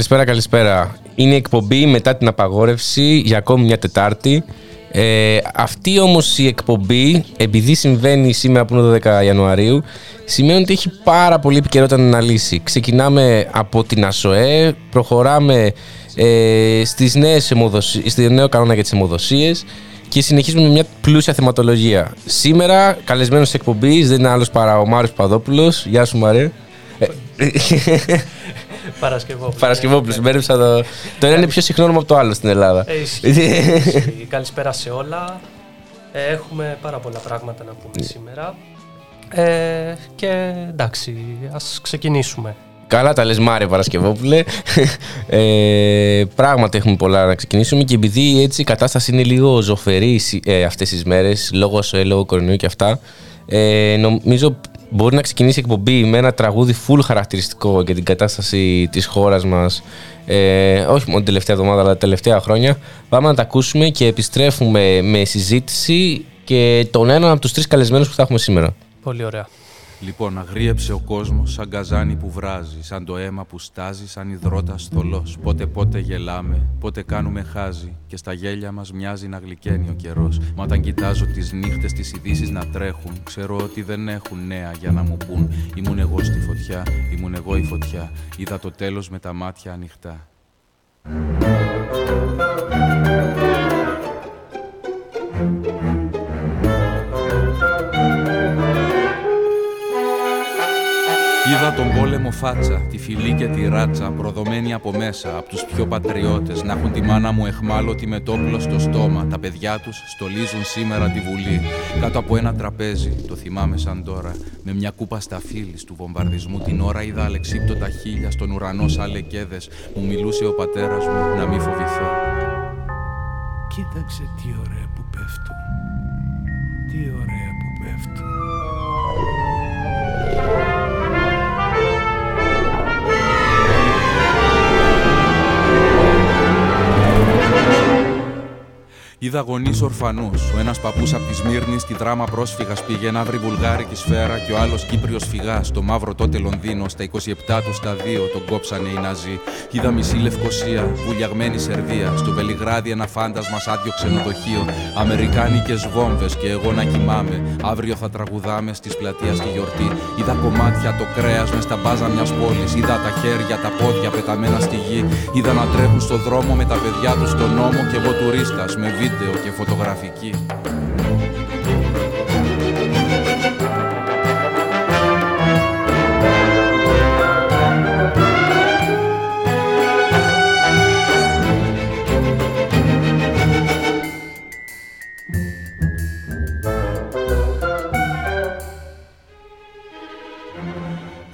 Καλησπέρα, καλησπέρα, καλησπέρα. Είναι η εκπομπή μετά την απαγόρευση για ακόμη μια Τετάρτη. Ε, αυτή όμως η εκπομπή, επειδή συμβαίνει σήμερα που είναι 12 Ιανουαρίου, σημαίνει ότι έχει πάρα πολύ επικαιρότητα να αναλύσει. Ξεκινάμε από την ΑΣΟΕ, προχωράμε ε, στις νέες αιμοδοσίες, στη νέο κανόνα για τις αιμοδοσίες και συνεχίζουμε με μια πλούσια θεματολογία. Σήμερα, καλεσμένος της εκπομπής, δεν είναι άλλος παρά ο Μάριος Παδόπουλος. Γεια σου Μαρέ. Παρασκευόπουλο. Παρασκευόπουλο, μπέρδεψα το. Το ένα είναι πιο συχνό όνομα από το άλλο στην Ελλάδα. Ε, ισχύει, ισχύει. Καλησπέρα σε όλα. Ε, Έχουμε πάρα πολλά πράγματα να Ναι. πούμε σήμερα. Ε, και εντάξει, ας ξεκινήσουμε. Καλά τα λες Μάρε Παρασκευόπουλε. ε, πράγματι έχουμε πολλά να ξεκινήσουμε και επειδή έτσι η κατάσταση είναι λίγο ζωφερή σι- ε, αυτές τις μέρες λόγω ΣΟΕ, λόγω κορονοϊού και αυτά ε, νομίζω μπορεί να ξεκινήσει η εκπομπή με ένα τραγούδι full χαρακτηριστικό για την κατάσταση της χώρας μας ε, όχι μόνο την τελευταία εβδομάδα αλλά τα τελευταία χρόνια πάμε να τα ακούσουμε και επιστρέφουμε με συζήτηση και τον έναν από τους τρεις καλεσμένους που θα έχουμε σήμερα. Πολύ ωραία. Λοιπόν, αγρίεψε ο κόσμος σαν καζάνι που βράζει, σαν το αίμα που στάζει, σαν υδρότα θολό. Πότε πότε γελάμε, πότε κάνουμε χάζι, και στα γέλια μας μοιάζει να γλυκαίνει ο καιρός. Μα όταν κοιτάζω τις νύχτες, τις ειδήσεις να τρέχουν, ξέρω ότι δεν έχουν νέα για να μου πούν. Ήμουν εγώ στη φωτιά, ήμουν εγώ η φωτιά. Είδα το τέλος με τα μάτια ανοιχτά. Είδα τον πόλεμο φάτσα, τη φυλή και τη ράτσα, προδομένη από μέσα, από τους πιο πατριώτες, να έχουν τη μάνα μου εχμάλωτη με το όπλο στο στόμα. Τα παιδιά τους στολίζουν σήμερα τη Βουλή. Κάτω από ένα τραπέζι, το θυμάμαι σαν τώρα, με μια κούπα στα του βομβαρδισμού την ώρα είδα αλεξίπτωτα χίλια στον ουρανό σαν λεκέδες. Μου μιλούσε ο πατέρας μου να μην φοβηθώ. Κοίταξε τι ωραία που πέφτουν. Τι ωραία που πέφτουν. Είδα γονείς ορφανούς. Ο ένας παππούς από τη Σμύρνη στη δράμα πρόσφυγας πήγε να βρει βουλγάρικη σφαίρα και ο άλλος Κύπριος φυγάς. Στο μαύρο τότε Λονδίνο, στα 27 του στα 2 τον κόψανε οι Ναζί. Είδα μισή Λευκοσία, βουλιαγμένη Σερβία. Στο Βελιγράδι ένα φάντασμα σ' άδειο ξενοδοχείο. Αμερικάνικες βόμβες και εγώ να κοιμάμαι. Αύριο θα τραγουδάμε στις πλατεία στη γιορτή. Είδα κομμάτια το κρέας μες στα μπάζα μιας πόλης. Είδα τα χέρια, τα πόδια πεταμένα στη γη. Είδα να τρέχουν στο δρόμο με τα παιδιά τους στον νόμο και εγώ τουρίστας με βίντεο και φωτογραφική.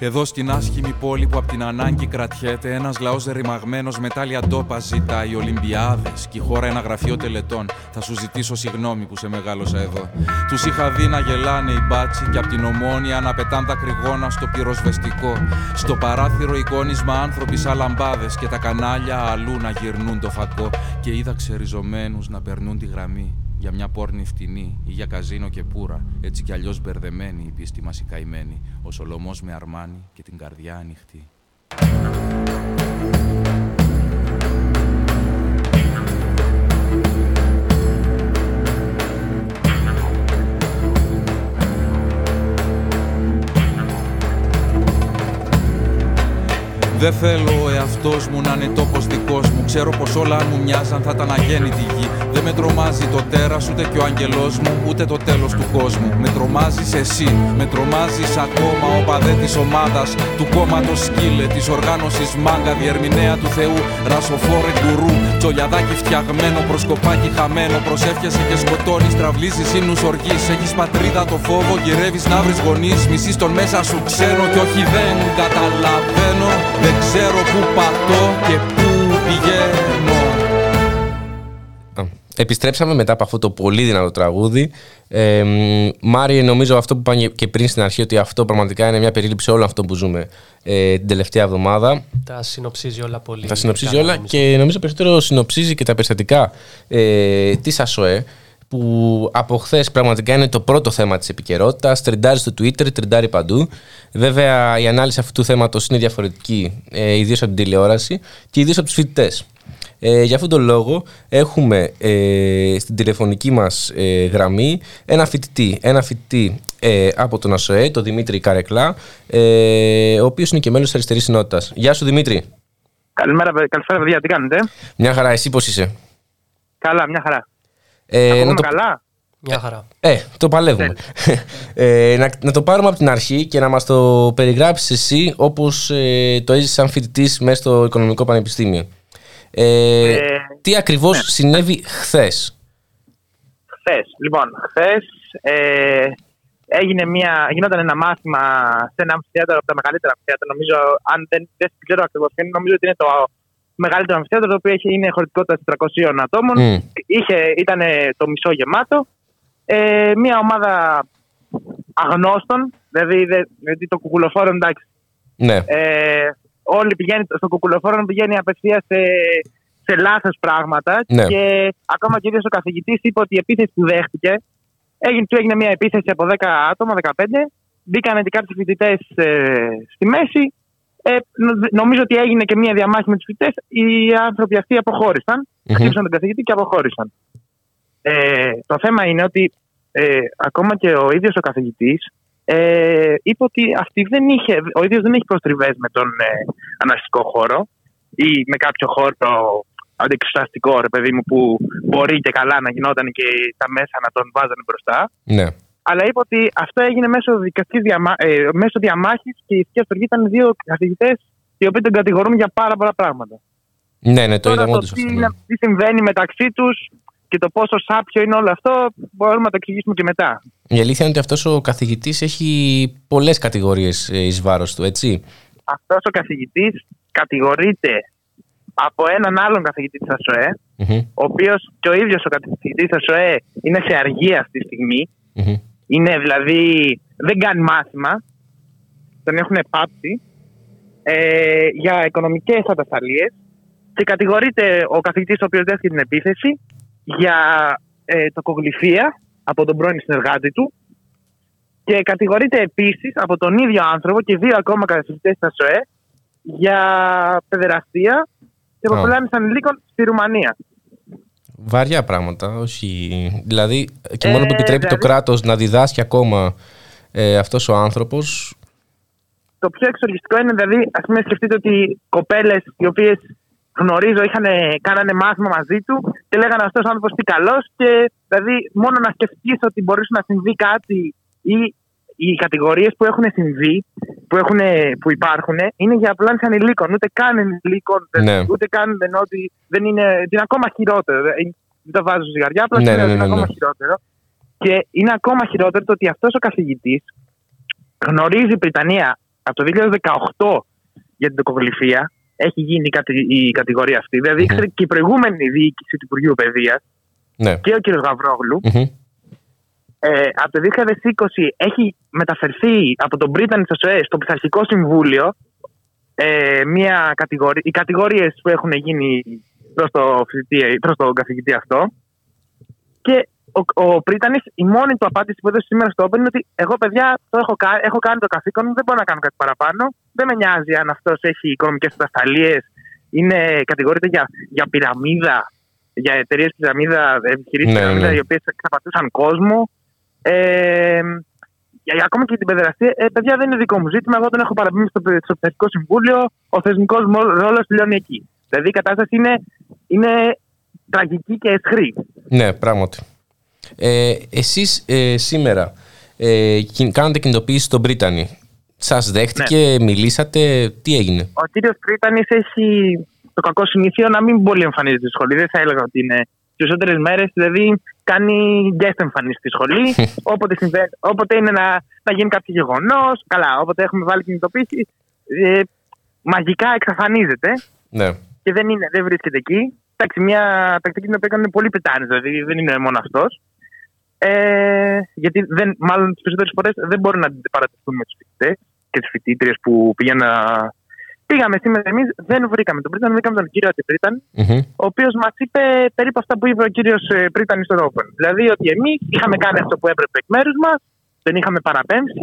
Εδώ στην άσχημη πόλη που απ' την ανάγκη κρατιέται, ένας λαός ρημαγμένος με τάλια ντόπα ζητάει Ολυμπιάδες και η χώρα ένα γραφείο τελετών. Θα σου ζητήσω συγγνώμη που σε μεγάλωσα εδώ. Τους είχα δει να γελάνε οι μπάτσι και απ' την ομόνια να πετάν τα κρυγόνα στο πυροσβεστικό. Στο παράθυρο εικόνισμα άνθρωποι σαν λαμπάδες και τα κανάλια αλλού να γυρνούν το φακό. Και είδα ξεριζωμένους να περνούν τη γραμμή για μια πόρνη φτηνή ή για καζίνο και πουρα. Έτσι κι αλλιώς μπερδεμένη η πίστη μας η καημένη. Ο Σολομός με αρμάνι και την καρδιά ανοιχτή. Δεν θέλω ο εαυτός μου να είναι τόπος δικός μου. Ξέρω πως όλα αν μου μοιάζαν θα ήταν αγέννητη γη. Δεν με τρομάζει το τέρας ούτε και ο αγγελό μου, ούτε το τέλος του κόσμου. Με τρομάζεις εσύ, με τρομάζεις ακόμα ο παδέ της ομάδας, του κόμματος σκύλε, της οργάνωσης μάγκα, διερμηνέα του Θεού, ρασοφόρε γκουρού. Τσολιαδάκι φτιαγμένο, προσκοπάκι χαμένο. Προσεύχεσαι και σκοτώνεις, τραυλίζεις ύμνους οργή. Έχεις πατρίδα το φόβο, γυρεύεις να βρει γονείς. Μισή τον μέσα σου ξένο και όχι δεν καταλαβαίνω. Δεν ξέρω πού πατώ και πού πηγαίνω. Επιστρέψαμε μετά από αυτό το πολύ δυνατό τραγούδι. Ε, Μάριε, νομίζω αυτό που είπαν και πριν στην αρχή, ότι αυτό πραγματικά είναι μια περίληψη όλων αυτών που ζούμε ε, την τελευταία εβδομάδα. Τα συνοψίζει όλα πολύ. Τα συνοψίζει καλά, όλα νομίζω. και νομίζω περισσότερο συνοψίζει και τα περιστατικά ε, της ΑΣΟΕ που από χθες πραγματικά είναι το πρώτο θέμα της επικαιρότητας. Τριντάρει στο Twitter, τριντάρει παντού. Βέβαια, η ανάλυση αυτού του θέματος είναι διαφορετική, ε, ιδίως από την τηλεόραση και ιδίως από τους φοιτητές. Ε, για αυτόν τον λόγο έχουμε ε, στην τηλεφωνική μας ε, γραμμή ένα φοιτητή, ένα φοιτητή ε, από τον ΑΣΟΕ, τον Δημήτρη Καρεκλά, ε, ο οποίος είναι και μέλος της Αριστερής Συνότητας. Γεια σου Δημήτρη. Καλημέρα, παιδε- καλησπέρα, παιδιά. Τι κάνετε; Μια χαρά, εσύ πώς είσαι; Καλά, μια χαρά. Ε, Ακούμε να το... καλά. Μια χαρά. Ε, το παλεύουμε. ε, να, να το πάρουμε από την αρχή και να μας το περιγράψεις εσύ όπως ε, το έζησες σαν φοιτητής μέσα στο Οικονομικό Πανεπιστήμιο. Ε, Ε, τι ακριβώς συνέβη χθες; Χθες. Λοιπόν, χθες ε, έγινε μια, γινόταν ένα μάθημα σε ένα αμφιθέατρο από τα μεγαλύτερα αμφιθέατρα. Νομίζω, αν δεν, δεν ξέρω ακριβώς ποιο είναι, νομίζω ότι είναι το μεγαλύτερο αμφιθέατρο το οποίο έχει, είναι χωρητικότητα 400 ατόμων. Μμ. Είχε, ήταν το μισό γεμάτο. Ε, μια ομάδα αγνώστων, δηλαδή, δε, δηλαδή το κουκουλοφόρο εντάξει, Ναι. ε, όλοι πηγαίνει, στο κουκουλοφόρο πηγαίνει απευθείας σε, σε λάθος πράγματα. Ναι. Και ακόμα και ο ίδιος ο καθηγητής είπε ότι η επίθεση που δέχτηκε έγινε, του έγινε μια επίθεση από 10 άτομα, 15. Μπήκαν και κάποιοι φοιτητές στη μέση. Ε, νο- νομίζω ότι έγινε και μια διαμάχη με τους φοιτητές. Οι άνθρωποι αυτοί αποχώρησαν. Μμμ. Χτύπησαν τον καθηγητή και αποχώρησαν. Ε, το θέμα είναι ότι ε, ακόμα και ο ίδιος ο καθηγητής ε, είπε ότι αυτή δεν είχε, ο ίδιος δεν έχει προστριβές με τον ε, αναρχικό χώρο ή με κάποιο χώρο αντιεξουσιαστικό ρε παιδί μου που μπορεί και καλά να γινόταν και τα μέσα να τον βάζανε μπροστά. ναι. Αλλά είπε ότι αυτό έγινε μέσω, δικαστικής διαμα... ε, μέσω διαμάχης και η ηθική αυτοργή ήταν δύο καθηγητές οι οποίοι τον κατηγορούν για πάρα πολλά πράγματα. Ναι, ναι, το Τώρα είδαμε το όντως τι, αυτό. ναι. είναι- τι συμβαίνει μεταξύ τους και το πόσο σάπιο είναι όλο αυτό μπορούμε να το εξηγήσουμε και μετά. Η αλήθεια είναι ότι αυτός ο καθηγητής έχει πολλές κατηγορίες ε, εις βάρος του, έτσι. Αυτός ο καθηγητής κατηγορείται από έναν άλλον καθηγητή της ΑΣΟΕ, Μμμ, ο οποίος και ο ίδιος ο καθηγητής της ΑΣΟΕ είναι σε αργία αυτή τη στιγμή. μμμ. Είναι δηλαδή, δεν κάνει μάθημα, τον έχουν πάψει ε, για οικονομικές ατασταλίες και κατηγορείται ο καθηγητής ο οποίος δέχτηκε την επίθεση για ε, τοκογλυφία από τον πρώην συνεργάτη του και κατηγορείται επίσης από τον ίδιο άνθρωπο και δύο ακόμα καθηγητές στα ΣΟΕ για παιδεραστία και Α. αποπλάνηση ανηλίκων στη Ρουμανία. Βαριά πράγματα, όχι. Δηλαδή, και Ε, μόνο που επιτρέπει το δηλαδή- κράτος να διδάσκει ακόμα ε, αυτός ο άνθρωπος, το πιο εξοργιστικό είναι δηλαδή, ας πούμε, σκεφτείτε ότι κοπέλες οι οποίες γνωρίζω είχαν, κάνανε μάθημα μαζί του και λέγανε αυτός ο άνθρωπος τι καλός. Και δηλαδή, μόνο να σκεφτείς ότι μπορεί να συμβεί κάτι ή οι κατηγορίες που έχουν συμβεί, που, έχουν, που υπάρχουν, είναι για απλά ανηλίκων. Ούτε καν ενηλίκων, δεν- Ναι. ούτε καν δεν ότι δεν είναι. Είναι ακόμα χειρότερο. Ε, Δεν το βάζω ζυγαριά, απλά Ναι, λέω ναι, ότι ναι, είναι ναι, ακόμα ναι. χειρότερο. Και είναι ακόμα χειρότερο το ότι αυτός ο καθηγητής γνωρίζει η Βρυτανία από το 2018 για την τοκογλυφία. Έχει γίνει η, κατη- η κατηγορία αυτή. Δηλαδή, Μμμ. ήξερε και η προηγούμενη διοίκηση του Υπουργείου Παιδείας ναι. και ο κ. Γαβρόγλου. Μμμ. Ε, από το 2020 έχει μεταφερθεί από τον Πρίτανη στο ΣΟΕ στο Πειθαρχικό Συμβούλιο ε, μια κατηγορία, οι κατηγορίες που έχουν γίνει προς, το φοιτητή- προς τον καθηγητή αυτό και ο, ο Πρίτανης η μόνη του απάντηση που έδωσε σήμερα στο Open είναι ότι εγώ παιδιά το έχω, κα- έχω κάνει το καθήκον μου, δεν μπορώ να κάνω κάτι παραπάνω δεν με νοιάζει αν αυτός έχει οικονομικές ατασταλίες είναι, κατηγορείται για, για πυραμίδα για εταιρείες πυραμίδα, επιχειρήσεις Ναι, πυραμίδα, ναι. οι οποίες εξαπατούσαν κόσμο. Ε, για- ακόμα και την παιδεραστία, ε, παιδιά δεν είναι δικό μου ζήτημα. Εγώ τον έχω παραπέμψει στο, στο Πειθαρχικό Συμβούλιο. Ο θεσμικός ρόλος τελειώνει εκεί. Δηλαδή η κατάσταση είναι, είναι τραγική και αισχρή. Ναι, πράγματι. Ε, εσείς ε, σήμερα ε, κιν- κάνατε κινητοποίηση στον Πρίτανη. Σας δέχτηκε, Ναι. μιλήσατε, τι έγινε; Ο κύριος Πρίτανης έχει το κακό συνήθειο να μην πολύ εμφανίζεται στη σχολή. Δεν θα έλεγα ότι είναι τι περισσότερε μέρες. Δηλαδή κάνει guest εμφανίσεις στη σχολή. όποτε, συμβαίνει, όποτε είναι να, να γίνει κάποιο γεγονός. Καλά, όποτε έχουμε βάλει κινητοποίηση. Ε, μαγικά εξαφανίζεται Ναι. και δεν, είναι, δεν βρίσκεται εκεί. Εντάξει, μια τακτική την οποία κάνουν πολλοί πετάνες, δηλαδή δεν είναι μόνο αυτός. Ε, γιατί δεν, μάλλον τις περισσότερες φορές δεν μπορούν να αντιπαρατεθούν με τους φοιτητές και τις φοιτήτριες που πήγαιναν. Πήγαμε σήμερα εμείς, δεν βρήκαμε τον Πρίτανη, βρήκαμε τον κύριο Αντιπρίταν, Μμμ. ο οποίος μας είπε περίπου αυτά που είπε ο κύριος Πρίτανη στο Open. Δηλαδή ότι εμείς είχαμε κάνει αυτό που έπρεπε εκ μέρους μας, τον είχαμε παραπέμψει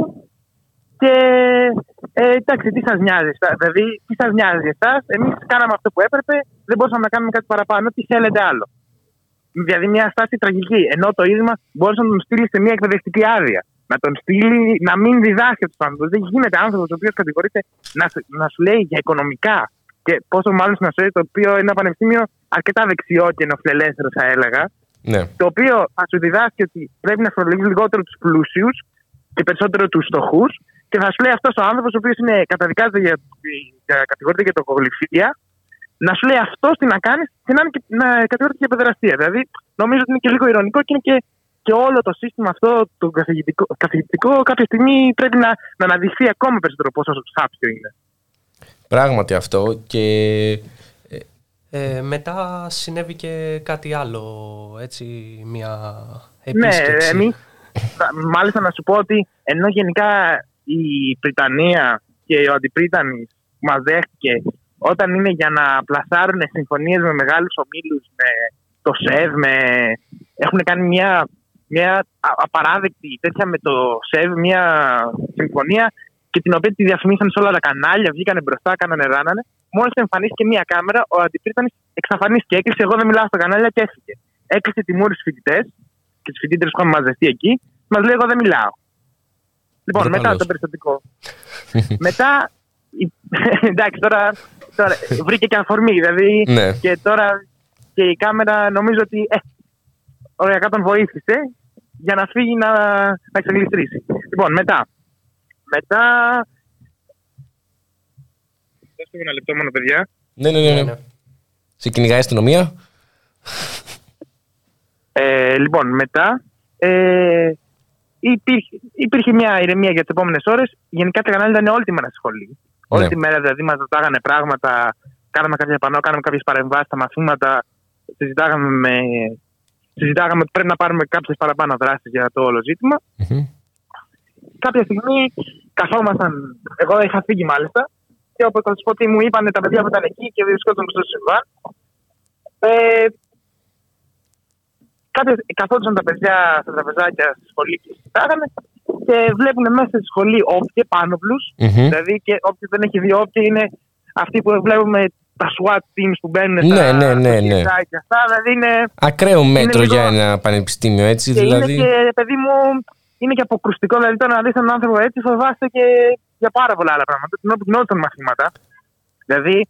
και ε, εντάξει, τι σας νοιάζει, εσάς, δηλαδή τι σας νοιάζει εσάς, εμείς κάναμε αυτό που έπρεπε, δεν μπορούσαμε να κάνουμε κάτι παραπάνω, τι θέλετε άλλο. Δηλαδή μια στάση τραγική. Ενώ το ίδρυμα μπορούσε να τον στείλει σε μια εκπαιδευτική άδεια. Να τον στείλει να μην διδάσκει τους άνθρωπου. Δεν γίνεται άνθρωπος ο οποίος κατηγορείται να, σου- να σου λέει για οικονομικά. Και πόσο μάλλον στην Αυστραλία, το οποίο είναι ένα πανεπιστήμιο αρκετά δεξιό και νοφιλελεύθερο, θα έλεγα. Ναι. Το οποίο θα σου διδάσκει ότι πρέπει να φορολογεί λιγότερο τους πλούσιους και περισσότερο τους φτωχούς. Και θα σου λέει αυτός ο άνθρωπος, ο οποίος καταδικάζεται για, για κατηγορείται για τοκογλυφία, να σου λέει αυτό τι να κάνεις και να, είναι και, να κατηγορείται για παιδεραστία. Δηλαδή, νομίζω ότι είναι και λίγο ηρωνικό και είναι και, και όλο το σύστημα αυτό το καθηγητικό, καθηγητικό κάποια στιγμή πρέπει να, να αναδειχθεί ακόμα περισσότερο πόσο σάπιο είναι. Πράγματι αυτό και Ε, μετά συνέβη και κάτι άλλο, έτσι, μια Ναι, επίσκεψη. εμείς. Μάλιστα να σου πω ότι ενώ γενικά η Βρυτανία και ο Αντιπρίτανης μας δέχτηκε όταν είναι για να πλασάρουν συμφωνίες με μεγάλους ομίλους, με το ΣΕΒ, με... έχουν κάνει μια, μια α- απαράδεκτη τέτοια με το ΣΕΒ, μια συμφωνία και την οποία τη διαφημίσαν σε όλα τα κανάλια, βγήκανε μπροστά, κάνανε ράνανε. Μόλις εμφανίστηκε μια κάμερα, ο Αντιπρίτανης εξαφανίστηκε. Έκλεισε. Εγώ δεν μιλάω στα κανάλια και έφυγε. Έκλεισε τη μούρη στους φοιτητές και τι φοιτήτρε που είχαμε μαζευτεί εκεί. Μας λέει: Εγώ δεν μιλάω. Λοιπόν, Μπράβο, μετά καλώς. το περιστατικό. μετά. η- Εντάξει, τώρα, τώρα βρήκε και αφορμή. Δηλαδή, Ναι. και τώρα και η κάμερα νομίζω ότι. Ε, οριακά τον βοήθησε για να φύγει να, να εξαγλιστρήσει. Λοιπόν, μετά. Μετά. Δώστε μου ένα λεπτό μόνο, παιδιά. Ναι, ναι, ναι. ναι. Σε κυνηγάει η αστυνομία. Ε, λοιπόν, μετά ε, υπήρχε, υπήρχε μια ηρεμία για τις επόμενες ώρες. Γενικά τα κανάλια ήταν όλη τη μέρα στη σχολή. Όλη Ναι. τη μέρα δηλαδή μας ρωτάγανε πράγματα, κάναμε κάποια πανό, κάναμε κάποιες παρεμβάσεις στα μαθήματα. Συζητάγαμε, με, συζητάγαμε ότι πρέπει να πάρουμε κάποιες παραπάνω δράσεις για το όλο ζήτημα. Μμμ. Κάποια στιγμή καθόμασταν. Εγώ είχα φύγει μάλιστα. Και όπως θα σας πω τι μου είπαν τα παιδιά που ήταν εκεί και βρισκόταν στο συμβάν. Ε, Κάποιες, καθόντουσαν τα παιδιά στα τραπεζάκια στη σχολή και συζητάγανε και βλέπουν μέσα στη σχολή όπια πάνωπλου. Μμμ. Δηλαδή και όποιο δεν έχει δει όπια είναι αυτοί που βλέπουμε τα SWAT teams που μπαίνουν Ναι, στα ναι, ναι, στο ναι. CSI και αυτά. Δηλαδή είναι, Ακραίο μέτρο λίγο- για ένα πανεπιστήμιο, έτσι. και δηλαδή. είναι και, παιδί μου, είναι και αποκρουστικό. Δηλαδή τώρα να δεις έναν άνθρωπο έτσι φοβάστε και για πάρα πολλά άλλα πράγματα. Την όπου γινόταν μαθήματα. Δηλαδή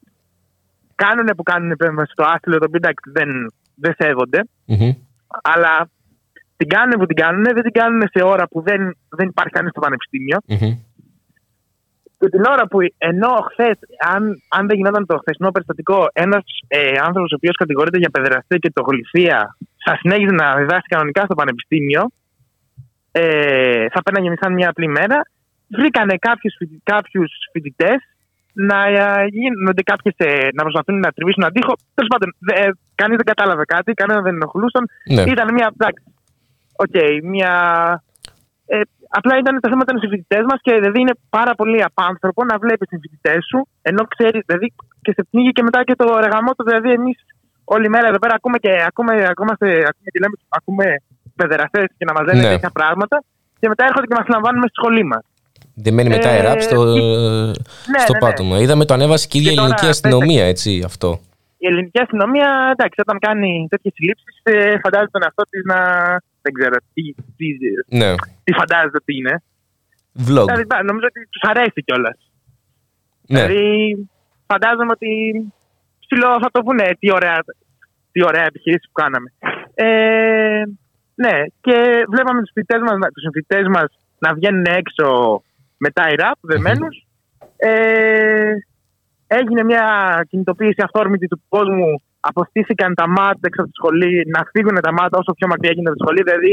κάνουν που κάνουν επέμβαση στο άθλιο, το οποίο εντάξει, δεν, δεν σέβονται. Μμμ. Αλλά την κάνουν που την κάνουν, δεν την κάνουν σε ώρα που δεν, δεν υπάρχει κανείς στο πανεπιστήμιο. Μμμ. Και την ώρα που, ενώ χθες, αν, αν δεν γινόταν το χθεσινό περιστατικό, ένας ε, άνθρωπος ο οποίος κατηγορείται για παιδεραστία και δωροληψία θα συνέχιζε να διδάσκει κανονικά στο πανεπιστήμιο, ε, θα πέρναγε σαν μια απλή μέρα. Βρήκανε κάποιους φοιτητές να ε, γίνονται κάποιες, ε, να προσπαθούν να γκρεμίσουν έναν τοίχο. Τέλος πάντων, ε, κανείς δεν κατάλαβε κάτι, κανένα δεν ενοχλούσαν. Ναι. Ήταν μια. Εντάξει, οκ, μια. Ε, απλά ήταν τα θέματα στου φοιτητές μας και δηλαδή είναι πάρα πολύ απάνθρωπο να βλέπεις τους φοιτητές σου, ενώ ξέρεις, δηλαδή και σε πνίγει και μετά και το ρεγαμότο. Δηλαδή, εμείς όλη μέρα εδώ πέρα ακούμε και, ακούμε, ακούμε, σε, ακούμε, και λέμε, ακούμε παιδεραστές και να μα λένε Ναι. τέτοια πράγματα και μετά έρχονται και μας λαμβάνουν στη σχολή μας. Δεν μένει μετά η Ε, ραπ στο, ναι, στο ναι. πάτωμα. Είδαμε το ανέβασε και η ίδια Και τώρα ελληνική πες- αστυνομία, έτσι, αυτό. Η ελληνική αστυνομία, εντάξει, όταν κάνει τέτοιες συλλήψεις, φαντάζεται τον εαυτό της να. Δεν ξέρω τι, τι, Ναι. τι φαντάζεται ότι είναι. Vlog. Δηλαδή, πά- νομίζω ότι τους αρέσει κιόλας. Ναι. Δηλαδή, φαντάζομαι ότι ψηλό θα το πούνε τι ωραία, τι ωραία επιχείρηση που κάναμε. Ε, ναι, και βλέπαμε τους φοιτητές μας, τους συμφοιτητές μας να βγαίνουν έξω με tie rap δεμένους. Ε, έγινε μια κινητοποίηση αυθόρμητη του κόσμου. Αποστήθηκαν τα μάτ έξω από τη σχολή, να φύγουν τα μάτ όσο πιο μακριά γίνεται από τη σχολή. Δηλαδή,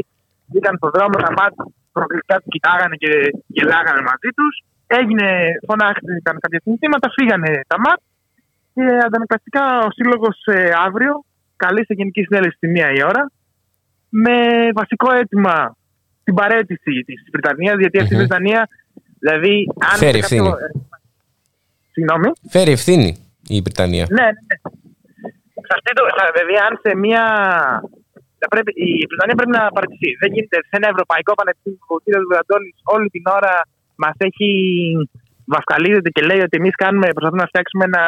βγήκαν στον δρόμο τα μάτ, προκλητικά τους κοιτάγανε και γελάγανε μαζί τους. Έγινε, φωνάχτηκαν κάποια συνθήματα, φύγανε τα μάτ. Και αντανακλαστικά ο σύλλογος αύριο καλεί σε Γενική Συνέλευση στη μία η ώρα με βασικό αίτημα την παρέτηση της Βρυτανία, γιατί αυτή η Μμμ. Βρυτανία, δηλαδή. Αν Φέρει σε κάποιο- ευθύνη. ε, Συγγνώμη. Φέρει ευθύνη η Βρυτανία. Ναι, ναι, ναι. Σε αυτή το, θα- δηλαδή, αν σε μια. θα Πρέπει, η Βρετανία πρέπει να παραιτηθεί. Δεν γίνεται σε ένα ευρωπαϊκό πανεπιστήμιο που ο κ. Βραντώνη όλη την ώρα μας έχει βαφκαλίζεται και λέει ότι εμείς προσπαθούμε να φτιάξουμε ένα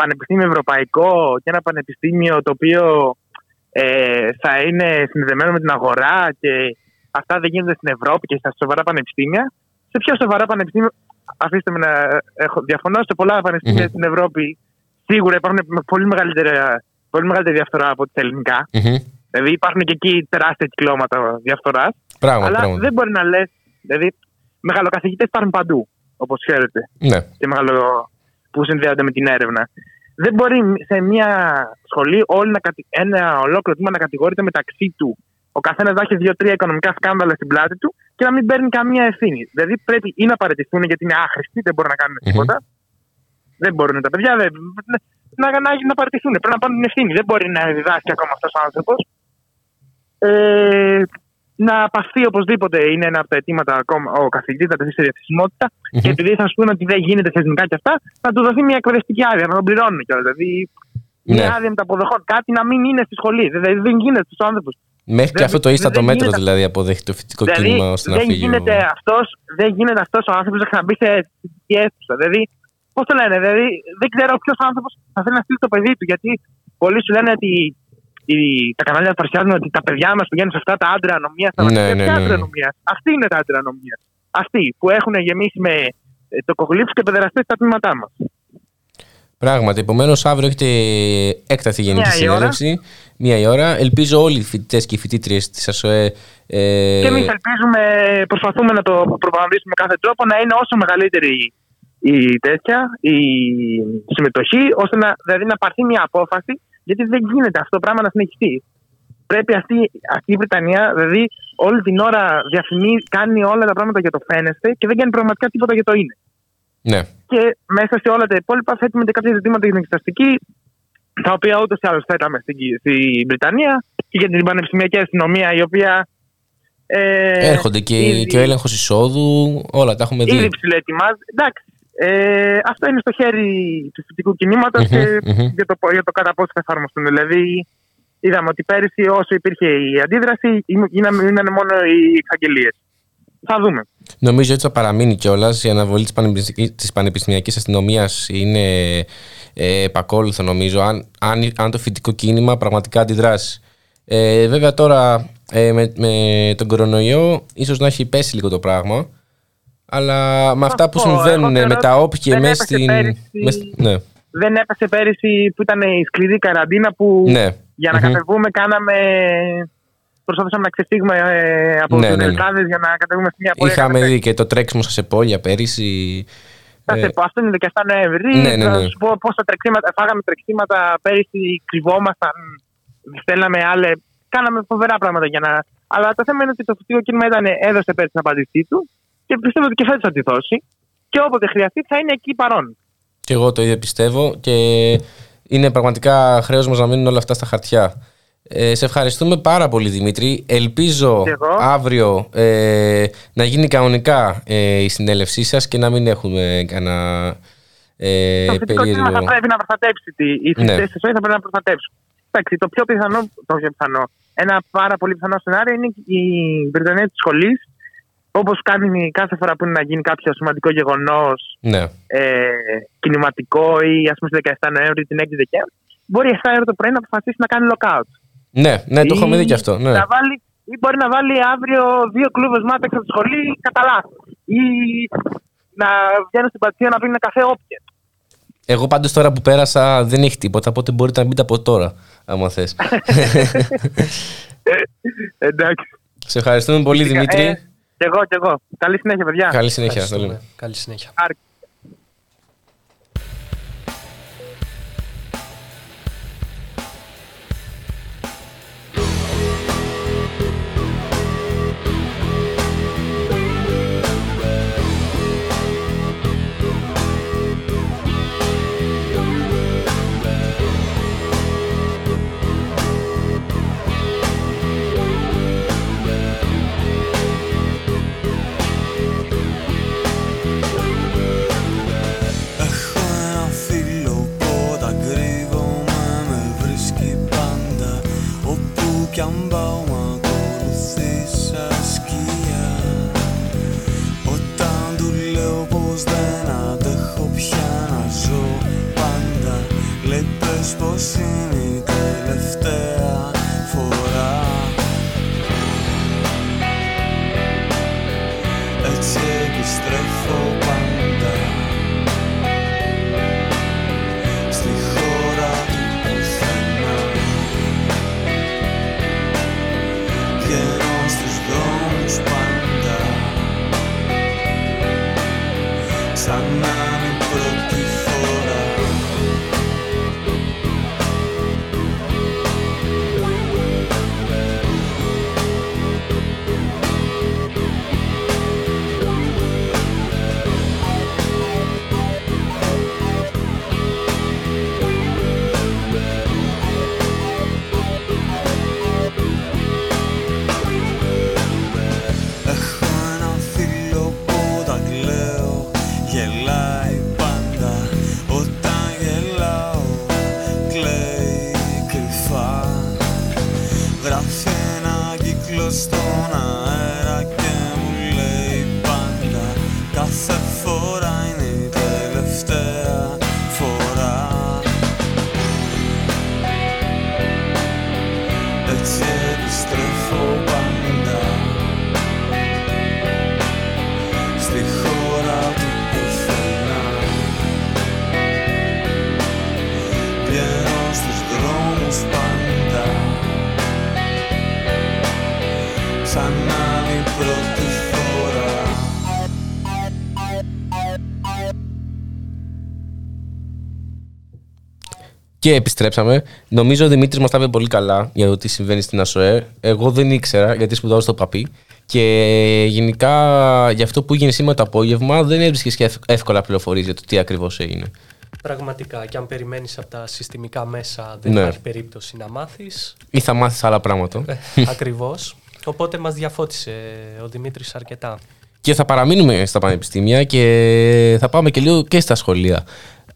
πανεπιστήμιο ευρωπαϊκό και ένα πανεπιστήμιο το οποίο ε, θα είναι συνδεδεμένο με την αγορά και αυτά δεν γίνονται στην Ευρώπη και στα σοβαρά πανεπιστήμια. Σε πιο σοβαρά πανεπιστήμια, αφήστε με να έχω διαφωνώ, σε πολλά πανεπιστήμια Μμμ. στην Ευρώπη σίγουρα υπάρχουν με πολύ, μεγαλύτερα, πολύ μεγαλύτερη διαφθορά από τα ελληνικά. Μμμ. Δηλαδή υπάρχουν και εκεί τεράστια κυκλώματα διαφθοράς. Πράγμα, Αλλά πράγμα. δεν μπορεί να λες. Δηλαδή, μεγαλοκαθηγητές υπάρχουν παντού, όπως ξέρετε, Ναι. και μεγαλο... που συνδέονται με την έρευνα. Δεν μπορεί σε μια σχολή όλοι να κατη... ένα ολόκληρο τμήμα να κατηγορείται μεταξύ του. Ο καθένας να έχει δύο-τρία οικονομικά σκάνδαλα στην πλάτη του και να μην παίρνει καμία ευθύνη. Δηλαδή πρέπει ή να παραιτηθούν γιατί είναι άχρηστοι, δεν μπορούν να κάνουν Μμμ. τίποτα. Δεν μπορούν τα παιδιά δεν... να, να, να παραιτηθούν. Πρέπει να πάρουν την ευθύνη. Δεν μπορεί να διδάσκει ακόμα αυτός ο άνθρωπος. Ε, να παθεί οπωσδήποτε είναι ένα από τα αιτήματα ακόμα ο καθηγητής να τεθεί σε διαθεσιμότητα. Μμμ. Και επειδή θα σου πούνε ότι δεν γίνεται θεσμικά και αυτά, θα του δοθεί μια εκπαιδευτική άδεια, να τον πληρώνουν κιόλας. Δηλαδή, μια Ναι. άδεια μεταποδοχών. Κάτι να μην είναι στη σχολή. Δηλαδή, δεν γίνεται στους άνθρωπου. Μέχρι και Δεν- αυτό το ίστατο δεν μέτρο γίνεται- δηλαδή αποδέχει το φοιτητικό Δηλαδή, κίνημα ώστε να δεν φύγει. ο- γίνεται, αυτός, δεν γίνεται αυτός ο άνθρωπος να ξαναμπεί σε φοιτητική αίθουσα. Δηλαδή, πώς το λένε, δηλαδή, δεν ξέρω ποιος άνθρωπος θα θέλει να στείλει το παιδί του. Γιατί πολλοί σου λένε ότι οι, τα κανάλια παρουσιάζουν ότι τα παιδιά μας πηγαίνουν σε αυτά τα άντρα ανομία. Στα Ναι, βασιλεία. ναι, Ποια ναι, άντρα ναι. ανομία. Αυτοί είναι τα άντρα ανομία. Αυτοί που έχουν γεμίσει με ε, το κοκολίψο και παιδεραστές στα τμήματά μας. Πράγματι. Επομένως, αύριο έχετε έκτατη γενική Μία η ώρα. συνέλευση. Μία η ώρα. Ελπίζω όλοι οι φοιτητές και οι φοιτήτριες της ΑΣΟΕ. Ε, Και εμείς ελπίζουμε, προσπαθούμε να το προπαγανδίσουμε με κάθε τρόπο να είναι όσο μεγαλύτερη η τέτοια, η συμμετοχή, ώστε να, δηλαδή να πάρθει μια απόφαση, γιατί δεν γίνεται αυτό το πράγμα να συνεχιστεί. Πρέπει αυτή, αυτή η Βρετανία, δηλαδή όλη την ώρα διαφημίζει, κάνει όλα τα πράγματα για το φαίνεστε και δεν κάνει πραγματικά τίποτα για το είναι. Ναι. Και μέσα σε όλα τα υπόλοιπα θέτουμε και κάποια ζητήματα για την εξεταστική, τα οποία ούτως ή άλλως θέταμε στην, στην Βρετανία και για την πανεπιστημιακή αστυνομία, η οποία. Ε, Έρχονται και, ήδη- και ο έλεγχος εισόδου. Όλα τα έχουμε Ήδη δει. ψηλοετοιμάζει. Εντάξει. Ε, αυτό είναι στο χέρι του φοιτητικού κινήματος Μμμ, και μμμ. για, το, για το κατά πόσο θα εφαρμοστούν. Δηλαδή, είδαμε ότι πέρυσι όσο υπήρχε η αντίδραση, γίνανε, γίνανε μόνο οι εξαγγελίες. Θα δούμε. Νομίζω ότι θα παραμείνει κιόλας. Η αναβολή της πανεπιστημιακής αστυνομίας είναι ε, επακόλουθο, νομίζω. Αν, αν, αν το φοιτητικό κίνημα πραγματικά αντιδράσει. Ε, βέβαια τώρα ε, με, με τον κορονοϊό ίσως να έχει πέσει λίγο το πράγμα. Αλλά με αυτά που πω, συμβαίνουν εγώ με θεωρώ τα ότι όπ και δεν μέσα έπεσε στην. πέρυσι. μες- ναι, Δεν έπεσε πέρυσι που ήταν η σκληρή καραντίνα που ναι. για να Μμμ. κατεβούμε κάναμε. Προσπαθούσαμε να ξεφύγουμε ε, από Ναι, τους ναι, ναι. Ελκάδες για να κατεβούμε σε μια πορεία. Είχαμε κατά δει και το τρέξιμο σε πόλια πέρυσι. Θα Ε, σε πω, αυτό είναι 17 Νοέμβρη. Ναι, ναι, Θα ναι. σου πω πόσα τρεξίματα. Φάγαμε τρεξίματα πέρυσι, κρυβόμασταν. Θέλαμε άλλε. Κάναμε φοβερά πράγματα για να. Αλλά το θέμα είναι ότι το φοιτητικό κίνημα ήταν, έδωσε πέρυσι την απάντησή του και πιστεύω ότι και φέτος θα τη δώσει. Και όποτε χρειαστεί θα είναι εκεί παρόν. Και εγώ το ίδιο πιστεύω και είναι πραγματικά χρέος μας να μείνουν όλα αυτά στα χαρτιά. Ε, σε ευχαριστούμε πάρα πολύ Δημήτρη. Ελπίζω Και εγώ. αύριο ε, να γίνει κανονικά ε, η συνέλευσή σας και να μην έχουμε κανένα ε, το φοιτητικό κίνημα περίεργο... θα πρέπει να προστατέψει. Τη, οι Ναι. φοιτητέ της ζωής θα πρέπει να προστατέψουν. Εντάξει, το πιο πιθανό, το πιο πιθανό, ένα πάρα πολύ πιθανό σενάριο είναι η Βρετανία της σχολής. Όπως κάνει κάθε φορά που είναι να γίνει κάποιο σημαντικό γεγονός Ναι, ε, κινηματικό ή ας πούμε στις 17 Νοέμβρη την 6 Δεκέμβρη, μπορεί η 7 ώρα το πρωί να αποφασίσει να κάνει lockout. Ναι, ναι το Ή έχουμε δει και αυτό. Ναι. Να βάλει ή μπορεί να βάλει αύριο δύο κλούβες μάτια από τη σχολή κατά λάθος. Ή να βγαίνουν στην πατσία να πίνουν καφέ όποιε. Εγώ πάντως τώρα που πέρασα δεν έχει τίποτα, οπότε μπορείτε να μπείτε από τώρα, άμα θες. Εντάξει. Σε ευχαριστούμε πολύ, Δημήτρη. Ε, κι εγώ, κι εγώ. Καλή συνέχεια, παιδιά. Καλή συνέχεια. το Ευχαριστούμε. λέμε. Καλή συνέχεια. Όπου κι αν πάω μ' ακολουθεί σαν σκιά Όταν του λέω πως δεν αντέχω πια να ζω πάντα Λέει πες πως είναι Και επιστρέψαμε. Νομίζω ο Δημήτρης μας τα είπε πολύ καλά για το τι συμβαίνει στην ΑΣΟΕ. Εγώ δεν ήξερα γιατί σπουδάζω στο ΠΑΠΗ. Και γενικά για αυτό που έγινε σήμερα το απόγευμα δεν έβρισκες και ευ- εύκολα πληροφορίες για το τι ακριβώς έγινε. Πραγματικά, και αν περιμένεις από τα συστημικά μέσα, δεν Ναι. υπάρχει περίπτωση να μάθεις. Ή θα μάθεις άλλα πράγματα. Ακριβώς. Οπότε μας διαφώτισε ο Δημήτρης αρκετά. Και θα παραμείνουμε στα πανεπιστήμια και θα πάμε και λίγο και στα σχολεία.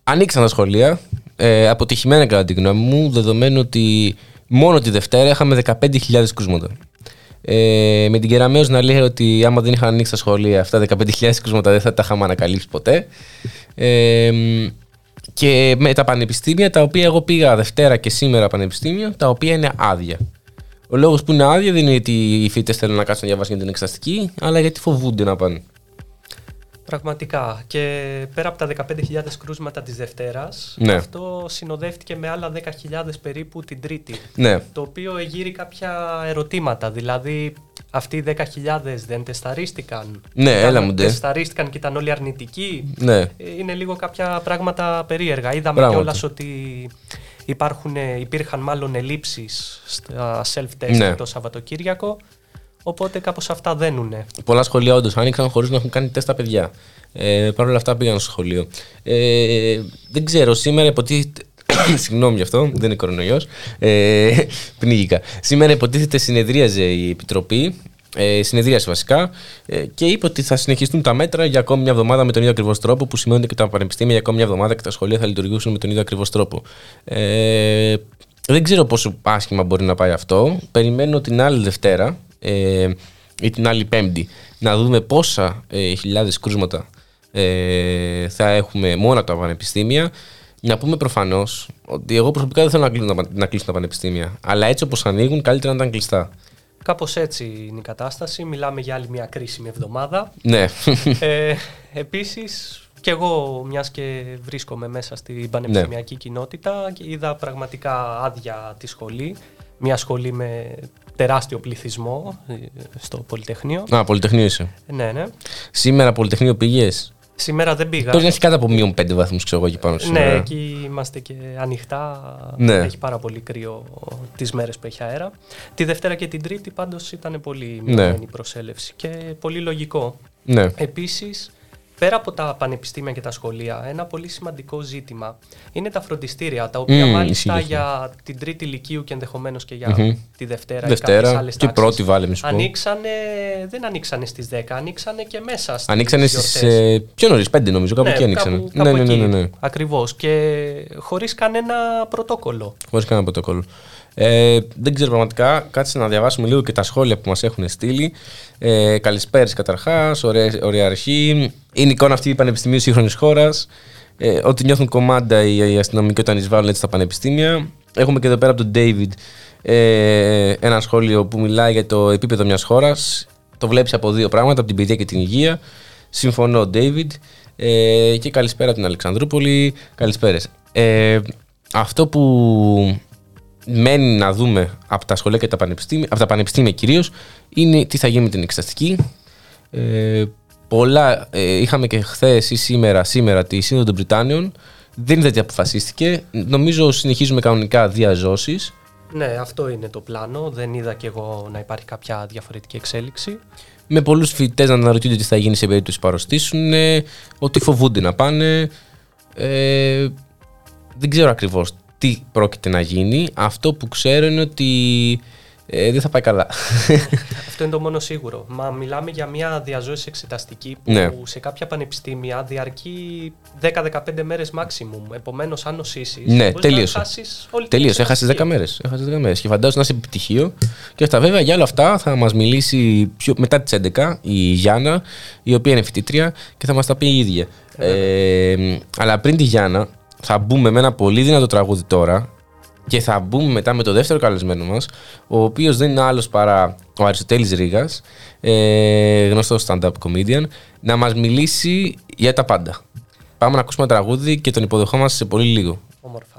Ανοίξαν τα σχολεία, ε, αποτυχημένα κατά τη γνώμη μου, δεδομένου ότι μόνο τη Δευτέρα είχαμε 15.000 κρούσματα. Ε, με την Κεραμέως να λέει ότι άμα δεν είχαν ανοίξει τα σχολεία αυτά 15.000 κρούσματα δεν θα τα είχαμε ανακαλύψει ποτέ. Ε, και με τα πανεπιστήμια τα οποία εγώ πήγα Δευτέρα και σήμερα πανεπιστήμιο, τα οποία είναι άδεια. Ο λόγος που είναι άδεια δεν είναι ότι οι φοιτητές θέλουν να κάτσουν να διαβάσουν για την εξαστική, αλλά γιατί φοβούνται να πάνε. Πραγματικά. Και πέρα από τα 15.000 κρούσματα της Δευτέρας, Ναι. αυτό συνοδεύτηκε με άλλα 10.000 περίπου την Τρίτη. Ναι. Το οποίο εγείρει κάποια ερωτήματα. Δηλαδή, αυτοί οι 10.000 δεν τεσταρίστηκαν. Ναι, Ήταν- έλα μου, ντε. Τεσταρίστηκαν και ήταν όλοι αρνητικοί. Ναι. Ε, Είναι λίγο κάποια πράγματα περίεργα. Είδαμε Πράγματι. κιόλας ότι υπάρχουν, ε, υπήρχαν μάλλον ελλείψεις στα self-test Ναι. το Σαββατοκύριακο. Οπότε κάπως αυτά δένουνε. Πολλά σχολεία όντως άνοιξαν χωρίς να έχουν κάνει τεστ τα παιδιά. Ε, Παρ' όλα αυτά πήγαν στο σχολείο. Ε, δεν ξέρω, σήμερα υποτίθεται. Συγγνώμη γι' αυτό, δεν είναι κορονοϊός. Ε, πνίγηκα. Σήμερα υποτίθεται συνεδρίαζε η Επιτροπή, ε, συνεδρίασε βασικά, ε, και είπε ότι θα συνεχιστούν τα μέτρα για ακόμη μια εβδομάδα με τον ίδιο ακριβώς τρόπο, που σημαίνει ότι και τα πανεπιστήμια για ακόμη μια εβδομάδα και τα σχολεία θα λειτουργήσουν με τον ίδιο ακριβώς τρόπο. Ε, δεν ξέρω πόσο άσχημα μπορεί να πάει αυτό. Περιμένω την άλλη Δευτέρα ε, ή την άλλη Πέμπτη να δούμε πόσα ε, χιλιάδες κρούσματα ε, θα έχουμε μόνο από τα πανεπιστήμια. Να πούμε προφανώς ότι εγώ προσωπικά δεν θέλω να κλείσουν, τα, να κλείσουν τα πανεπιστήμια. Αλλά έτσι όπως ανοίγουν, καλύτερα να ήταν κλειστά. Κάπως έτσι είναι η κατάσταση. Μιλάμε για άλλη μια κρίσιμη εβδομάδα. Ναι. ε, επίσης, και εγώ μιας και βρίσκομαι μέσα στην πανεπιστημιακή Ναι. κοινότητα και είδα πραγματικά άδεια τη σχολή. Μια σχολή με τεράστιο πληθυσμό ε, στο Πολυτεχνείο. Α, Πολυτεχνείο είσαι. Ναι, ναι. Σήμερα Πολυτεχνείο πήγες; Σήμερα δεν πήγα. Τώρα να έχει κάτω από μείον 5 βαθμούς, ξέρω εγώ εκεί πάνω Ναι, σήμερα. εκεί είμαστε και ανοιχτά. Ναι. Έχει πάρα πολύ κρύο τις μέρες που έχει αέρα. Τη Δευτέρα και την Τρίτη πάντως ήταν πολύ Ναι. μειωμένη η προσέλευση και πολύ λογικό. Ναι. Επίσης, πέρα από τα πανεπιστήμια και τα σχολεία, ένα πολύ σημαντικό ζήτημα είναι τα φροντιστήρια, τα οποία Μμμ, μάλιστα ισχύει, ισχύει. για την Τρίτη Ηλικίου και ενδεχομένως και για Μμμ. τη Δευτέρα, Δευτέρα ή κάποιες άλλες και τάξεις, πρώτη βάλε, μη σου πω. Ανοίξανε, δεν ανοίξανε στις 10, ανοίξανε και μέσα στις Ανοίξανε στις. γιορτές. Ε, πιο νωρίς, 5 νομίζω, κάπου εκεί ανοίξανε. Ναι, Κάπου, κάπου ναι, ναι, εκεί. ναι, ναι. Ακριβώς. Και χωρίς κανένα πρωτόκολλο. Χωρίς κανένα πρωτοκόλλο. Ε, δεν ξέρω πραγματικά. Κάτσε να διαβάσουμε λίγο και τα σχόλια που μας έχουν στείλει. Ε, Καλησπέρα καταρχάς. Ωραία, ωραία αρχή. Είναι εικόνα αυτή η πανεπιστημίου σύγχρονης χώρας. Ε, ότι νιώθουν κομμάτια οι, οι αστυνομικοί όταν εισβάλλουν έτσι στα πανεπιστήμια. Έχουμε και εδώ πέρα από τον David ε, ένα σχόλιο που μιλάει για το επίπεδο μιας χώρας. Το βλέπεις από δύο πράγματα, από την παιδεία και την υγεία. Συμφωνώ, David. Ε, και καλησπέρα από την Αλεξανδρούπολη. Καλησπέρα. Ε, αυτό που μένει να δούμε από τα σχολεία και τα πανεπιστήμια, από τα πανεπιστήμια κυρίως, είναι τι θα γίνει με την εξεταστική. Ε, πολλά, ε, είχαμε και χθες ή σήμερα, σήμερα τη Σύνοδο των Βρυτάνιων. Δεν είδα τι αποφασίστηκε. Νομίζω συνεχίζουμε κανονικά διαζώσεις. Ναι, αυτό είναι το πλάνο. Δεν είδα κι εγώ να υπάρχει κάποια διαφορετική εξέλιξη. Με πολλούς φοιτητές να αναρωτιούνται τι θα γίνει σε περίπτωση που αρρωστήσουν, ε, ότι φοβούνται να πάνε. Ε, δεν ξέρω ακριβώς τι πρόκειται να γίνει. Αυτό που ξέρω είναι ότι ε, δεν θα πάει καλά. Αυτό είναι το μόνο σίγουρο. Μα μιλάμε για μια διαζώση εξεταστική που Ναι. σε κάποια πανεπιστήμια διαρκεί 10-15 μέρες maximum. Επομένως, αν νοσήσεις. Ναι, τελείωσε. όλη την Τελείωσε, έχασες 10 εξεταστική. μέρες. Έχασες 10 μέρες. Και φαντάζομαι να είσαι επιτυχίο. Και αυτά, βέβαια, για όλα αυτά θα μας μιλήσει πιο, μετά τις 11 η Γιάννα, η οποία είναι φοιτήτρια και θα μας τα πει η ίδια. Ε, αλλά πριν τη Γιάννα, θα μπούμε με ένα πολύ δυνατό τραγούδι τώρα και θα μπούμε μετά με το δεύτερο καλεσμένο μας, ο οποίος δεν είναι άλλος παρά ο Αριστοτέλης Ρήγας, ε, γνωστός stand-up comedian, να μας μιλήσει για τα πάντα. Πάμε να ακούσουμε ένα τραγούδι και τον υποδεχόμαστε σε πολύ λίγο. Όμορφα.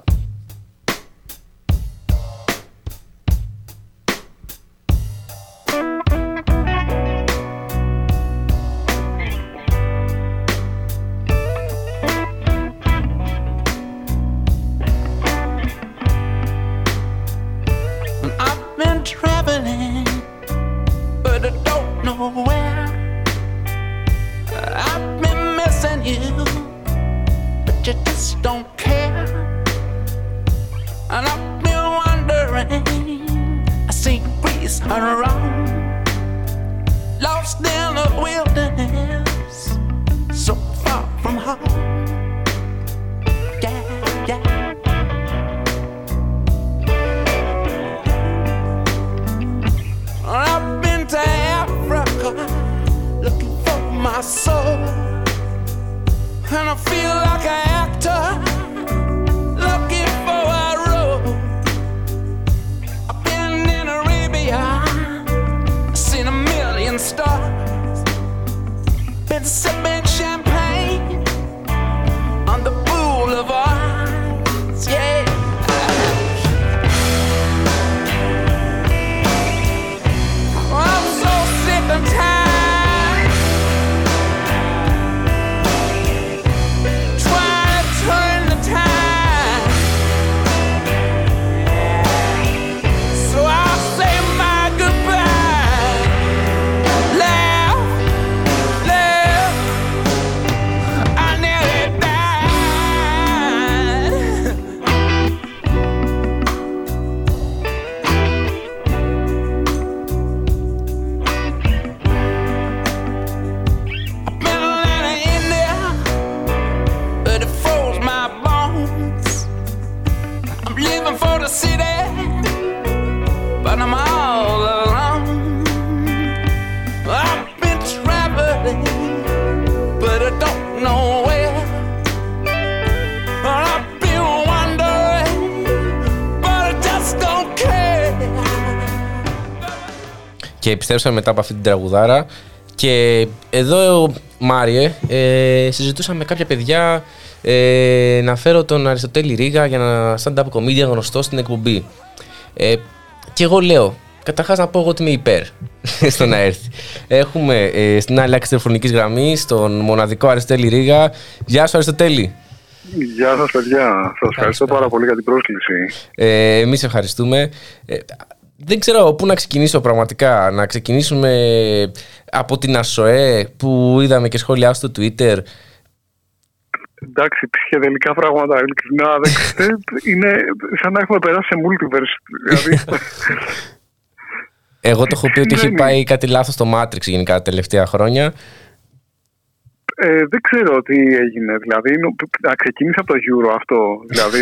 Και επιστρέψαμε μετά από αυτή την τραγουδάρα. Και εδώ, Μάριε, ε, συζητούσαμε με κάποια παιδιά ε, να φέρω τον Αριστοτέλη Ρίγα για να stand-up comedian γνωστό στην εκπομπή. Ε, και εγώ λέω, καταρχάς να πω εγώ ότι είμαι υπέρ στο να έρθει. Έχουμε ε, στην άλλη άκρη τηλεφωνικής γραμμής τον μοναδικό Αριστοτέλη Ρίγα. Γεια σου, Αριστοτέλη. Γεια σας παιδιά. Σας ευχαριστώ πάρα πολύ για την πρόσκληση. Ε, εμείς ευχαριστούμε. Ε, δεν ξέρω πού να ξεκινήσω πραγματικά. Να ξεκινήσουμε από την ΑΣΟΕ που είδαμε και σχόλιά στο Twitter. Εντάξει, ψυχεδελικά πράγματα, ειλικρινά. Δεν ξέρω, είναι σαν να έχουμε περάσει σε multiverse. Δηλαδή, Εγώ το έχω πει ότι έχει Ναι, ναι. πάει κάτι λάθος στο Matrix γενικά τα τελευταία χρόνια. Ε, δεν ξέρω τι έγινε. Δηλαδή, νο- να ξεκίνησε από το Euro αυτό. Δηλαδή,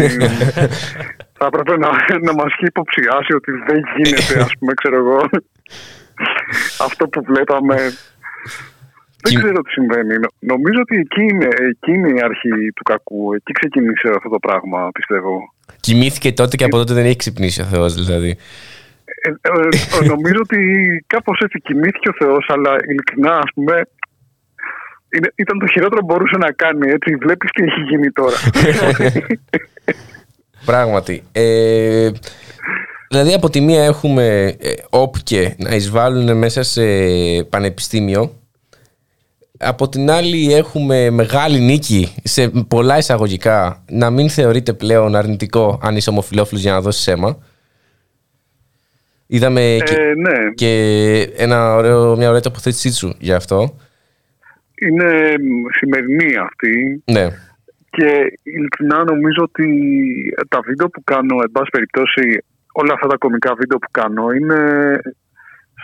θα έπρεπε να, να μας έχει υποψιάσει ότι δεν γίνεται, ας πούμε, ξέρω εγώ, αυτό που βλέπαμε. Δεν Κι- ξέρω τι συμβαίνει. Νο- Νομίζω ότι εκεί είναι, εκεί είναι η αρχή του κακού. Εκεί ξεκίνησε αυτό το πράγμα, πιστεύω. Κοιμήθηκε τότε και από τότε δεν έχει ξυπνήσει ο Θεός δηλαδή. Ε, ε, νομίζω ότι κάπως έτσι κοιμήθηκε ο Θεός, αλλά ειλικρινά, ας πούμε, είναι, ήταν το χειρότερο που μπορούσε να κάνει. Έτσι, βλέπεις τι έχει γίνει τώρα. Πράγματι. Ε, δηλαδή από τη μία έχουμε ε, όπκε να εισβάλλουν μέσα σε πανεπιστήμιο. Από την άλλη έχουμε μεγάλη νίκη σε πολλά εισαγωγικά να μην θεωρείται πλέον αρνητικό αν είσαι ομοφιλόφιλος για να δώσεις αίμα. Είδαμε και, ε, ναι, και ένα ωραίο, μια ωραία τοποθέτησή σου για αυτό. Είναι μ, σημερινή αυτή. Ναι. και ειλικρινά νομίζω ότι τα βίντεο που κάνω, εν πάση περιπτώσει, όλα αυτά τα κομικά βίντεο που κάνω είναι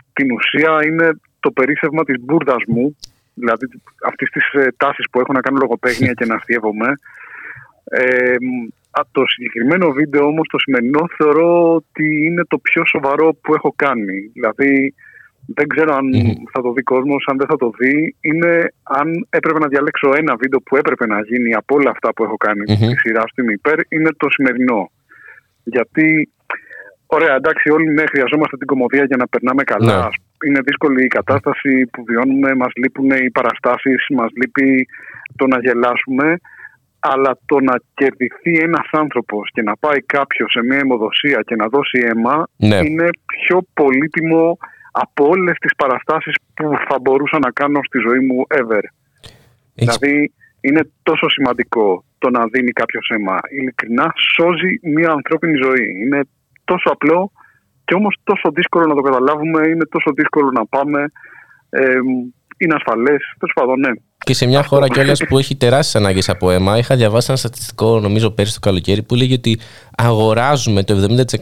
στην ουσία είναι το περίσσευμα της μπουρδας μου. Δηλαδή αυτής της ε, τάσης που έχω να κάνω λογοπαίγνια και να αστείευομαι. Ε, μ, α, το συγκεκριμένο βίντεο όμως το σημερινό θεωρώ ότι είναι το πιο σοβαρό που έχω κάνει. Δηλαδή δεν ξέρω αν θα το δει κόσμος, αν δεν θα το δει. Είναι αν έπρεπε να διαλέξω ένα βίντεο που έπρεπε να γίνει από όλα αυτά που έχω κάνει Μμμ. στη σειρά του είμαι υπέρ, είναι το σημερινό. Γιατί, ωραία, εντάξει, όλοι ναι, χρειαζόμαστε την κομμωδία για να περνάμε καλά. Ναι. Είναι δύσκολη η κατάσταση που βιώνουμε, μας λείπουν οι παραστάσεις, μας λείπει το να γελάσουμε. Αλλά το να κερδιθεί ένας άνθρωπος και να πάει κάποιος σε μια αιμοδοσία και να δώσει αίμα Ναι. είναι πιο πολύτιμο από όλες τις παραστάσεις που θα μπορούσα να κάνω στη ζωή μου ever. Έχεις- Δηλαδή είναι τόσο σημαντικό το να δίνει κάποιος αίμα. Ειλικρινά σώζει μια ανθρώπινη ζωή. Είναι τόσο απλό και όμως τόσο δύσκολο να το καταλάβουμε, είναι τόσο δύσκολο να πάμε. Ε, είναι ασφαλές. Τέλος πάντων, ναι. Και σε μια χώρα κιόλας που έχει τεράστιες ανάγκες από αίμα, είχα διαβάσει ένα στατιστικό, νομίζω πέρσι το καλοκαίρι, που λέγει ότι αγοράζουμε το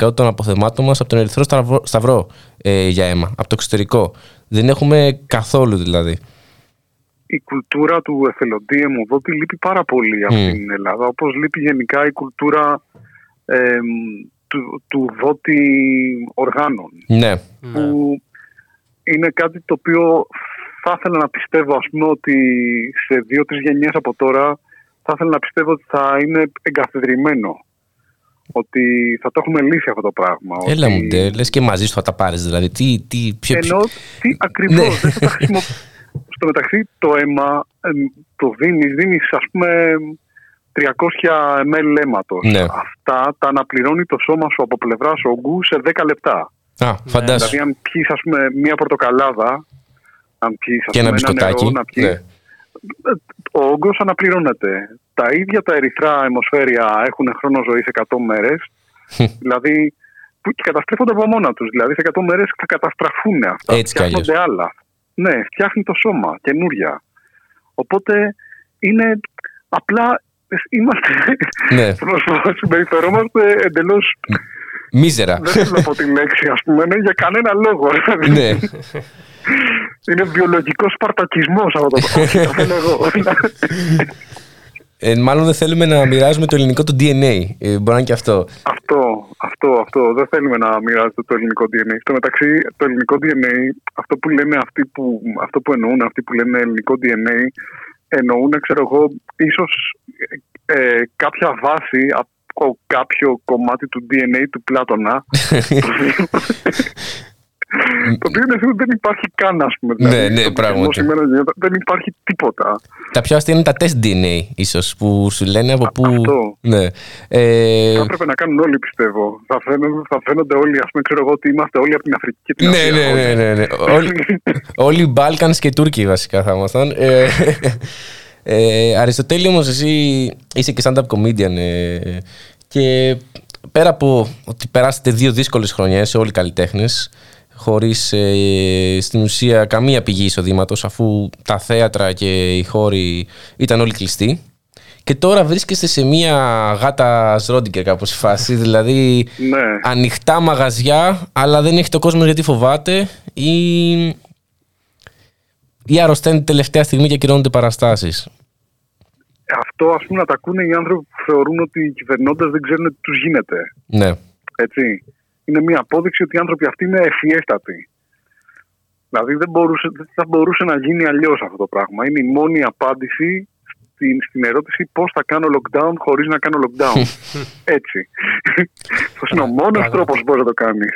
70% των αποθεμάτων μας από τον Ερυθρό Σταυρό, Σταυρό ε, για αίμα, από το εξωτερικό. Δεν έχουμε καθόλου δηλαδή. η κουλτούρα του εθελοντή αιμοδότη λείπει πάρα πολύ από Μμ. την Ελλάδα. Όπως λείπει γενικά η κουλτούρα εμ, του, του δότη οργάνων. Ναι. Που είναι κάτι το οποίο θα ήθελα να πιστεύω ας πούμε ότι σε δύο-τρεις γενιές από τώρα θα ήθελα να πιστεύω ότι θα είναι εγκαθιδρυμένο. Ότι θα το έχουμε λύσει αυτό το πράγμα. Έλα ότι... μου, ντε, λες και μαζί σου θα τα πάρεις. Δηλαδή, τι, τι, ποιο, ποιο- Ενώ τι ακριβώς Ναι. δεν θα τα χρησιμο... Στο μεταξύ το αίμα εμ, το δίνεις, δίνεις ας πούμε 300 ml αίματος. Ναι. Αυτά τα αναπληρώνει το σώμα σου από πλευρά όγκου σε 10 λεπτά. Α, φαντάσου. Δηλαδή αν πιείς ας πούμε μία πορτοκαλάδα, αν πιείς ας Και ένα πούμε, μπισκοτάκι. νερό, να πιείς, Ναι. ο όγκος αναπληρώνεται. Τα ίδια τα ερυθρά αιμοσφαίρια έχουν χρόνο ζωής 100 μέρες. δηλαδή που και καταστρέφονται από μόνα τους. Δηλαδή σε 100 μέρες θα καταστραφούν αυτά. Έτσι κι αλλιώς. Φτιάχνονται άλλα. Ναι, φτιάχνει το σώμα καινούρια. Οπότε είναι απλά είμαστε Ναι. συμπεριφερόμαστε εντελώς Μίζερα. δεν θέλω να πω τη λέξη ας πούμε ναι, για κανένα λόγο ναι. είναι βιολογικός σπαρτακισμός αυτό το πράγμα το θέλω εγώ Ε, μάλλον δεν θέλουμε να μοιράζουμε το ελληνικό του DNA. Ε, μπορεί να είναι και αυτό. Αυτό, αυτό, αυτό. Δεν θέλουμε να μοιράζεται το ελληνικό DNA. Στο μεταξύ, το ελληνικό DNA, αυτό που λένε αυτοί που, αυτό που εννοούν αυτοί που λένε ελληνικό DNA, εννοούν, ξέρω εγώ, ίσως ε, κάποια βάση από κάποιο κομμάτι του DNA του Πλάτωνα. το οποίο είναι αυτό δεν υπάρχει καν, ας πούμε. Ναι, ναι, στον πράγματι. πληθυσμό σήμερα γενιών δεν υπάρχει τίποτα. Τα πιο αστεία είναι τα τεστ DNA, ίσως, που σου λένε από πού. αυτό. Ναι. Ε, Θα έπρεπε να κάνουν όλοι, πιστεύω. Θα φαίνονται, θα φαίνονται όλοι, ας πούμε, ξέρω εγώ ότι είμαστε όλοι από την Αφρική και την ναι, Ασία. ναι, ναι, όλοι. ναι, ναι. Όλοι, όλοι οι Μπάλκανς και οι Τούρκοι βασικά θα ήμασταν. Ε, ε, Αριστοτέλη όμως εσύ είσαι και stand-up comedian ε, και πέρα από ότι περάσετε δύο δύσκολες χρονιές όλοι οι καλλιτέχνες χωρίς ε, στην ουσία καμία πηγή εισοδήματος αφού τα θέατρα και οι χώροι ήταν όλοι κλειστοί και τώρα βρίσκεστε σε μια γάτα Σρόντιγκερ κάπως φάση, δηλαδή Ναι. ανοιχτά μαγαζιά, αλλά δεν έχει το κόσμο γιατί φοβάται ή, ή αρρωσταίνει τελευταία στιγμή και ακυρώνονται παραστάσεις. Αυτό, ας πούμε, να τα ακούνε οι άνθρωποι που θεωρούν ότι οι κυβερνώντε δεν ξέρουν τι τους γίνεται. Ναι. Έτσι. Είναι μια απόδειξη ότι οι άνθρωποι αυτοί είναι ευφιέστατοι. Δηλαδή δεν, μπορούσε, δεν θα μπορούσε να γίνει αλλιώς αυτό το πράγμα. Είναι η μόνη απάντηση στην, στην ερώτηση πώς θα κάνω lockdown χωρίς να κάνω lockdown. Έτσι. Αυτό είναι ο μόνος Πράγματι. τρόπος που μπορείς να το κάνεις.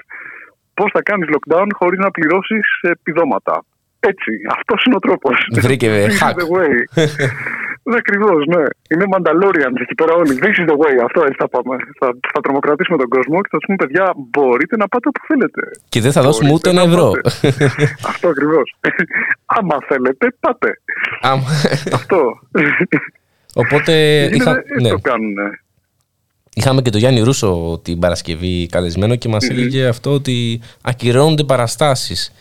Πώς θα κάνεις lockdown χωρίς να πληρώσεις επιδόματα. Έτσι. Αυτός είναι ο τρόπος. Βρήκε This is hack. the way. Ναι, ακριβώς, ναι. Είναι Mandalorian εκεί πέρα όλοι. This is the way. Αυτό έτσι θα πάμε. Θα, θα τρομοκρατήσουμε τον κόσμο και θα τους πούμε, παιδιά, μπορείτε να πάτε όπου θέλετε. Και δεν θα δώσουμε Μπορείτε ούτε ένα να ευρώ. πάτε. Αυτό ακριβώς. Άμα θέλετε, πάτε. Άμα- Αυτό. Οπότε Είναι, είχα, έτσι ναι. το κάνουν. είχαμε και τον Γιάννη Ρούσο την Παρασκευή καλεσμένο και μας έλεγε αυτό ότι ακυρώνονται παραστάσεις.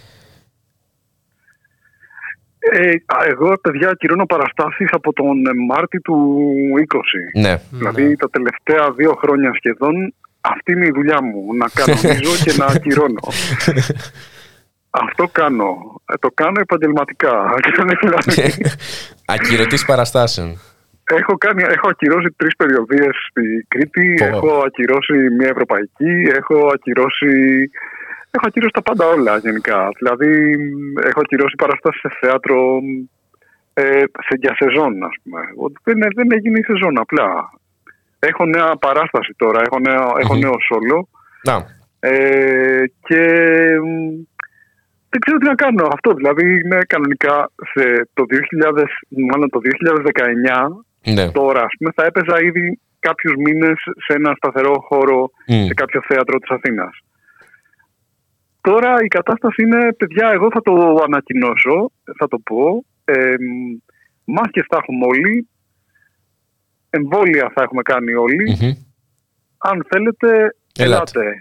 Ε, α, εγώ, παιδιά, ακυρώνω παραστάσεις από τον ε, Μάρτι του 20. Ναι. Δηλαδή τα τελευταία δύο χρόνια σχεδόν αυτή είναι η δουλειά μου. Να κανονίζω και να ακυρώνω. Αυτό κάνω. Ε, το κάνω επαγγελματικά. Δηλαδή, Ακυρωτής παραστάσεων. έχω, κάνει, έχω ακυρώσει τρεις περιοδίες στη Κρήτη, Πω. έχω ακυρώσει μια ευρωπαϊκή, έχω ακυρώσει... Έχω ακυρώσει τα πάντα όλα γενικά. Δηλαδή, μ, έχω ακυρώσει παραστάσεις σε θέατρο ε, σε, για σεζόν, ας πούμε. Ότι Δεν, δεν έγινε η σεζόν, απλά. Έχω νέα παράσταση τώρα, έχω νέο, έχω Μμμ. νέο σόλο Να, ε, και μ, δεν ξέρω τι να κάνω. Αυτό δηλαδή είναι κανονικά σε το 2000, μάλλον το 2019 ναι. τώρα ας πούμε, θα έπαιζα ήδη κάποιους μήνες σε ένα σταθερό χώρο Μμ. σε κάποιο θέατρο της Αθήνας. Τώρα η κατάσταση είναι, παιδιά, εγώ θα το ανακοινώσω, θα το πω. Ε, μ, μάσκες θα έχουμε όλοι, εμβόλια θα έχουμε κάνει όλοι. Μμμ. Αν θέλετε, Ελάτε. ελάτε.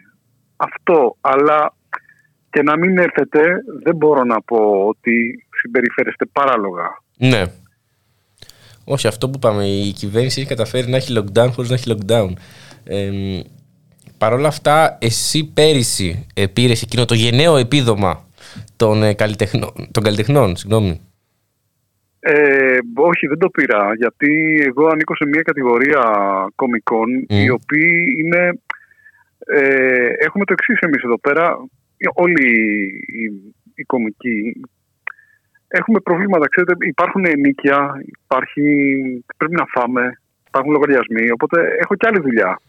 Αυτό, αλλά και να μην έρθετε, δεν μπορώ να πω ότι συμπεριφέρεστε παράλογα. Ναι. Όχι, αυτό που είπαμε, η κυβέρνηση έχει καταφέρει να έχει lockdown χωρίς να έχει lockdown. Ε, Παρ' όλα αυτά, εσύ πέρυσι ε, πήρες εκείνο το γενναίο επίδομα των, ε, καλλιτεχνών, των καλλιτεχνών. Συγγνώμη. Ε, όχι, δεν το πήρα, γιατί εγώ ανήκω σε μια κατηγορία κομικών, Μμ. οι οποίοι είναι... Ε, έχουμε το εξής εμείς εδώ πέρα, όλοι οι, οι κομικοί, έχουμε προβλήματα, ξέρετε, υπάρχουν ενίκια, υπάρχει, πρέπει να φάμε, υπάρχουν λογαριασμοί, οπότε έχω και άλλη δουλειά.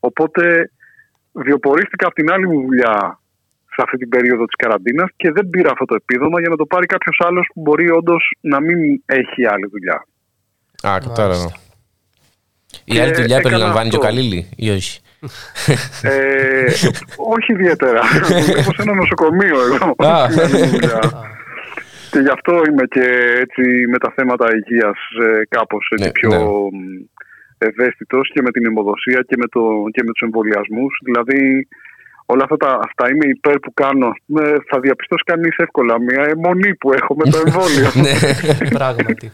Οπότε βιοπορίστηκα από την άλλη μου δουλειά σε αυτή την περίοδο της καραντίνας και δεν πήρα αυτό το επίδομα για να το πάρει κάποιος άλλος που μπορεί όντως να μην έχει άλλη δουλειά. Α, κατάλαβα. Η Και άλλη δουλειά έκανα περιλαμβάνει και ο αυτό. Καλίλη ή όχι; Ε, όχι ιδιαίτερα. Δουλεύω σε ένα νοσοκομείο εγώ. Α. Στην άλλη μου δουλειά. και γι' αυτό είμαι και έτσι με τα θέματα υγείας ε, κάπως έτσι Ναι, πιο ναι. Μ, ευαίσθητος και με την αιμοδοσία και με, το, και με τους εμβολιασμούς. Δηλαδή όλα αυτά, τα, αυτά είμαι υπέρ που κάνω. Ας πούμε, θα διαπιστώσει κανείς εύκολα μια αιμονή που έχω με το εμβόλιο. Ναι. Πράγματι.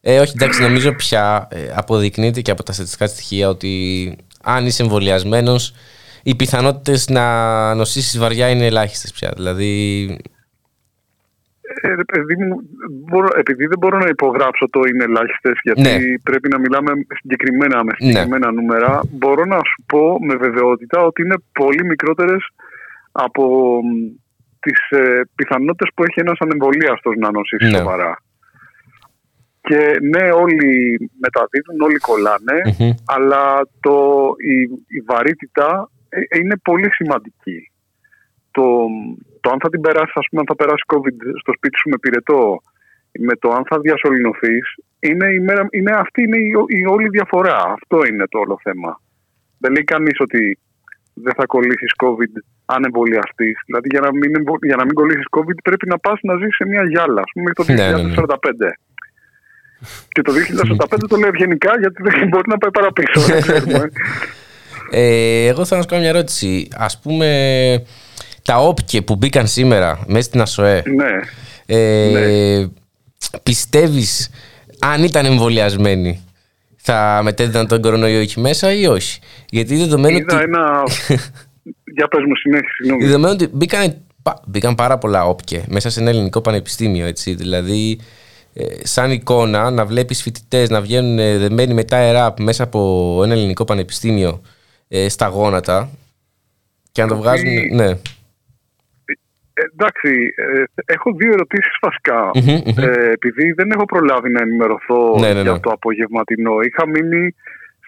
Ε, όχι, εντάξει, νομίζω πια ε, αποδεικνύεται και από τα στατιστικά στοιχεία ότι αν είσαι εμβολιασμένος, οι πιθανότητες να νοσήσεις βαριά είναι ελάχιστες πια. Δηλαδή. Ε, ρε παιδί μου, μπορώ, επειδή δεν μπορώ να υπογράψω το είναι ελάχιστες, γιατί Ναι. πρέπει να μιλάμε συγκεκριμένα με συγκεκριμένα νούμερα, μπορώ να σου πω με βεβαιότητα ότι είναι πολύ μικρότερες από τις ε, πιθανότητες που έχει ένας ανεμβολίαστος να νοσήσει Ναι. σοβαρά. Και ναι, όλοι μεταδίδουν, όλοι κολλάνε, μμμ. αλλά το, η, η βαρύτητα ε, είναι πολύ σημαντική. το, το αν θα την περάσει, ας πούμε, αν θα περάσει COVID στο σπίτι σου με πυρετό, με το αν θα διασωληνωθείς, είναι, η μέρα, είναι αυτή είναι η, η όλη διαφορά. Αυτό είναι το όλο θέμα. Δεν λέει κανείς ότι δεν θα κολλήσεις COVID αν εμβολιαστείς. Δηλαδή, για να μην, εμβο- για να μην κολλήσεις COVID, πρέπει να πας να ζεις σε μια γυάλα, ας πούμε, μέχρι το Ναι, ναι, ναι. 2045. Και το 2045 το λέω ευγενικά γιατί δεν μπορεί να πάει παραπίσω. δεν ξέρουμε. Ε, εγώ θέλω να σου κάνω μια ερώτηση. Ας πούμε, τα όπκε που μπήκαν σήμερα μέσα στην ΑΣΟΕ, ναι. ε, πιστεύεις αν ήταν εμβολιασμένοι θα μετέδιδαν τον κορονοϊό εκεί μέσα ή όχι; Γιατί δεδομένου Είδα ότι, ένα. Για πες μου συνέχιση, συγγνώμη. δεδομένου ότι μπήκαν, πα- μπήκαν πάρα πολλά όπκε μέσα σε ένα ελληνικό πανεπιστήμιο. Έτσι. Δηλαδή, ε, σαν εικόνα να βλέπεις φοιτητές να βγαίνουν ε, δεμένοι με tie rap μέσα από ένα ελληνικό πανεπιστήμιο ε, στα γόνατα και να το βγάζουν. Ναι. Ε, εντάξει, ε, έχω δύο ερωτήσεις βασικά. Μμμ, μμμ. Ε, επειδή δεν έχω προλάβει να ενημερωθώ Ναι, ναι, για ναι. το απογευματινό, είχα μείνει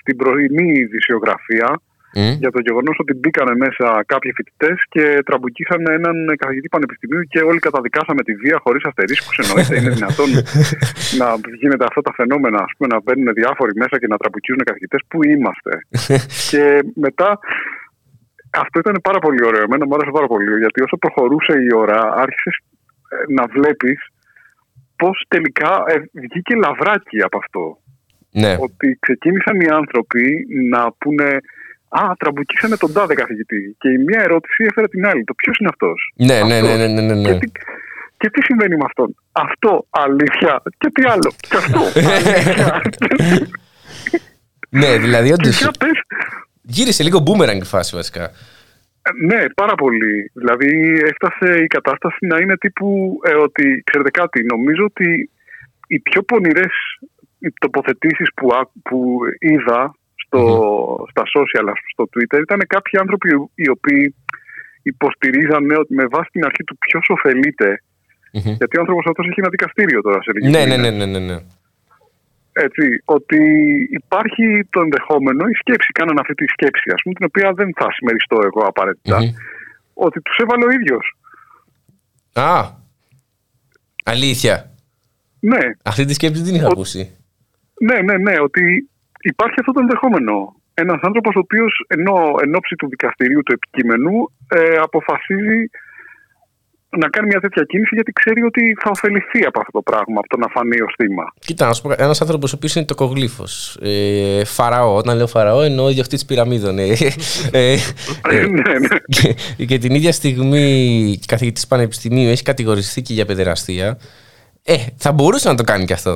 στην πρωινή ειδησιογραφία Μμ. για το γεγονός ότι μπήκανε μέσα κάποιοι φοιτητές και τραμπουκίσανε έναν καθηγητή πανεπιστημίου και όλοι καταδικάσαμε τη βία χωρίς αστερίσκους. Εννοείται, είναι δυνατόν να γίνεται αυτά τα φαινόμενα, ας πούμε, να μπαίνουν διάφοροι μέσα και να τραμπουκίζουν καθηγητές. Πού είμαστε; και μετά αυτό ήταν πάρα πολύ ωραίο. Εμένα μου άρεσε πάρα πολύ. Γιατί όσο προχωρούσε η ώρα, άρχισες να βλέπεις πώς τελικά ε, βγήκε λαβράκι από αυτό. Ναι. Ότι ξεκίνησαν οι άνθρωποι να πούνε Α, τραμπουκίσανε τον τάδε καθηγητή. Και η μία ερώτηση έφερε την άλλη. Το ποιος είναι αυτός; Ναι, ναι, ναι, ναι, ναι, ναι, ναι. Και, τι, και τι συμβαίνει με αυτόν; Αυτό αλήθεια. Και τι άλλο; Και αυτό αλήθεια. ναι, δηλαδή και όντως για πες, γύρισε λίγο boomerang η φάση βασικά. Ναι, πάρα πολύ. Δηλαδή έφτασε η κατάσταση να είναι τύπου ε, ότι, ξέρετε κάτι, νομίζω ότι οι πιο πονηρές τοποθετήσεις που, ά- που είδα στο, στα social, ας πούμε, στο Twitter ήταν κάποιοι άνθρωποι οι οποίοι υποστηρίζανε ότι με βάση την αρχή του ποιος ωφελείται Μμμ. γιατί ο άνθρωπος αυτός έχει ένα δικαστήριο τώρα σε λίγες Ναι, ναι, μήνες. ναι, ναι, ναι, ναι. Έτσι, ότι υπάρχει το ενδεχόμενο, η σκέψη, κάνανε αυτή τη σκέψη, ας πούμε, την οποία δεν θα συμμεριστώ εγώ απαραίτητα, Μμμ. ότι τους έβαλε ο ίδιος. Α, αλήθεια. Ναι, Αυτή τη σκέψη δεν την είχα ακούσει. ναι, ναι, ναι, ότι υπάρχει αυτό το ενδεχόμενο. Ένας άνθρωπος ο οποίος ενώ εν ώψη του δικαστηρίου του επικείμενου ε, αποφασίζει να κάνει μια τέτοια κίνηση γιατί ξέρει ότι θα ωφεληθεί από αυτό το πράγμα, από το να φανεί ω θύμα. Κοίτα, να σου πω, ένας άνθρωπος ο οποίος είναι τοκογλύφος. Ε, φαραώ. Όταν λέω φαραώ, εννοώ ιδιοκτήτη πυραμίδων. Ε, ε, ε, ναι, ναι. και, και την ίδια στιγμή καθηγητής πανεπιστημίου έχει κατηγορηθεί και για παιδεραστία. Ε, θα μπορούσε να το κάνει και αυτό.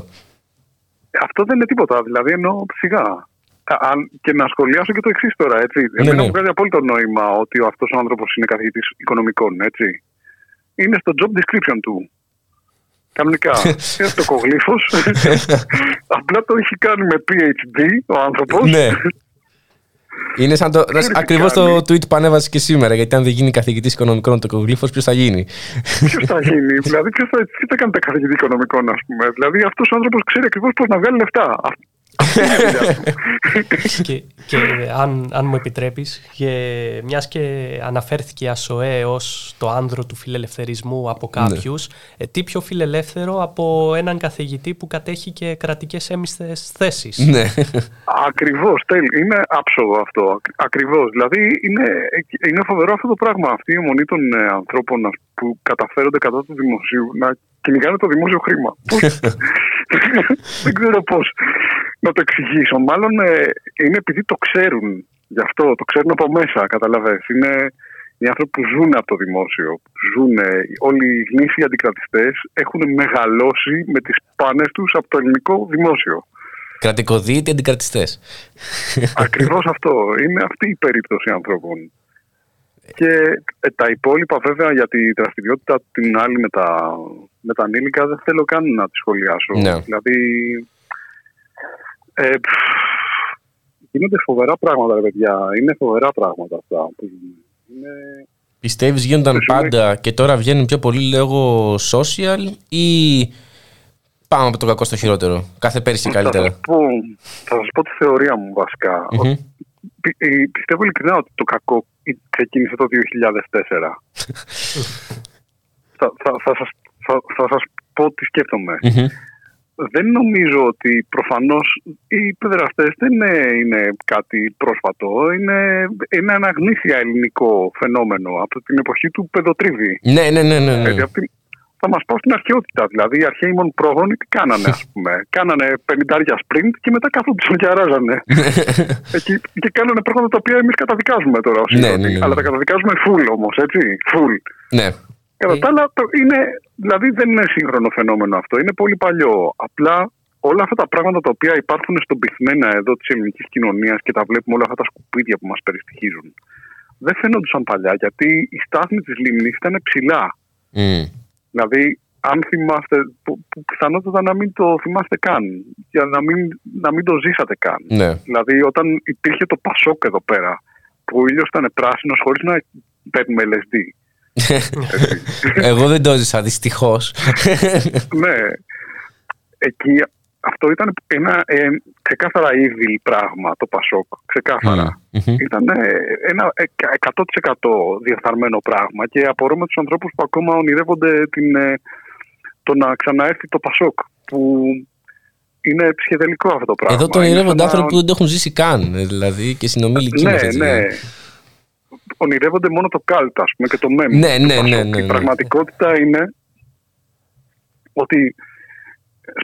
Αυτό δεν είναι τίποτα. Δηλαδή εννοώ σιγά. Α, αν- και να σχολιάσω και το εξής τώρα. Έτσι. Εμένα ναι. μου βγάζει απόλυτο νόημα ότι αυτός ο άνθρωπος είναι καθηγητής οικονομικών. Έτσι. Είναι στο job description του. Κανονικά. είναι το κογλύφο. Απλά το έχει κάνει με PhD ο άνθρωπος. Ναι. Είναι σαν το. Ξέρει τι Ακριβώς το κάνει. tweet που ανέβασε και σήμερα. Γιατί αν δεν γίνει καθηγητής οικονομικών ο τοκογλύφο, ποιος θα γίνει; Ποιος θα γίνει, δηλαδή, ποιος θα, τι θα κάνει τα καθηγητή οικονομικών, ας πούμε; Δηλαδή, αυτός ο άνθρωπος ξέρει ακριβώς πώς να βγάλει λεφτά. Αυτή είναι η δουλειά του. και, και αν, αν μου επιτρέπεις, και μιας και αναφέρθηκε η ΑΣΟΕ ως το άνδρο του φιλελευθερισμού από κάποιους, ε, τι πιο φιλελεύθερο από έναν καθηγητή που κατέχει και κρατικές έμιστες θέσεις; ναι. Ακριβώς, Είναι άψογο αυτό. Ακριβώς. Δηλαδή είναι, είναι φοβερό αυτό το πράγμα. Αυτή η αιμονή των ε, ανθρώπων ας- που καταφέρονται κατά του δημοσίου να κυνηγάνε το δημόσιο χρήμα. Πώς- Δεν ξέρω πώς να το εξηγήσω. Μάλλον ε, είναι επειδή το ξέρουν. Γι' αυτό το ξέρουν από μέσα, καταλαβες. Είναι οι άνθρωποι που ζουν από το δημόσιο. Ζουν, όλοι οι γνήσιοι αντικρατιστές έχουν μεγαλώσει με τις πάνες τους από το ελληνικό δημόσιο. Κρατικοδίαιτοι αντικρατιστές. Ακριβώς αυτό. Είναι αυτή η περίπτωση ανθρώπων. Και ε, τα υπόλοιπα βέβαια για τη δραστηριότητα την άλλη με τα, με τα ανήλικα δεν θέλω καν να τη σχολιάσω. Ναι. Δηλαδή ε, πφ, γίνονται φοβερά πράγματα ρε παιδιά. Είναι φοβερά πράγματα αυτά που γίνονται. Είναι... Πιστεύεις γίνονταν Ζούμε- πάντα και τώρα βγαίνουν πιο πολύ λόγω social ή πάμε από το κακό στο χειρότερο. Κάθε πέρυσι Θα καλύτερα; σας, πω, θα σας πω τη θεωρία μου βασικά. Μμμ. πι- ε, πιστεύω ειλικρινά ότι το κακό ξεκίνησε το 2004. θα, θα, θα, σας, θα, θα σας πω τι σκέφτομαι. Μμμ. Δεν νομίζω ότι προφανώς οι παιδεραστές δεν είναι, είναι κάτι πρόσφατο. Είναι, είναι ένα γνήσια ελληνικό φαινόμενο από την εποχή του παιδοτρίβη. Ναι, ναι, ναι, ναι. ναι. Έτσι, απ' την- θα μας πάω στην αρχαιότητα. Δηλαδή, οι αρχαίοι μόνο πρόγονοι τι κάνανε, ας πούμε. κάνανε 50 sprint και μετά καθόντουσαν και αράζανε. Εκεί, και κάνανε πράγματα τα οποία εμείς καταδικάζουμε τώρα. ως Ναι, σύγχρονοι. ναι, ναι, ναι. Αλλά τα καταδικάζουμε full όμως, έτσι. Full. ναι. Κατά Ε. τα άλλα, το- είναι, δηλαδή δεν είναι σύγχρονο φαινόμενο αυτό. Είναι πολύ παλιό. Απλά όλα αυτά τα πράγματα τα οποία υπάρχουν στον πυθμένα εδώ της ελληνικής κοινωνίας και τα βλέπουμε όλα αυτά τα σκουπίδια που μας περιστοιχίζουν, δεν φαίνονταν παλιά γιατί η στάθμη της λίμνης ήταν ψηλά. Μμ. Δηλαδή, αν θυμάστε, που, που πιθανότατα να μην το θυμάστε καν, για να μην, να μην το ζήσατε καν. Ναι. Δηλαδή, όταν υπήρχε το Πασόκ εδώ πέρα, που ο ήλιος ήταν πράσινος χωρίς να παίρνουμε LSD. Εγώ δεν το έζησα, δυστυχώς. ναι. Εκεί αυτό ήταν ένα ε, ξεκάθαρα evil πράγμα το Πασόκ. Ξεκάθαρα. Ήταν ε, ένα ε, 100% διεφθαρμένο πράγμα και απορώ με τους ανθρώπους που ακόμα ονειρεύονται την, ε, το να ξαναέρθει το Πασόκ που είναι ψυχεδελικό αυτό το πράγμα. Εδώ το Είναι ονειρεύονται σαν να- άνθρωποι που δεν το έχουν ζήσει καν. ε, Δηλαδή και συνομιλικοί ναι, μας, έτσι, ναι. Ονειρεύονται μόνο το κάλτ, ας πούμε, και το μέμ. Ναι, του ναι, Πασόκ. ναι, ναι, Η ναι. πραγματικότητα είναι ότι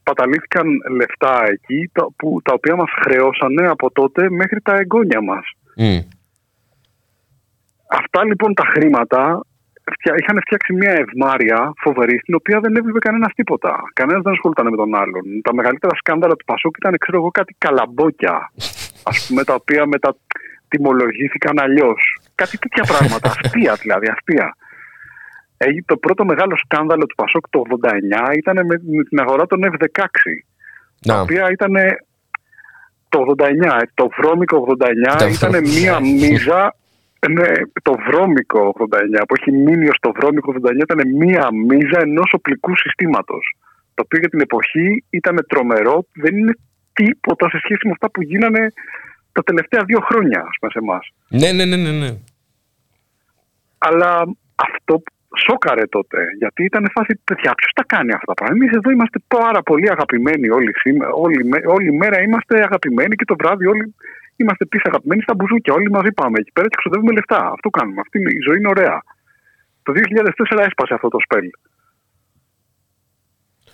σπαταλήθηκαν λεφτά εκεί τα, που, τα οποία μας χρεώσανε από τότε μέχρι τα εγγόνια μας. Μμ. Αυτά λοιπόν τα χρήματα φτια- είχαν φτιάξει μια ευμάρεια φοβερή στην οποία δεν έβλεπε κανένας τίποτα. Κανένας δεν ασχολούταν με τον άλλον. Τα μεγαλύτερα σκάνδαλα του Πασόκ ήταν, ξέρω εγώ, κάτι καλαμπόκια. Α πούμε, τα οποία μετά τιμολογήθηκαν αλλιώς. Κάτι τέτοια πράγματα. αστεία δηλαδή, αστεία. Έγινε το πρώτο μεγάλο σκάνδαλο του Πασόκ το 89 ήταν με, με την αγορά των F-16. Τα Να. οποία ήταν το 89, ε, το βρώμικο 89 Το ήταν βρώμικο. μία μίζα. Ναι, το βρώμικο 89 που έχει μείνει ως το βρώμικο 89 ήταν μία μίζα ενός οπλικού συστήματος. Το οποίο για την εποχή ήταν τρομερό, δεν είναι τίποτα σε σχέση με αυτά που γίνανε τα τελευταία δύο χρόνια, ας πούμε, σε εμάς. Ναι, ναι, ναι, ναι, ναι. Αλλά αυτό σόκαρε τότε. Γιατί ήταν φάση, παιδιά, ποιος τα κάνει αυτά τα πράγματα; Εμείς εδώ είμαστε πάρα πολύ αγαπημένοι όλοι σήμερα. Όλη, μέ- όλη μέρα είμαστε αγαπημένοι και το βράδυ όλοι είμαστε επίσης αγαπημένοι στα μπουζούκια. Όλοι μαζί πάμε εκεί πέρα και ξοδεύουμε λεφτά. Αυτό κάνουμε. Αυτή είναι, η ζωή είναι ωραία. Το 2004 έσπασε αυτό το σπέλ.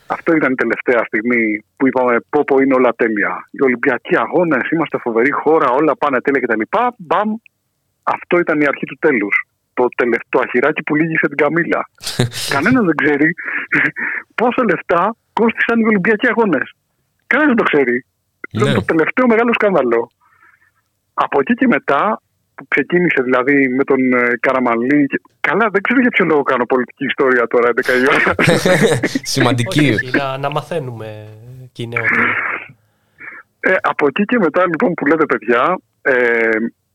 Αυτό ήταν η τελευταία στιγμή που είπαμε πω πω είναι όλα τέλεια. Οι Ολυμπιακοί αγώνες, είμαστε φοβερή χώρα, όλα πάνε τέλεια κτλ. Μπαμ, αυτό ήταν η αρχή του τέλους. Το τελευταίο αχυράκι που λύγησε την καμίλα. Κανένας δεν ξέρει πόσα λεφτά κόστησαν οι Ολυμπιακοί αγώνες. Κανένας δεν το ξέρει. Ήταν Ναι. το τελευταίο μεγάλο σκάνδαλο. Από εκεί και μετά, που ξεκίνησε δηλαδή με τον ε, Καραμαλή. και- Καλά, δεν ξέρω για ποιο λόγο κάνω πολιτική ιστορία τώρα, 11 η ώρα. Σημαντική. Όχι, όχι, να, να μαθαίνουμε και οι νεότεροι. Ε, από εκεί και μετά λοιπόν που λέτε παιδιά, ε,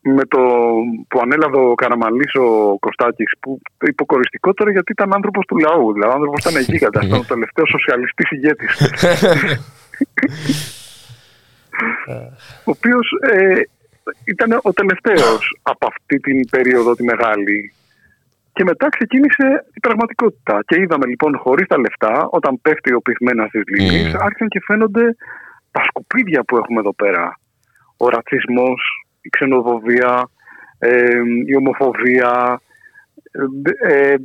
με το που ανέλαβε ο Καραμαλής ο Κωστάκης, που υποκοριστικό τώρα γιατί ήταν άνθρωπος του λαού, δηλαδή ο άνθρωπος ήταν γίγαντας, ήταν ο τελευταίος σοσιαλιστής ηγέτης. ο οποίος ε, ήταν ο τελευταίος από αυτή την περίοδο τη μεγάλη. Και μετά ξεκίνησε η πραγματικότητα. Και είδαμε λοιπόν χωρίς τα λεφτά, όταν πέφτει ο πυθμένας της λίμνης, Mm. άρχισαν και φαίνονται τα σκουπίδια που έχουμε εδώ πέρα. Ο ρατσισμός, η ξενοφοβία, ε, η ομοφοβία, ε, ε,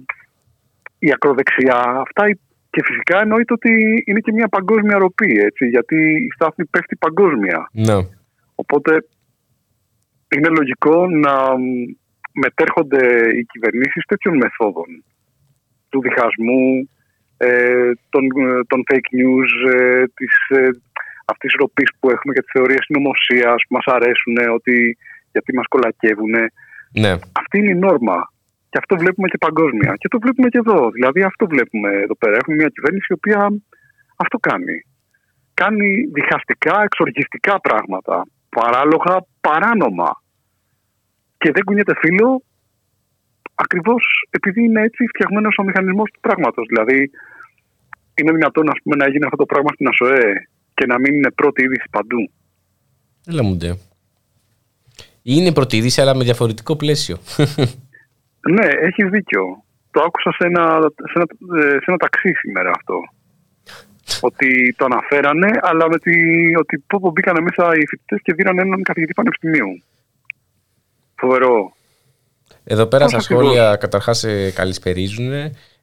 η ακροδεξιά. Αυτά και φυσικά εννοείται ότι είναι και μια παγκόσμια ροπή, έτσι, γιατί η στάθμη πέφτει παγκόσμια. Ναι. Οπότε είναι λογικό να μ, μετέρχονται οι κυβερνήσεις τέτοιων μεθόδων του διχασμού, ε, των, ε, των fake news, ε, της, ε, αυτής της ροπής που έχουμε για τις θεωρίες συνωμοσία που μας αρέσουν, ότι γιατί μας κολακεύουν. ναι. Αυτή είναι η νόρμα. Και αυτό βλέπουμε και παγκόσμια. Και το βλέπουμε και εδώ. Δηλαδή αυτό βλέπουμε εδώ πέρα. Έχουμε μια κυβέρνηση η οποία αυτό κάνει. Κάνει διχαστικά, εξοργιστικά πράγματα. Παράλογα, παράνομα. Και δεν κουνιέται φίλο ακριβώς επειδή είναι έτσι φτιαγμένος ο μηχανισμός του πράγματος. Δηλαδή είναι δυνατόν ας πούμε, να γίνει αυτό το πράγμα στην ΑΣΟΕ και να μην είναι πρώτη είδηση παντού. Έλα μου ντε. Είναι πρωτήδηση, αλλά με διαφορετικό πλαίσιο. Ναι, έχεις δίκιο. Το άκουσα σε ένα, σε ένα, ε, σε ένα ταξί σήμερα αυτό. ότι το αναφέρανε, αλλά με τη, ότι πω, πω μπήκανε μέσα οι φοιτητές και δίνανε έναν καθηγητή πανεπιστημίου. Φοβερό. Εδώ πέρα Πώς στα ακριβώς; σχόλια καταρχάς σε καλησπερίζουν.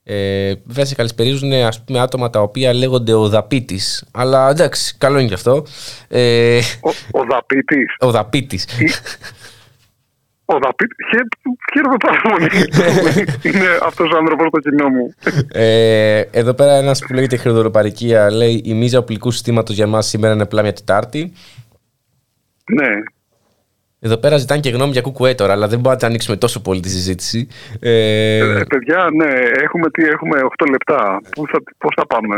Ε, βέβαια σε καλησπερίζουν ας πούμε άτομα τα οποία λέγονται ο δαπίτης Αλλά εντάξει, καλό είναι και αυτό. Ε, Ο, ο Δαπίτης. ο δαπίτης Ο Δαπίτης. Χαίρομαι πάρα πολύ. Είναι αυτός ο άνθρωπος στο κοινό μου. Ε, εδώ πέρα ένας που λέγεται Χρυδωροπαρικία λέει: Η μίζα οπλικού συστήματος για μας σήμερα είναι απλά μια Τετάρτη. ναι. Εδώ πέρα ζητάνε και γνώμη για κουκουέ τώρα, αλλά δεν μπορούμε να την ανοίξουμε τόσο πολύ τη συζήτηση. Ε, Ε, παιδιά, ναι, έχουμε, τι, έχουμε 8 λεπτά. Πού θα, πώς θα πάμε;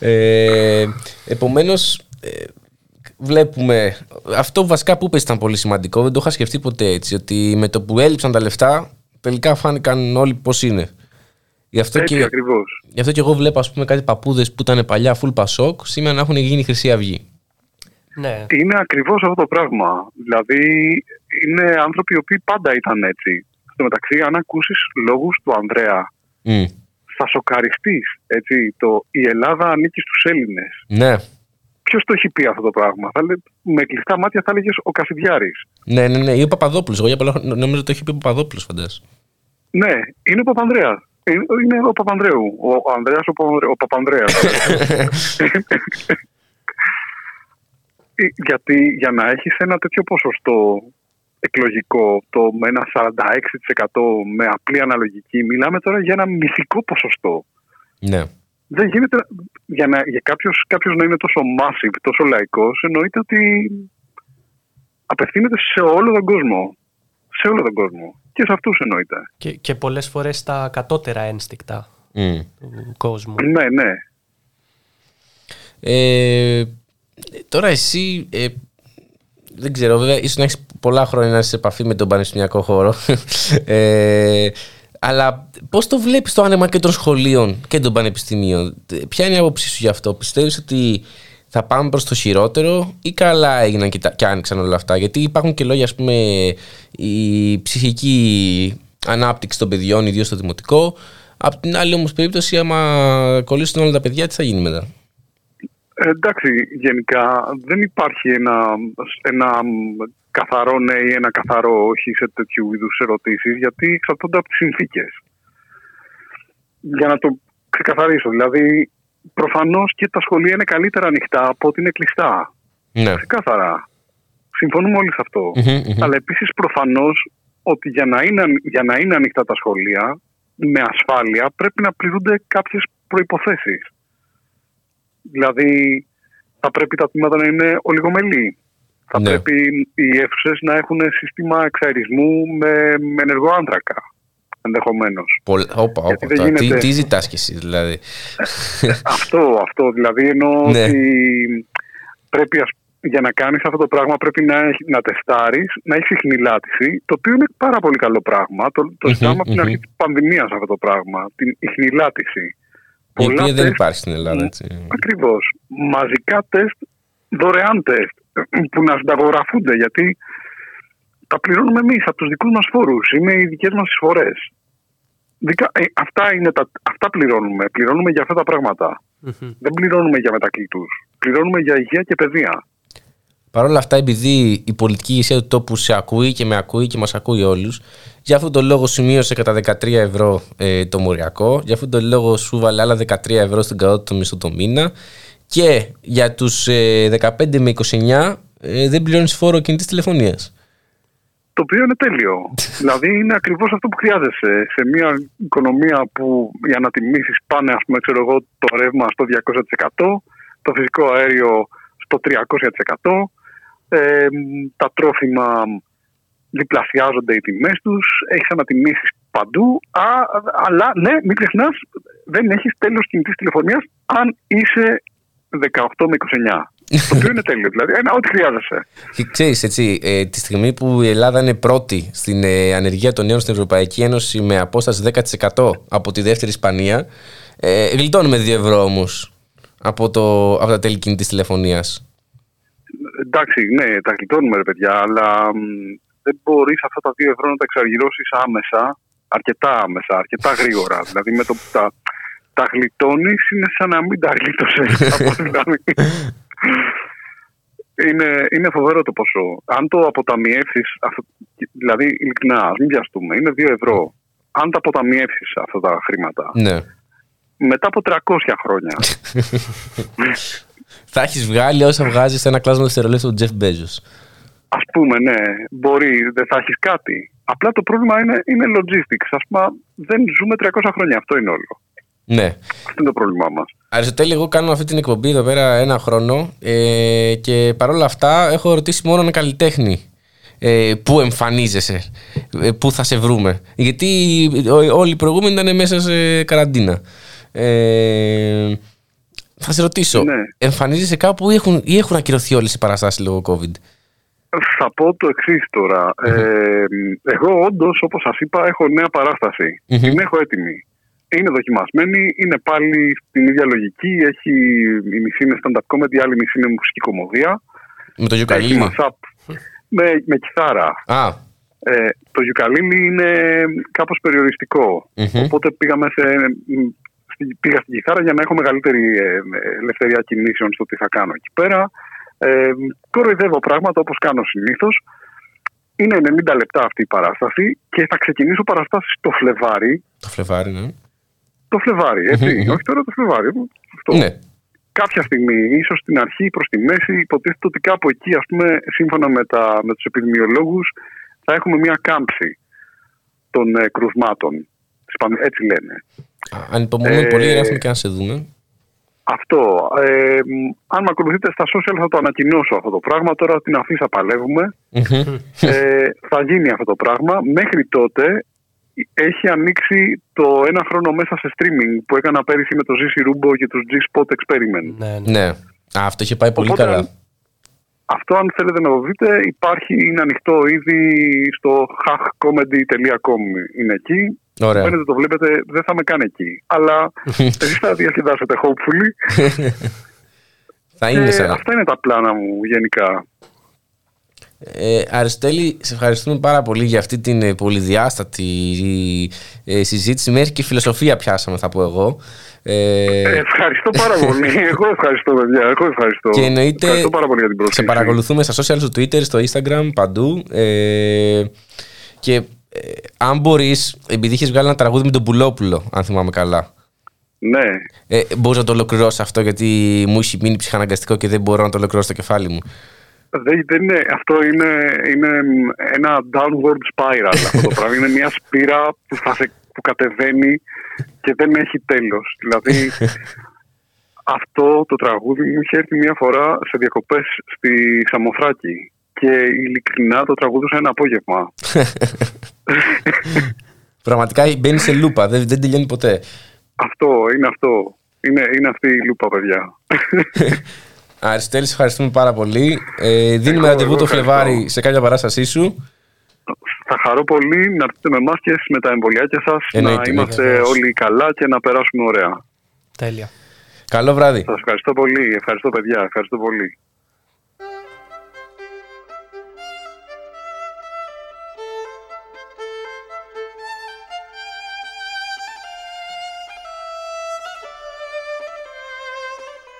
ε, Επομένως, βλέπουμε. Αυτό βασικά που είπες ήταν πολύ σημαντικό. Δεν το είχα σκεφτεί ποτέ έτσι. Ότι με το που έλειψαν τα λεφτά, τελικά φάνηκαν όλοι πώς είναι. Γι' αυτό, Έτσι και, ακριβώς. γι' αυτό και εγώ βλέπω ας πούμε, κάτι παππούδες που ήταν παλιά full πασόκ, σήμερα να έχουν γίνει Χρυσή Αυγή. Ναι. Είναι ακριβώς αυτό το πράγμα. Δηλαδή, είναι άνθρωποι οι οποίοι πάντα ήταν έτσι. Στο μεταξύ, αν ακούσεις λόγους του Ανδρέα, Μμ. θα σοκαριστείς. Έτσι, το, η Ελλάδα ανήκει στους Έλληνες. Ναι. Ποιος το έχει πει αυτό το πράγμα; Θα λέ, με κλειστά μάτια θα έλεγες ο Κασιδιάρης. Ναι, ναι, ναι. Ή ο Παπαδόπουλος. Εγώ για πολλά χρόνια νομίζω ότι το έχει πει ο Παπαδόπουλος, φαντάζομαι. Ναι, είναι ο Παπανδρέας. Είναι, είναι ο Παπανδρέου. Ο, ο Ανδρέας ο, Παπανδρέ, ο Παπανδρέας. Ε, Γιατί για να έχεις ένα τέτοιο ποσοστό εκλογικό, το με ένα 46% με απλή αναλογική, μιλάμε τώρα για ένα μυθικό ποσοστό. ναι. Δεν γίνεται, για, να, για κάποιος, κάποιος να είναι τόσο massive, τόσο λαϊκός, εννοείται ότι απευθύνεται σε όλο τον κόσμο. Σε όλο τον κόσμο. Και σε αυτούς εννοείται. Και, και πολλές φορές τα κατώτερα ένστικτα Μμ. του κόσμου. Ναι, ναι. Ε, τώρα εσύ, ε, δεν ξέρω βέβαια, ίσως να έχεις πολλά χρόνια να είσαι σε επαφή με τον πανεπιστημιακό χώρο. ε, αλλά πώς το βλέπεις το άνοιγμα και των σχολείων και των πανεπιστημίων; Ε, Ποια είναι η άποψή σου γι' αυτό; Πιστεύεις ότι θα πάμε προς το χειρότερο ή καλά έγιναν και, τα, και άνοιξαν όλα αυτά; Γιατί υπάρχουν και λόγια, ας πούμε, η ψυχική ανάπτυξη των παιδιών, ιδίως στο δημοτικό. Απ' την άλλη όμως περίπτωση, άμα κολλήσουν όλα τα παιδιά, τι θα γίνει μετά; Ε, εντάξει, γενικά δεν υπάρχει ένα, ένα καθαρό ναι ή ένα καθαρό όχι σε τέτοιου είδους ερωτήσεις, γιατί εξαρτώνται από τις συνθήκες. Για να το ξεκαθαρίσω, δηλαδή προφανώς και τα σχολεία είναι καλύτερα ανοιχτά από ότι είναι κλειστά. Ναι. Ξεκάθαρα. Συμφωνούμε όλοι σε αυτό. Μμμ, μμμ. Αλλά επίσης προφανώς ότι για να, είναι, για να είναι ανοιχτά τα σχολεία, με ασφάλεια πρέπει να πληρούνται κάποιες προποθέσει. Δηλαδή, θα πρέπει τα τμήματα να είναι ολιγομελή. Θα Ναι. πρέπει οι αίθουσες να έχουν σύστημα εξαερισμού με, με ενεργό άνθρακα. Ενδεχομένως. Πολλ- Όπα, Γιατί όπα. δεν τώρα. Τι, γίνεται. τι ζητάς κι εσύ, δηλαδή. αυτό, αυτό. Δηλαδή εννοώ Ναι. ότι πρέπει ας- για να κάνεις αυτό το πράγμα πρέπει να, έχει- να τεστάρεις, να έχεις ιχνηλάτηση, το οποίο είναι πάρα πολύ καλό πράγμα. Το, το Μμμ, ζητάμε από την μμμ. αρχή της πανδημίας αυτό το πράγμα, την ιχνηλάτηση. Η οποία δεν τεστ υπάρχει στην Ελλάδα, έτσι. Ακριβώς. Μαζικά τεστ, δωρεάν τεστ που να συνταγογραφούνται γιατί τα πληρώνουμε εμείς από τους δικούς μας φόρους. Είναι οι δικές μας εισφορέ. αυτά, είναι τα, αυτά πληρώνουμε. Πληρώνουμε για αυτά τα πράγματα. Μμμ. Δεν πληρώνουμε για μετακλήτου. Πληρώνουμε για υγεία και παιδεία. Παρ' όλα αυτά, επειδή η πολιτική ηγεσία του τόπου σε ακούει και με ακούει και μας ακούει όλους, για αυτόν τον λόγο σημείωσε κατά 13 ευρώ ε, το μοριακό, για αυτόν τον λόγο σου βάλε άλλα 13 ευρώ στην κατώτατο μισθό το μήνα και για τους ε, 15 με 29 ε, δεν πληρώνεις φόρο κινητής τηλεφωνίας. Το οποίο είναι τέλειο. δηλαδή είναι ακριβώς αυτό που χρειάζεσαι. Σε μια οικονομία που οι ανατιμήσει πάνε, ας πούμε, ξέρω εγώ, το ρεύμα στο 200%, το φυσικό αέριο στο 300%, ε, τα τρόφιμα διπλασιάζονται οι τιμές τους, έχεις ανατιμήσεις παντού. Α, αλλά ναι, μην ξεχνάς, δεν έχεις τέλος κινητής τηλεφωνίας αν είσαι 18 με 29. το οποίο είναι τέλειο. Δηλαδή, ένα, ό,τι χρειάζεσαι. Και ξέρεις, έτσι, ε, τη στιγμή που η Ελλάδα είναι πρώτη στην ε, ανεργία των νέων στην Ευρωπαϊκή Ένωση με απόσταση 10% από τη δεύτερη Ισπανία, ε, γλιτώνουμε 2 ευρώ όμως από, το- από τα τέλη κινητής τηλεφωνίας. Εντάξει, ναι, τα γλιτώνουμε ρε παιδιά, αλλά μ, δεν μπορείς αυτά τα 2 ευρώ να τα εξαργυρώσεις άμεσα, αρκετά άμεσα, αρκετά γρήγορα. δηλαδή με το που τα, τα γλιτώνεις είναι σαν να μην τα γλίτωσε. δηλαδή. είναι, είναι φοβερό το ποσό. Αν το αποταμιεύσεις, δηλαδή ειλικρινά, ας μην βιαστούμε, είναι 2 ευρώ. Αν τα αποταμιεύσεις αυτά τα χρήματα, Ναι. μετά από 300 χρόνια, Θα έχεις βγάλει όσα βγάζεις σε ένα κλάσμα δευτερολέπτου του Τζεφ Μπέζος. Α πούμε, ναι, μπορεί, δεν θα έχεις κάτι. Απλά το πρόβλημα είναι, είναι logistics. Α πούμε, δεν ζούμε 300 χρόνια. Αυτό είναι όλο. Ναι. Αυτό είναι το πρόβλημά μας. Αριστοτέλη, εγώ κάνω αυτή την εκπομπή εδώ πέρα ένα χρόνο ε, και παρόλα αυτά έχω ρωτήσει μόνο ένα καλλιτέχνη ε, πού εμφανίζεσαι, ε, πού θα σε βρούμε. Γιατί ό- όλοι οι προηγούμενοι ήταν μέσα σε καραντίνα. Ε, θα σε ρωτήσω, Ναι. εμφανίζεσαι κάπου ή έχουν, ή έχουν ακυρωθεί όλες οι παραστάσεις λόγω COVID; Θα πω το εξής τώρα. Ε, εγώ, όντως, όπως σας είπα, έχω νέα παράσταση. Μμμ. Την έχω έτοιμη. Είναι δοκιμασμένη, είναι πάλι στην ίδια λογική. Έχει, η μισή είναι stand-up comedy, η άλλη μισή είναι μουσική κομμωδία. Με το Έχει γιουκαλίνι. mashup με, με κιθάρα. Α, Ε, το γιουκαλίλι είναι κάπως περιοριστικό. Μμμ. Οπότε πήγαμε σε, μ, στη- πήγα στην κιθάρα για να έχω μεγαλύτερη ε, ελευθερία κινήσεων στο τι θα κάνω εκεί πέρα. Ε, κοροϊδεύω πράγματα όπως κάνω συνήθως. Είναι 90 λεπτά αυτή η παράσταση και θα ξεκινήσω παραστάσεις το Φλεβάρι. το φλεβάρι, ναι. Το Φλεβάρι, έτσι. Μμμ. Όχι τώρα το Φλεβάρι. Αυτό. Ναι. Κάποια στιγμή, ίσως στην αρχή προς τη μέση, υποτίθεται ότι κάπου εκεί, ας πούμε, σύμφωνα με, τα, με τους επιδημιολόγους, θα έχουμε μια κάμψη των ε, κρουσμάτων. Της πανδε- Έτσι λένε. Α, Ανυπομονούμε Ε, πολύ, γράφουμε και να σε δούμε. Αυτό. Ε, μ, αν με ακολουθείτε στα social θα το ανακοινώσω αυτό το πράγμα. Τώρα την αφήσα παλεύουμε. Μμμ. ε, θα γίνει αυτό το πράγμα. Μέχρι τότε έχει ανοίξει το ένα χρόνο μέσα σε streaming που έκανα πέρυσι με το Ζήση Ρούμπο και τους G-Spot Experiment. Ναι, ναι. Ναι. Α, αυτό είχε πάει πολύ Οπότε, καλά. αν- Αυτό αν θέλετε να το δείτε υπάρχει, είναι ανοιχτό ήδη στο hackcomedy.com είναι εκεί. Ωραία. Φαίνεται το βλέπετε, δεν θα με κάνει εκεί. Αλλά εσείς θα διασκεδάσετε hopefully. Θα είναι Ε, σαν. αυτά είναι τα πλάνα μου γενικά. Ε, Αριστοτέλη, σε ευχαριστούμε πάρα πολύ για αυτή την ε, πολυδιάστατη ε, συζήτηση. Μέχρι και φιλοσοφία πιάσαμε, θα πω εγώ. Ε, Ε, ευχαριστώ πάρα πολύ. Εγώ ευχαριστώ, παιδιά. Εγώ ευχαριστώ. και εννοείται Ευχαριστώ πάρα πολύ για την σε πρόσκληση. παρακολουθούμε στα social, στο Twitter, στο Instagram, παντού. Ε, και ε, αν μπορείς, επειδή είχες βγάλει ένα τραγούδι με τον Πουλόπουλο, αν θυμάμαι καλά. Ναι. Ε, μπορείς να το ολοκληρώσεις αυτό, γιατί μου έχει μείνει ψυχαναγκαστικό και δεν μπορώ να το ολοκληρώσω στο κεφάλι μου. Δεν, δεν είναι, αυτό είναι, είναι ένα downward spiral αυτό το πράγμα. Είναι μια σπήρα που, θα σε, που κατεβαίνει και δεν έχει τέλος. Δηλαδή αυτό το τραγούδι μου είχε έρθει μια φορά σε διακοπές στη Σαμοθράκη και ειλικρινά το τραγούδουσα ένα απόγευμα. Πραγματικά μπαίνει σε λούπα, δεν, δεν τελειώνει ποτέ. αυτό, είναι αυτό. Είναι, είναι αυτή η λούπα, παιδιά. Αριστοτέλη, σε ευχαριστούμε πάρα πολύ. Ε, δίνουμε Εγώ- ραντεβού εγώ το ευχαριστώ. Φλεβάρι σε κάποια παράστασή σου. Θα χαρώ πολύ να έρθετε με μάσκες, με τα εμβολιάκια σας, Εννοείται, να είμαστε εννοείται. όλοι καλά και να περάσουμε ωραία. Τέλεια. Καλό βράδυ. Σας ευχαριστώ πολύ. Ευχαριστώ παιδιά. Ευχαριστώ πολύ.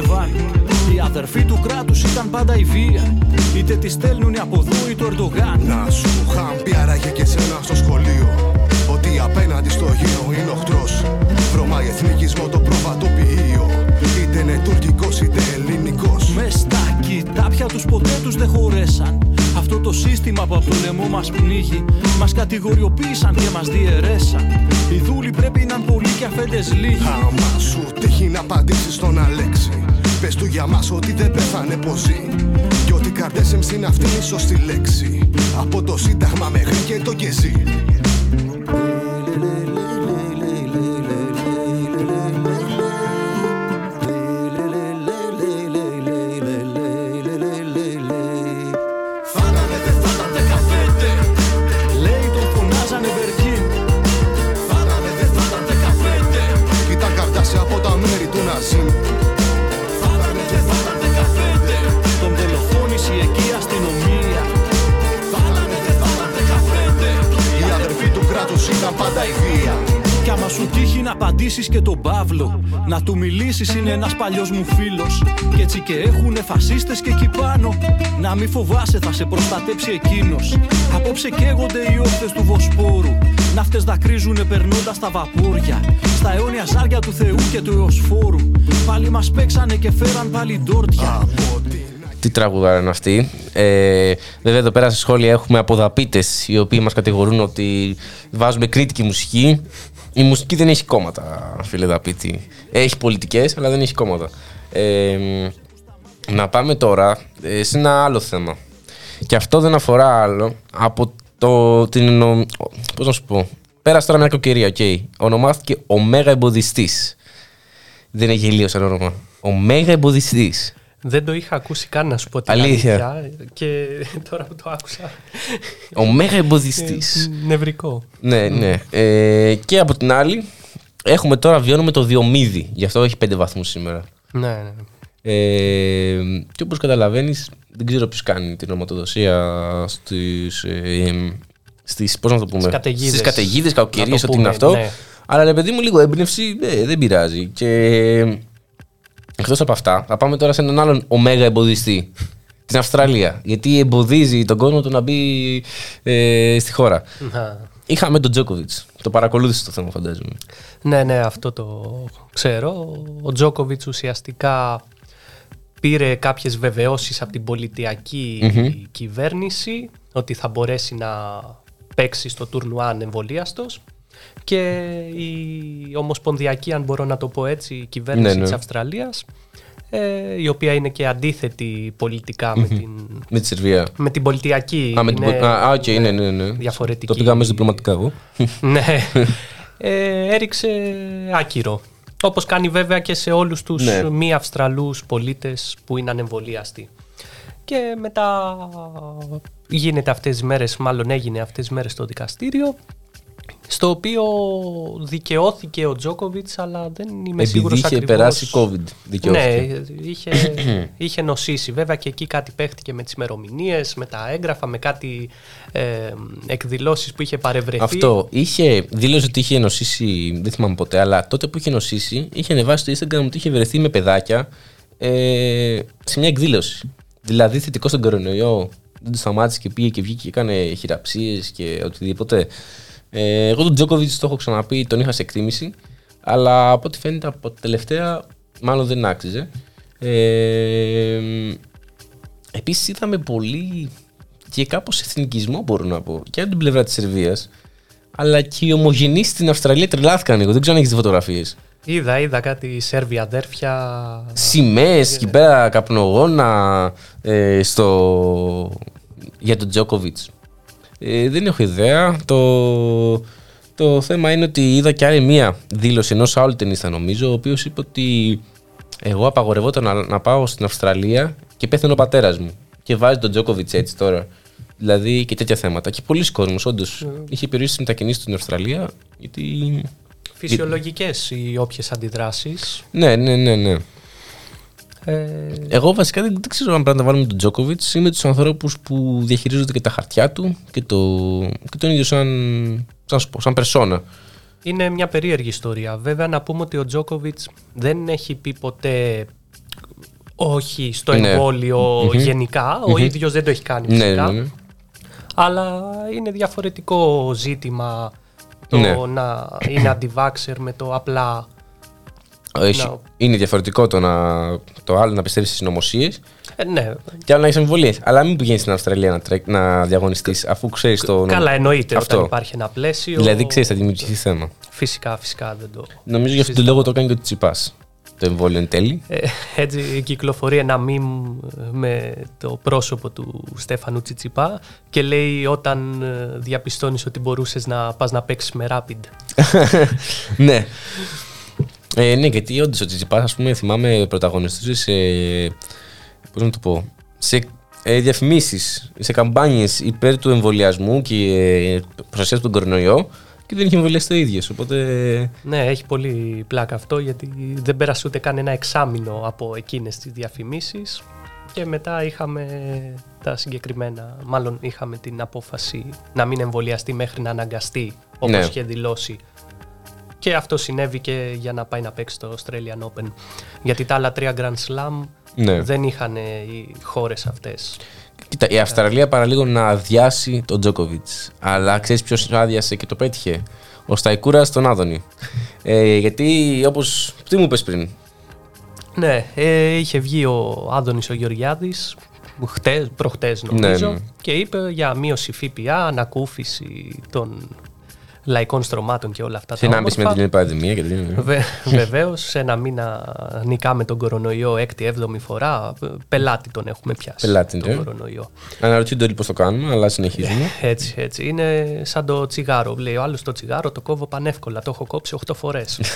Μπερκίν Ελβάν Οι αδερφοί του κράτους ήταν πάντα η βία. Είτε τη στέλνουν από εδώ ή το Ερντογάν. Να σου είχαν πει άραγε και σένα στο σχολείο Ότι απέναντι στο γύρο είναι οχτρός Βρωμάει εθνικισμό το προβατοποιείο. Είτε είναι τουρκικός είτε ελληνικός. Με στα κοιτάπια τους ποτέ τους δεν χωρέσαν. Αυτό το σύστημα που από το λαιμό μας πνίγει Μας κατηγοριοποίησαν και μας διαιρέσαν. Οι δούλοι πρέπει να είναι πολλοί και αφέντες λίγοι. Άμα σου τύχει για μας ότι δεν πέθανε πως ζει Και ότι καρτέσεμ στην αυτή είναι η σωστή λέξη. Από το σύνταγμα μέχρι και το κεζί Να του μιλήσεις είναι ένας παλιός μου φίλος. Κι έτσι και έχουνε φασίστες και εκεί πάνω. Να μη φοβάσαι θα σε προστατέψει εκείνος. Απόψε καίγονται οι όχθες του Βοσπόρου. Ναύτες δακρύζουνε περνώντας τα βαπούρια Στα αιώνια ζάρια του Θεού και του Εωσφόρου. Πάλι μας παίξανε και φέραν πάλι ντόρτια. Τι τραγουδάρα είναι αυτή. Ε, βέβαια, εδώ πέρα στα σχόλια έχουμε αποδαπίτες οι οποίοι μας κατηγορούν ότι βάζουμε κριτική μουσική. Η μουσική δεν έχει κόμματα, φίλε Δαπίτη. Έχει πολιτικές, αλλά δεν έχει κόμματα. Ε, να πάμε τώρα ε, σε ένα άλλο θέμα. Και αυτό δεν αφορά άλλο από το. Την, ο- πώς να σου πω. Πέρασε τώρα μια κακοκαιρία, οκ. Ονομάστηκε ο Μέγα Εμποδιστής. Δεν είναι γελοίο σαν όνομα. Ο Μέγα Εμποδιστής. Δεν το είχα ακούσει καν να σου πω την Αλήθεια. αλήθεια και τώρα που το άκουσα. Ο Μέγα Εμποδιστής. ε, Νευρικό. Ναι, ναι. Ε, και από την άλλη, έχουμε τώρα βιώνουμε το Διομήδη. Γι' αυτό έχει πέντε βαθμούς σήμερα. Ναι, ναι. Ε, και όπως καταλαβαίνεις, δεν ξέρω ποιος κάνει την οματοδοσία στις, ε, στις, πώς να το πούμε, Στις καταιγίδες. στις καταιγίδες, Να κακοκαιρίες, το ότι είναι πούμε, αυτό. ναι. Αλλά ρε παιδί μου, λίγο έμπνευση ναι, δεν πειράζει. Και εκτός από αυτά, θα πάμε τώρα σε έναν άλλον ωμέγα εμποδιστή. Την Αυστραλία. Γιατί εμποδίζει τον κόσμο του να μπει ε, στη χώρα. Να. Είχαμε τον Τζόκοβιτς. Το παρακολούθησε το θέμα, φαντάζομαι. Ναι, ναι, αυτό το ξέρω. Ο Τζόκοβιτς ουσιαστικά πήρε κάποιες βεβαιώσεις από την πολιτιακή Μμμ. κυβέρνηση ότι θα μπορέσει να παίξει στο τουρνουά ανεμβολίαστος και η ομοσπονδιακή, αν μπορώ να το πω έτσι, η κυβέρνηση Ναι, ναι. της Αυστραλίας ε, η οποία είναι και αντίθετη πολιτικά με, την, Με τη Σερβία. με την πολιτειακή. Α, με την είναι πο- Α, οκ, ναι, ναι, ναι. Διαφορετική. Το πήγαμε διπλωματικά εγώ. ναι. Ε, έριξε άκυρο. Όπως κάνει βέβαια και σε όλους τους Ναι. μη Αυστραλούς πολίτες που είναι ανεμβολίαστοι. Και μετά γίνεται αυτές τις μέρες, μάλλον έγινε αυτές τις μέρες στο δικαστήριο, στο οποίο δικαιώθηκε ο Τζόκοβιτς, αλλά δεν είμαι Επειδή σίγουρος είχε ακριβώς. περάσει COVID, δικαιώθηκε. Ναι, είχε, είχε νοσήσει. Βέβαια και εκεί κάτι παίχτηκε με τις ημερομηνίες, με τα έγγραφα, με κάτι ε, εκδηλώσεις που είχε παρευρεθεί. Αυτό. Είχε, δήλωσε ότι είχε νοσήσει, δεν θυμάμαι ποτέ, αλλά τότε που είχε νοσήσει, είχε ανεβάσει στο Instagram ότι είχε βρεθεί με παιδάκια ε, σε μια εκδήλωση. Δηλαδή θετικό στον κορονοϊό. Δεν το σταμάτησε και πήγε και βγήκε και έκανε χειραψίες και οτιδήποτε. Ε, εγώ τον Τζόκοβιτ το έχω ξαναπεί, τον είχα σε εκτίμηση. Αλλά από ό,τι φαίνεται από τα τελευταία, μάλλον δεν άξιζε. Ε, Επίσης είδαμε πολύ και κάπως εθνικισμό μπορώ να πω και από την πλευρά της Σερβίας αλλά και οι ομογενείς στην Αυστραλία τρελάθηκαν λίγο. Δεν ξέρω αν έχεις δει φωτογραφίες. Είδα, είδα κάτι Σέρβια αδέρφια. Σημαίες εκεί πέρα καπνογόνα ε, στο... για τον Τζόκοβιτς. Ε, δεν έχω ιδέα. Το, το θέμα είναι ότι είδα και άλλη μία δήλωση ενός άλλου ταινίστα νομίζω ο οποίος είπε ότι εγώ απαγορευόταν να, να πάω στην Αυστραλία και πέθανε ο πατέρας μου. Και βάζει τον Τζόκοβιτς έτσι τώρα. Δηλαδή και τέτοια θέματα. Και πολλοί κόσμος όντως είχε περιορίσει τις μετακινήσεις του στην Αυστραλία γιατί Φυσιολογικές οι όποιες αντιδράσεις. Ναι, ναι, ναι, ναι. Ε, Εγώ βασικά δεν, δεν ξέρω αν πρέπει να τα βάλουμε τον Τζόκοβιτ ή με τους ανθρώπους που διαχειρίζονται και τα χαρτιά του και, το, και τον ίδιο σαν, σαν, σπο- σαν περσόνα. Είναι μια περίεργη ιστορία. Βέβαια να πούμε ότι ο Τζόκοβιτς δεν έχει πει ποτέ όχι στο Ναι. εμβόλιο Μμμ. γενικά. Ο Μμμ. ίδιος δεν το έχει κάνει Ναι, φυσικά. ναι, ναι. Αλλά είναι διαφορετικό ζήτημα το Ναι. να είναι αντιβάξερ με το απλά Έχει- Να- Είναι διαφορετικό το, να, το άλλο να πιστεύεις στις συνωμοσίες Ε, ναι, και άλλο να έχεις αμφιβολίες. Αλλά μην πηγαίνεις στην Αυστραλία να, τρέκ, να διαγωνιστείς αφού ξέρεις το. καλά εννοείται Αυτό. όταν υπάρχει ένα πλαίσιο. Δηλαδή ξέρεις, θα δημιουργηθεί θέμα. Φυσικά, φυσικά δεν το. Νομίζω για αυτόν τον λόγο το έκανε και ο Τσιτσιπάς. Το εμβόλιο εν τέλει. Ε, έτσι κυκλοφορεί ένα meme με το πρόσωπο του Στέφανου Τσιτσιπά και λέει όταν ε, διαπιστώνεις ότι μπορούσες να πας να παίξεις με Rapid. ναι. Ε, ναι, γιατί όντως ο Τσιτσιπά, ας πούμε, θυμάμαι πρωταγωνιστούσε σε. Πώς να το πω. Σε ε, διαφημίσεις, σε καμπάνιες υπέρ του εμβολιασμού και ε, προστασίας από τον κορονοϊό και δεν είχε εμβολιαστεί ο ίδιος. Οπότε. Ναι, έχει πολύ πλάκα αυτό γιατί δεν πέρασε ούτε καν ένα εξάμεινο από εκείνες τις διαφημίσεις και μετά είχαμε τα συγκεκριμένα, μάλλον είχαμε την απόφαση να μην εμβολιαστεί μέχρι να αναγκαστεί όπως Ναι. είχε δηλώσει. Και αυτό συνέβη και για να πάει να παίξει το Australian Open. Γιατί τα άλλα τρία Grand Slam Ναι. δεν είχαν ε, οι χώρες αυτές. Κοίτα, η Αυστραλία παραλίγο να αδειάσει τον Τζόκοβιτ. Αλλά ξέρεις ποιος άδειασε και το πέτυχε; Ο Σταϊκούρα στον Άδωνη. Ε, γιατί όπω. Τι μου είπε πριν; Ναι, ε, είχε βγει ο Άδωνης ο Γεωργιάδης χτες, προχτές νομίζω Ναι, ναι. και είπε για μείωση ΦΠΑ, ανακούφιση των λαϊκών στρωμάτων και όλα αυτά Σε τα ένα μισή με όμορφα. την πανδημία και τέτοια. Βε, Βεβαίως, σε ένα μήνα νικάμε τον κορονοϊό έκτη-έβδομη φορά. Πελάτη τον έχουμε πιάσει. Πελάτη, τον ναι. κορονοϊό. Αναρωτιούνται όλοι πώς το κάνουμε, αλλά συνεχίζουμε. Έτσι, έτσι. Είναι σαν το τσιγάρο. Λέει ο άλλος το τσιγάρο το κόβω πανεύκολα. Το έχω κόψει 8 φορές.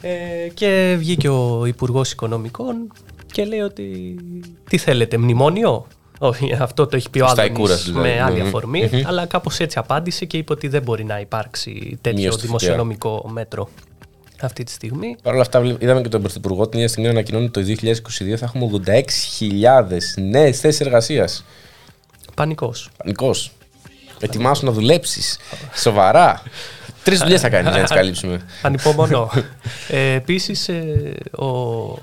ε, και βγήκε ο Υπουργός Οικονομικών και λέει ότι τι θέλετε, μνημόνιο; Όχι, αυτό το έχει πει ο Ο Άδωνης Σταϊκούρας, δηλαδή. με άλλη Μμμ. αφορμή, Μμμ. αλλά κάπως έτσι απάντησε και είπε ότι δεν μπορεί να υπάρξει τέτοιο Μείωση του δημοσιονομικό μέτρο αυτή τη στιγμή. Παρ' όλα αυτά, βλέ- είδαμε και τον Πρωθυπουργό την ίδια στιγμή να ανακοινώνει ότι το 2022 θα έχουμε 86.000 νέες θέσεις εργασίας. Πανικός. Πανικός. Ετοιμάσου να δουλέψεις. Σοβαρά. Τρεις δουλειές θα κάνεις για να τις καλύψουμε. Ανυπομονώ. ε, Επίσης, ο,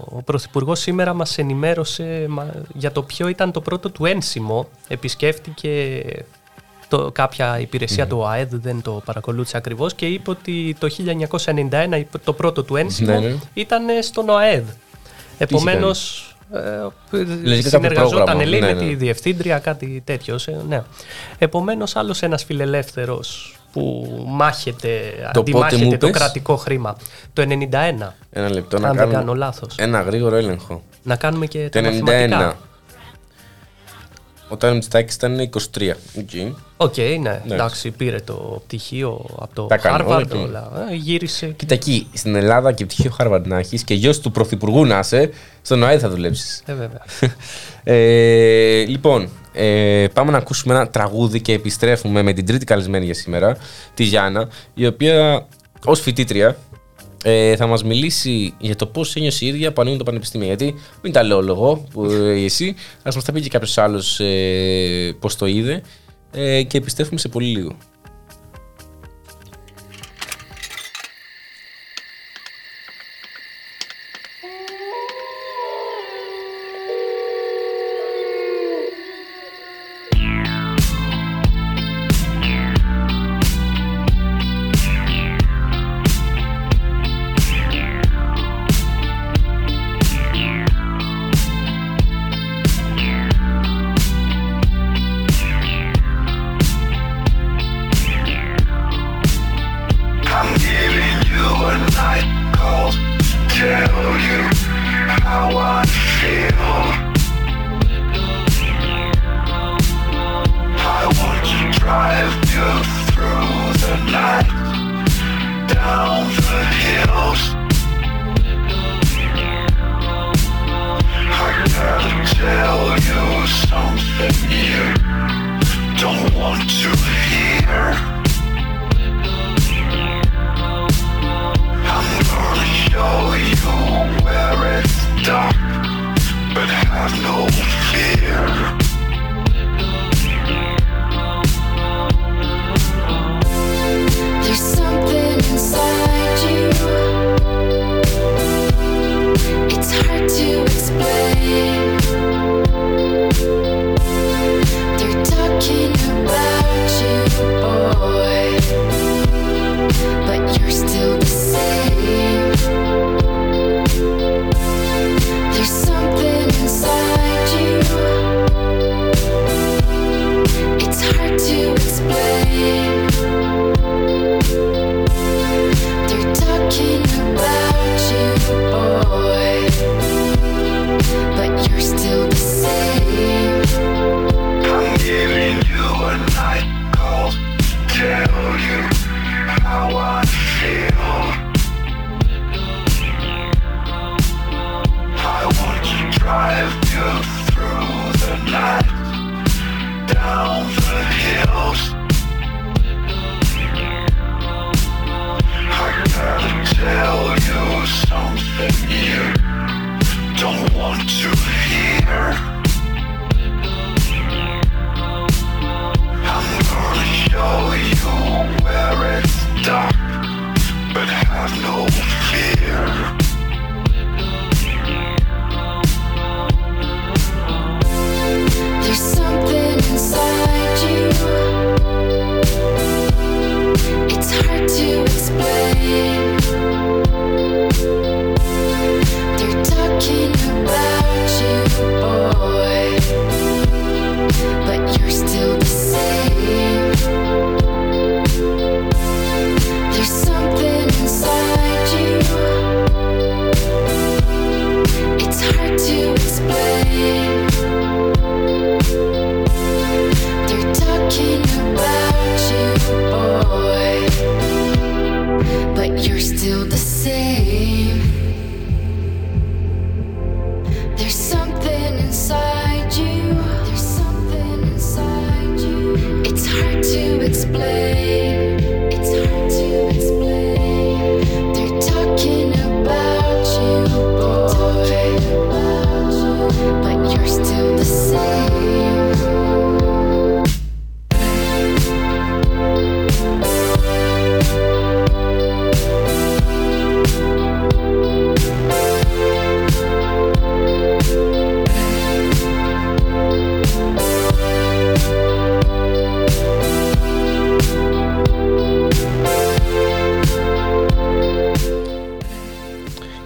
ο Πρωθυπουργός σήμερα μας ενημέρωσε μα- για το ποιο ήταν το πρώτο του ένσημο. Επισκέφτηκε το, κάποια υπηρεσία του ΟΑΕΔ, δεν το παρακολούθησε ακριβώς και είπε ότι το 1991 το πρώτο του ένσημο Ναι, ναι. ήταν στον ΟΑΕΔ. Επομένως. Λογικά κάποιο συνεργαζόταν πρόγραμμα. λέει Ναι, με ναι. τη διευθύντρια, κάτι τέτοιος. σε- Ναι. Επομένως, άλλος ένας φιλελεύθερος που μάχεται, Το αντιμάχεται πότε μου το είπες; κρατικό χρήμα. Το 91. Ένα λεπτό να αν δεν κάνουμε κάνω λάθος. ένα γρήγορο έλεγχο. Να κάνουμε και Το τα 91. μαθηματικά. Όταν ο Μητσοτάκης ήταν 23. Οκ. Οκ, ναι, εντάξει, πήρε το πτυχίο από το Τα έκανε όλα Harvard, και- όλα. Ε, Γύρισε. Κοίτα εκεί, στην Ελλάδα και πτυχίο Harvard να έχεις και γιος του Πρωθυπουργού να είσαι, στον ΟΑΕΔ θα δουλέψεις. Ε, βέβαια. Ε, λοιπόν, ε, πάμε να ακούσουμε ένα τραγούδι και επιστρέφουμε με την τρίτη καλεσμένη για σήμερα, τη Γιάννα, η οποία ως φοιτήτρια ε, θα μας μιλήσει για το πώς ένιωσε η ίδια που ανοίγουν το πανεπιστήμιο. Γιατί μην τα λέω εγώ, που, ε, εσύ, ας μας τα πει και κάποιος άλλος ε, πώς το είδε ε, και επιστρέφουμε σε πολύ λίγο.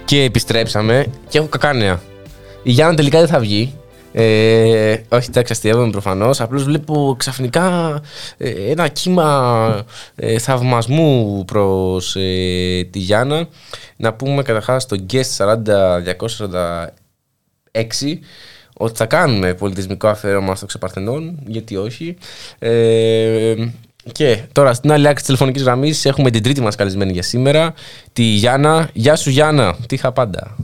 Και επιστρέψαμε και έχω κακά νέα. Η Γιάννα τελικά δεν θα βγει. Ε, όχι, εντάξει, αστείευομαι προφανώς. Απλώς βλέπω ξαφνικά ε, ένα κύμα ε, θαυμασμού προς τη Γιάννα. Να πούμε καταρχάς στο Guest 40246 ότι θα κάνουμε πολιτισμικό αφιέρωμα στο Ξεπαρθενών, γιατί όχι. Ε, και τώρα στην άλλη άκρη της τηλεφωνικής γραμμής έχουμε την τρίτη μας καλεσμένη για σήμερα, τη Γιάννα. Γεια σου, Γιάννα. Τι είχα πάντα.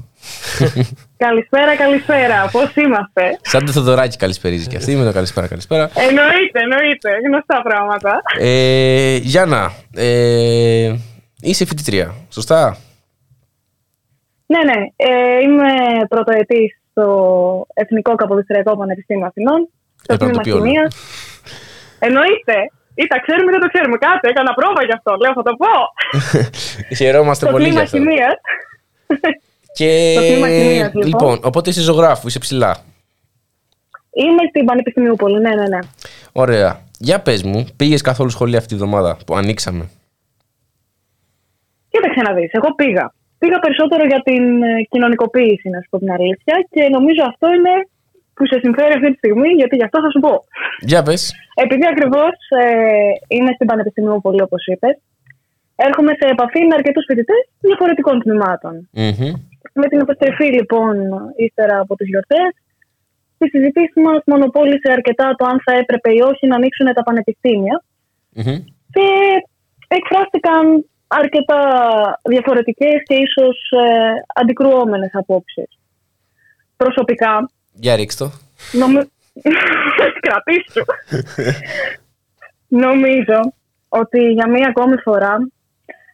Καλησπέρα, καλησπέρα. Πώς είμαστε; Σαν το Θοδωράκι καλησπερίζει και αυτή με το καλησπέρα, καλησπέρα. Εννοείται, εννοείται. Γνωστά πράγματα. Ε, Γιάννα, ε, είσαι φοιτητρία, σωστά; Ναι, ναι. Ε, είμαι πρωτοετής στο Εθνικό Καποδιστριακό Πανεπιστήμιο Αθηνών, στο Έπρεπε να τμήμα το πει όλο. χημίας. Εννοείται. Ή τα ξέρουμε ή δεν το ξέρουμε. Κάτι, έκανα πρόβα γι' αυτό. Λέω, θα το πω. Χαιρόμαστε στο πολύ γι' τμήμα αυτό. χημία. Και Στο τμήμα χημείας, λοιπόν. λοιπόν, οπότε είσαι ζωγράφου, είσαι ψηλά. Είμαι στην Πανεπιστημιούπολη, ναι, ναι, ναι. Ωραία. Για πες μου, πήγες καθόλου σχολείο αυτή τη βδομάδα που ανοίξαμε; Κοίταξε να δεις, εγώ πήγα. Πήγα περισσότερο για την ε, κοινωνικοποίηση, να σου πω την αλήθεια, και νομίζω αυτό είναι που σε συμφέρει αυτή τη στιγμή, γιατί γι' αυτό θα σου πω. Για πες. Επειδή ακριβώς ε, είμαι στην Πανεπιστημιούπολη, όπως είπες, έρχομαι σε επαφή με αρκετούς φοιτητές διαφορετικών τμήματων. Με την επιστροφή, λοιπόν, ύστερα από τις γιορτές, στη συζητήση μας μονοπόλησε αρκετά το αν θα έπρεπε ή όχι να ανοίξουν τα πανεπιστήμια και εκφράστηκαν αρκετά διαφορετικές και ίσως ε, αντικρουόμενες απόψεις. Προσωπικά, Για ρίξ' το. νομι... κρατήσου. Νομίζω ότι για μία ακόμη φορά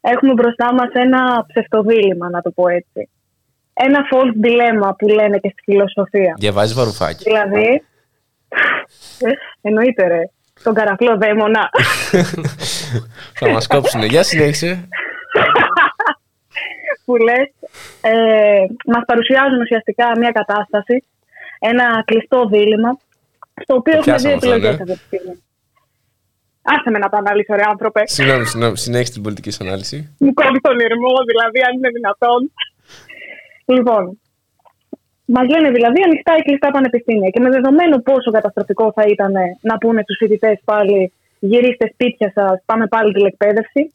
έχουμε μπροστά μας ένα ψευτοδήλημα, να το πω έτσι. Ένα false dilemma που λένε και στη φιλοσοφία. Διαβάζεις βαρουφάκι. Δηλαδή, εννοείται ρε, τον καραφλό δαίμονα. Θα μας κόψουνε. Για συνέχισε. που λες, ε, μας παρουσιάζουν ουσιαστικά μια κατάσταση, ένα κλειστό δίλημα, στο οποίο Το έχουμε δύο πιάσαμε αυτό, επιλογές ναι. αυτή τη στιγμή. Άσε με να το αναλύσω, ρε άνθρωπε. Συγγνώμη, συγγνώμη, συνέχισε την πολιτική σου ανάλυση. Μου κόβει τον ήρμο, δηλαδή, αν είναι δυνατόν. Λοιπόν, μας λένε δηλαδή ανοιχτά ή κλειστά πανεπιστήμια. Και με δεδομένο πόσο καταστροφικό θα ήταν να πούνε στους φοιτητές πάλι γυρίστε σπίτια σας, πάμε πάλι τηλεκπαίδευση.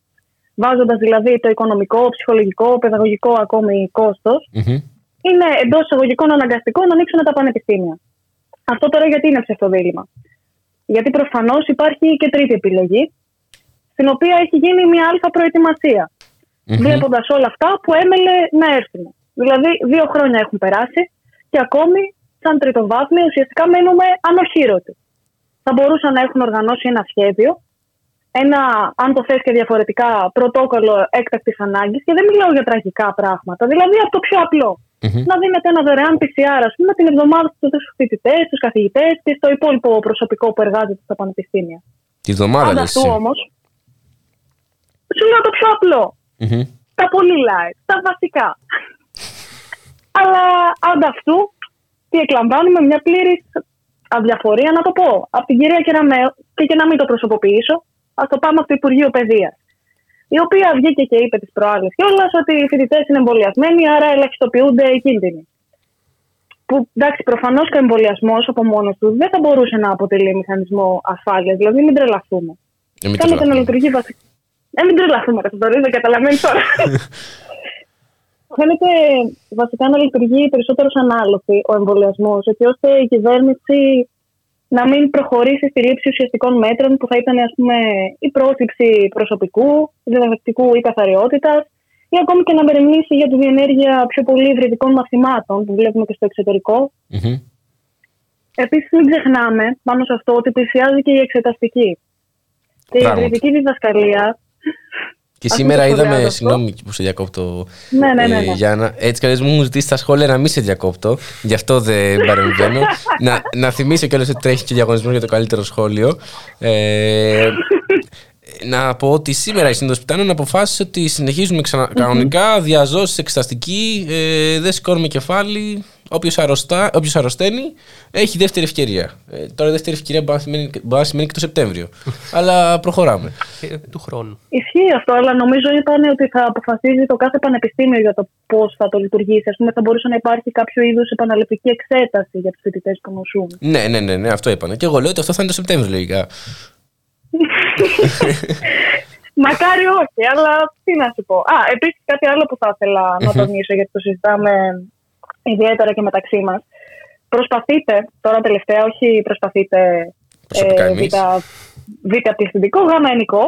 Βάζοντας δηλαδή το οικονομικό, ψυχολογικό, παιδαγωγικό ακόμη κόστος, είναι εντός εισαγωγικών αναγκαστικό να ανοίξουν τα πανεπιστήμια. Αυτό τώρα γιατί είναι ψευτοδήλημα. Γιατί προφανώς υπάρχει και τρίτη επιλογή, στην οποία έχει γίνει μια αλφα προετοιμασία. Βλέποντας όλα αυτά που έμελε να έρθουν. Δηλαδή, δύο χρόνια έχουν περάσει και ακόμη, σαν τριτοβάθμιο, ουσιαστικά μένουμε ανοχήρωτοι. Θα μπορούσαν να έχουν οργανώσει ένα σχέδιο, ένα, αν το θες και διαφορετικά, πρωτόκολλο έκτακτης ανάγκης και δεν μιλάω για τραγικά πράγματα. Δηλαδή, από το πιο απλό. Να δίνετε ένα δωρεάν PCR, ας πούμε, την εβδομάδα στου φοιτητές, στου καθηγητές και στο υπόλοιπο προσωπικό που εργάζεται στα πανεπιστήμια. Τη βδομάδα λες Ανταυτού εσύ. όμως, σου λέω το πιο απλό. Μμμ. Τα πολύ light, τα βασικά. Αλλά ανταυτού, τι εκλαμβάνουμε μια πλήρης αδιαφορία, να το πω, από την κυρία Κεραμέο, και για να μην το προσωποποιήσω, ας το πάμε από το Υπουργείο Παιδείας. Η οποία βγήκε και είπε τις προάλλες κιόλας ότι οι φοιτητές είναι εμβολιασμένοι, άρα ελαχιστοποιούνται οι κίνδυνοι. Που εντάξει, προφανώς και ο εμβολιασμός από μόνος τους δεν θα μπορούσε να αποτελεί μηχανισμό ασφάλειας, δηλαδή μην τρελαθούμε. Ε, μην Φαίνεται να τρελαθούμε. λειτουργεί βασικά. Ε, μην τρελαθούμε, ρε Θοδωρή, δεν καταλαβαίνεις τώρα. Φαίνεται βασικά να λειτουργεί περισσότερο σαν άλοθη ο εμβολιασμός, έτσι ώστε η κυβέρνηση να μην προχωρήσει στη λήψη ουσιαστικών μέτρων που θα ήταν ας πούμε, η πρόσληψη προσωπικού, διδακτικού ή καθαριότητας, ή ακόμη και να μεριμνήσει για τη διενέργεια πιο πολύ υβριδικών μαθημάτων που βλέπουμε και στο εξωτερικό. Μμμ. Επίσης, μην ξεχνάμε πάνω σε αυτό ότι πλησιάζει και η εξεταστική. Και η Πράγματι. υβριδική διδασκαλία. Και Ας σήμερα μην το είδαμε, σχολιάζω αυτό. συγγνώμη που σε διακόπτω, Ναι, ναι, ναι, ναι. Γιάννα. Έτσι κι αλλιώς μου έχουν ζητήσει στα σχόλια να μην σε διακόπτω. Γι' αυτό δεν παρεμβαίνω. να, να θυμίσω κιόλας ότι τρέχει και διαγωνισμός για το καλύτερο σχόλιο. Ε, να πω ότι σήμερα η Σύνδοση Πιτάνων αποφάσισε ότι συνεχίζουμε ξανα... κανονικά, διαζώσεις, εξεταστική, ε, δεν σηκώνουμε κεφάλι. Όποιος, αρρωστά, όποιος αρρωσταίνει έχει δεύτερη ευκαιρία. Ε, τώρα η δεύτερη ευκαιρία μπορεί να σημαίνει, μπορεί να σημαίνει και το Σεπτέμβριο. Αλλά προχωράμε. του χρόνου. Ισχύει αυτό, αλλά νομίζω ήταν ότι θα αποφασίζει το κάθε πανεπιστήμιο για το πώς θα το λειτουργήσει. Α πούμε, θα μπορούσε να υπάρχει κάποιο είδους επαναληπτική εξέταση για τους φοιτητές που νοσούν. Ναι, ναι, ναι, ναι, αυτό είπανε. Και εγώ λέω ότι αυτό θα είναι το Σεπτέμβριο λογικά. Μακάρι όχι, αλλά τι να σου πω. Α, επίσης κάτι άλλο που θα ήθελα να Μμμ. τονίσω, γιατί το συζητάμε ιδιαίτερα και μεταξύ μας. Προσπαθείτε, τώρα τελευταία, όχι προσπαθείτε Προσωπικά ε, εμείς. β, β πληθυντικό, γ ενικό,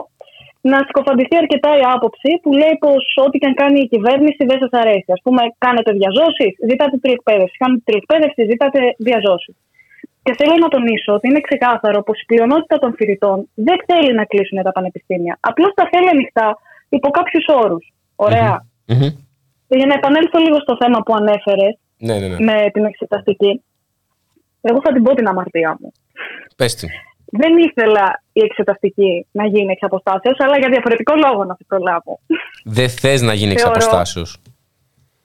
να συκοφαντηθεί αρκετά η άποψη που λέει πως ό,τι και αν κάνει η κυβέρνηση δεν σας αρέσει. Α πούμε, κάνετε διαζώσεις, ζητάτε τριεκπαίδευση. Κάνετε τριεκπαίδευση, ζητάτε διαζώσεις. Και θέλω να τονίσω ότι είναι ξεκάθαρο πως η πλειονότητα των φοιτητών δεν θέλει να κλείσουν τα πανεπιστήμια. Απλώς τα θέλει ανοιχτά υπό κάποιους όρους. Ωραία. Μμμ. Για να επανέλθω λίγο στο θέμα που ανέφερες Ναι, ναι, ναι. με την εξεταστική. Εγώ θα την πω την αμαρτία μου. Πες την. Δεν ήθελα η εξεταστική να γίνει εξ αποστάσεως, αλλά για διαφορετικό λόγο να την προλάβω. Δεν θες να γίνει εξ Θεωρώ- αποστάσεως.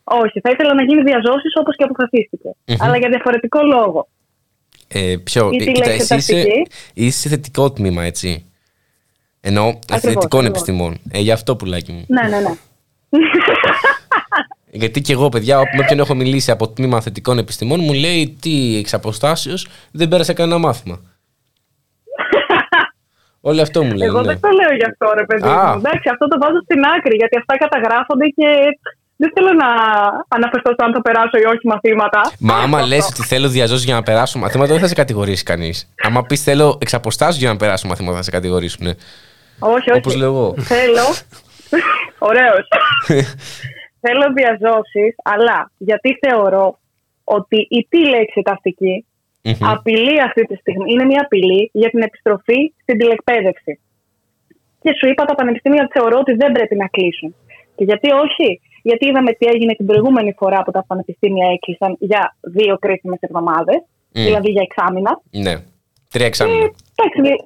Όχι, θα ήθελα να γίνει διαζώσεις όπως και αποφασίστηκε. Μμμ. Αλλά για διαφορετικό λόγο. Ε, ποιο, Η ε, κοίτα, εσύ είσαι, τηλεεξεταστική. είσαι θετικό τμήμα, έτσι. Εννοώ Ακριβώς, θετικών ακριβώς. επιστημών. Ε, γι' αυτό πουλάκι μου. Ναι, ναι, ναι. Γιατί και εγώ, παιδιά, με όποιον έχω μιλήσει από τμήμα θετικών επιστημών, μου λέει τι εξ αποστάσεως δεν πέρασε κανένα μάθημα. Όλοι αυτό μου λένε. Εγώ ναι. δεν το λέω γι' αυτό, ρε παιδί Α. μου. Εντάξει, αυτό το βάζω στην άκρη, γιατί αυτά καταγράφονται και δεν θέλω να αναφερθώ στο αν θα περάσω ή όχι μαθήματα. Μα άμα λες ότι θέλω διαζώσεις για να περάσω μαθήματα, δεν θα σε κατηγορήσει κανείς. Άμα πεις θέλω εξ αποστάσεως για να περάσω μαθήματα, θα σε κατηγορήσουν. Όχι, όχι. Όπως λέω εγώ. Θέλω. Ωραίος. Θέλω διαζώσεις, αλλά γιατί θεωρώ ότι η τηλεεξεταστική Μμμ. απειλεί αυτή τη στιγμή, είναι μια απειλή για την επιστροφή στην τηλεκπαίδευση. Και σου είπα τα πανεπιστήμια θεωρώ ότι δεν πρέπει να κλείσουν. Και γιατί όχι, γιατί είδαμε τι έγινε την προηγούμενη φορά που τα πανεπιστήμια έκλεισαν για δύο κρίσιμες εβδομάδες, Μμ. δηλαδή για εξάμηνα. Ναι. Τρία εξάμεινα. Εντάξει, δι-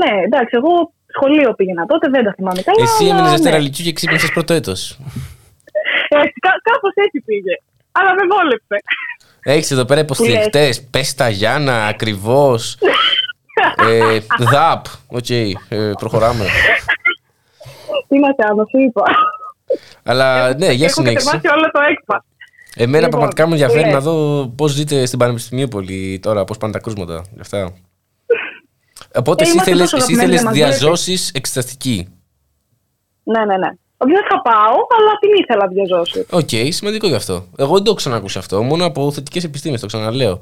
ναι, εντάξει, εγώ σχολείο πήγαινα τότε, δεν τα θυμάμαι καλά. Εσύ αλλά έμεινες Δευτέρα ναι. Λυκειού και ξύπνησες πρώτο έτος. Έτσι, κά, κάπως έτσι πήγε. Αλλά με βόλεψε. Έχεις εδώ πέρα υποστηρικτές. Πες τα Γιάννα, ακριβώς. ε, ΔΑΠ. Οκ, ε, προχωράμε. Τι να κάνω, σου είπα. Αλλά ναι, για Έχω συνέχισε. κατεβάσει όλο το ΕΚΠΑ. Εμένα Λοιπόν, πραγματικά με ενδιαφέρει ναι. να δω πώς ζείτε στην Πανεπιστημίουπολη τώρα, πώς πάνε τα κρούσματα. γι' Αυτά. Οπότε Ε, εσύ είμαστε θέλεις, τόσο εσύ αγαπημένοι, θέλεις δεν μας διά ζώσης εξεταστική. Ναι, ναι, ναι. Δεν θα πάω, αλλά την ήθελα διά ζώσης. Οκ, σημαντικό γι' αυτό. Εγώ δεν το έχω ξανακούσει αυτό. Μόνο από θετικές επιστήμες το ξαναλέω.